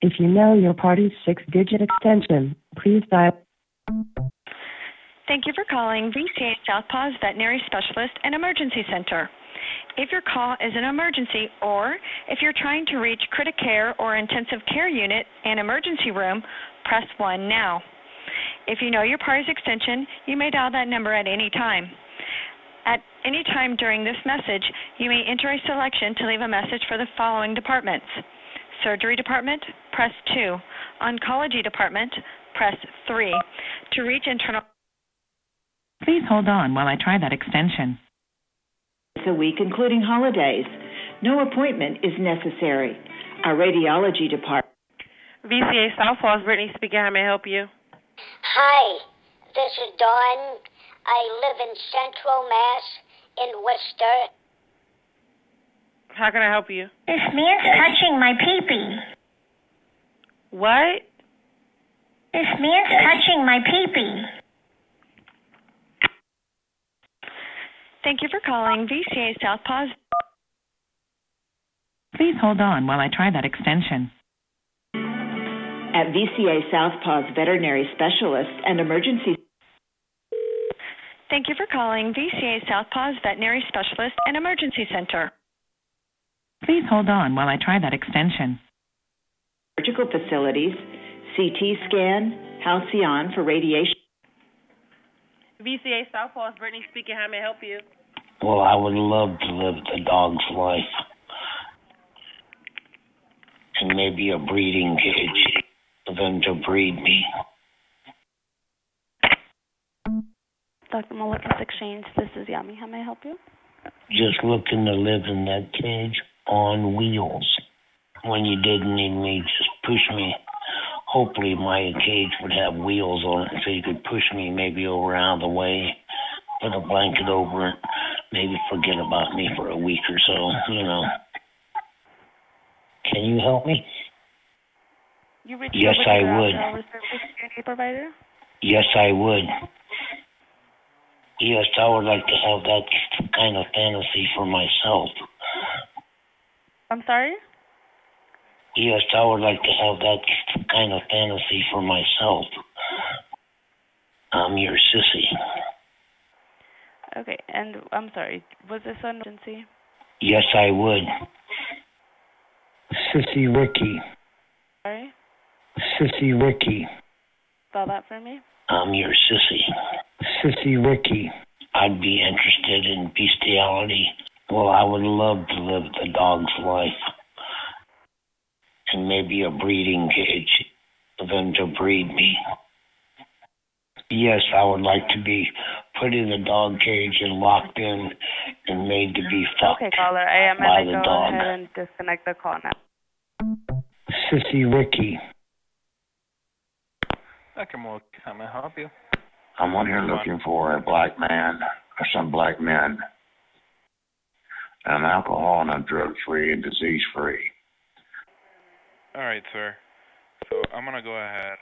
if you know your party's six-digit extension, please dial. Thank you for calling VCA Southpaws Veterinary Specialist and Emergency Center. If your call is an emergency or if you're trying to reach critic care or intensive care unit and emergency room, press 1 now. If you know your party's extension, you may dial that number at any time. At any time during this message, you may enter a selection to leave a message for the following departments. Surgery department, press 2. Oncology department, press 3. To reach internal Please hold on while I try that extension. It's a week including holidays. No appointment is necessary. Our radiology department. VCA South Paws, Brittany speaking. How may I help you? Hi, this is Dawn. I live in Central Mass in Worcester. How can I help you? This man's touching my peepee. What? This man's touching my peepee. Thank you for calling VCA South Paws. Please hold on while I try that extension. At VCA Southpaw's veterinary specialists and emergency. Thank you for calling VCA South Paws Veterinary Specialist and Emergency Center. Please hold on while I try that extension. Surgical facilities, CT scan, Halcyon for radiation. VCA South Paws, Brittany speaking. How may I help you? Well, I would love to live the dog's life. And maybe a breeding cage for them to breed me. Dr. Mulligan's Exchange. This is Yami. How may I help you? Just looking to live in that cage on wheels. When you didn't need me, just push me. Hopefully, my cage would have wheels on it so you could push me maybe over out of the way, put a blanket over it, maybe forget about me for a week or so, you know. Can you help me? You reached Yes, I would. after-hours service security provider? Yes, I would. Yes, I would like to have that kind of fantasy for myself. I'm sorry? Yes, I would like to have that kind of fantasy for myself. I'm your sissy. Okay, and I'm sorry. Was this an emergency? Yes, I would. Sissy Ricky. Sorry? Sissy Ricky. Spell that for me? I'm your sissy. Sissy Ricky. I'd be interested in bestiality. Well, I would love to live the dog's life. And maybe a breeding cage for them to breed me. Yes, I would like to be put in a dog cage and locked in and made to be fucked Okay, caller. I am by going to the go dog. ahead and disconnect the call now. Sissy Ricky. Dr. Moore, how may I help you? I'm on here looking for a black man or some black men. I'm alcohol and I'm drug free and disease free. All right, sir. So I'm gonna go ahead.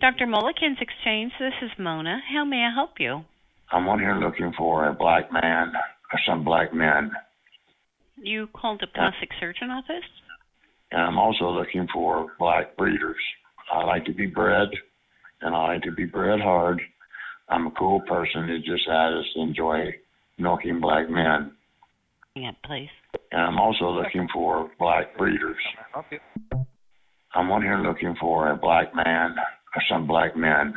Dr. Mulligan's Exchange, this is Mona. How may I help you? I'm on here looking for a black man or some black men. You called the plastic surgeon office? And I'm also looking for black breeders. I like to be bred, and I like to be bred hard. I'm a cool person who just has just enjoy milking black men. Yeah, please. And I'm also looking for black breeders. I'm on here looking for a black man or some black men.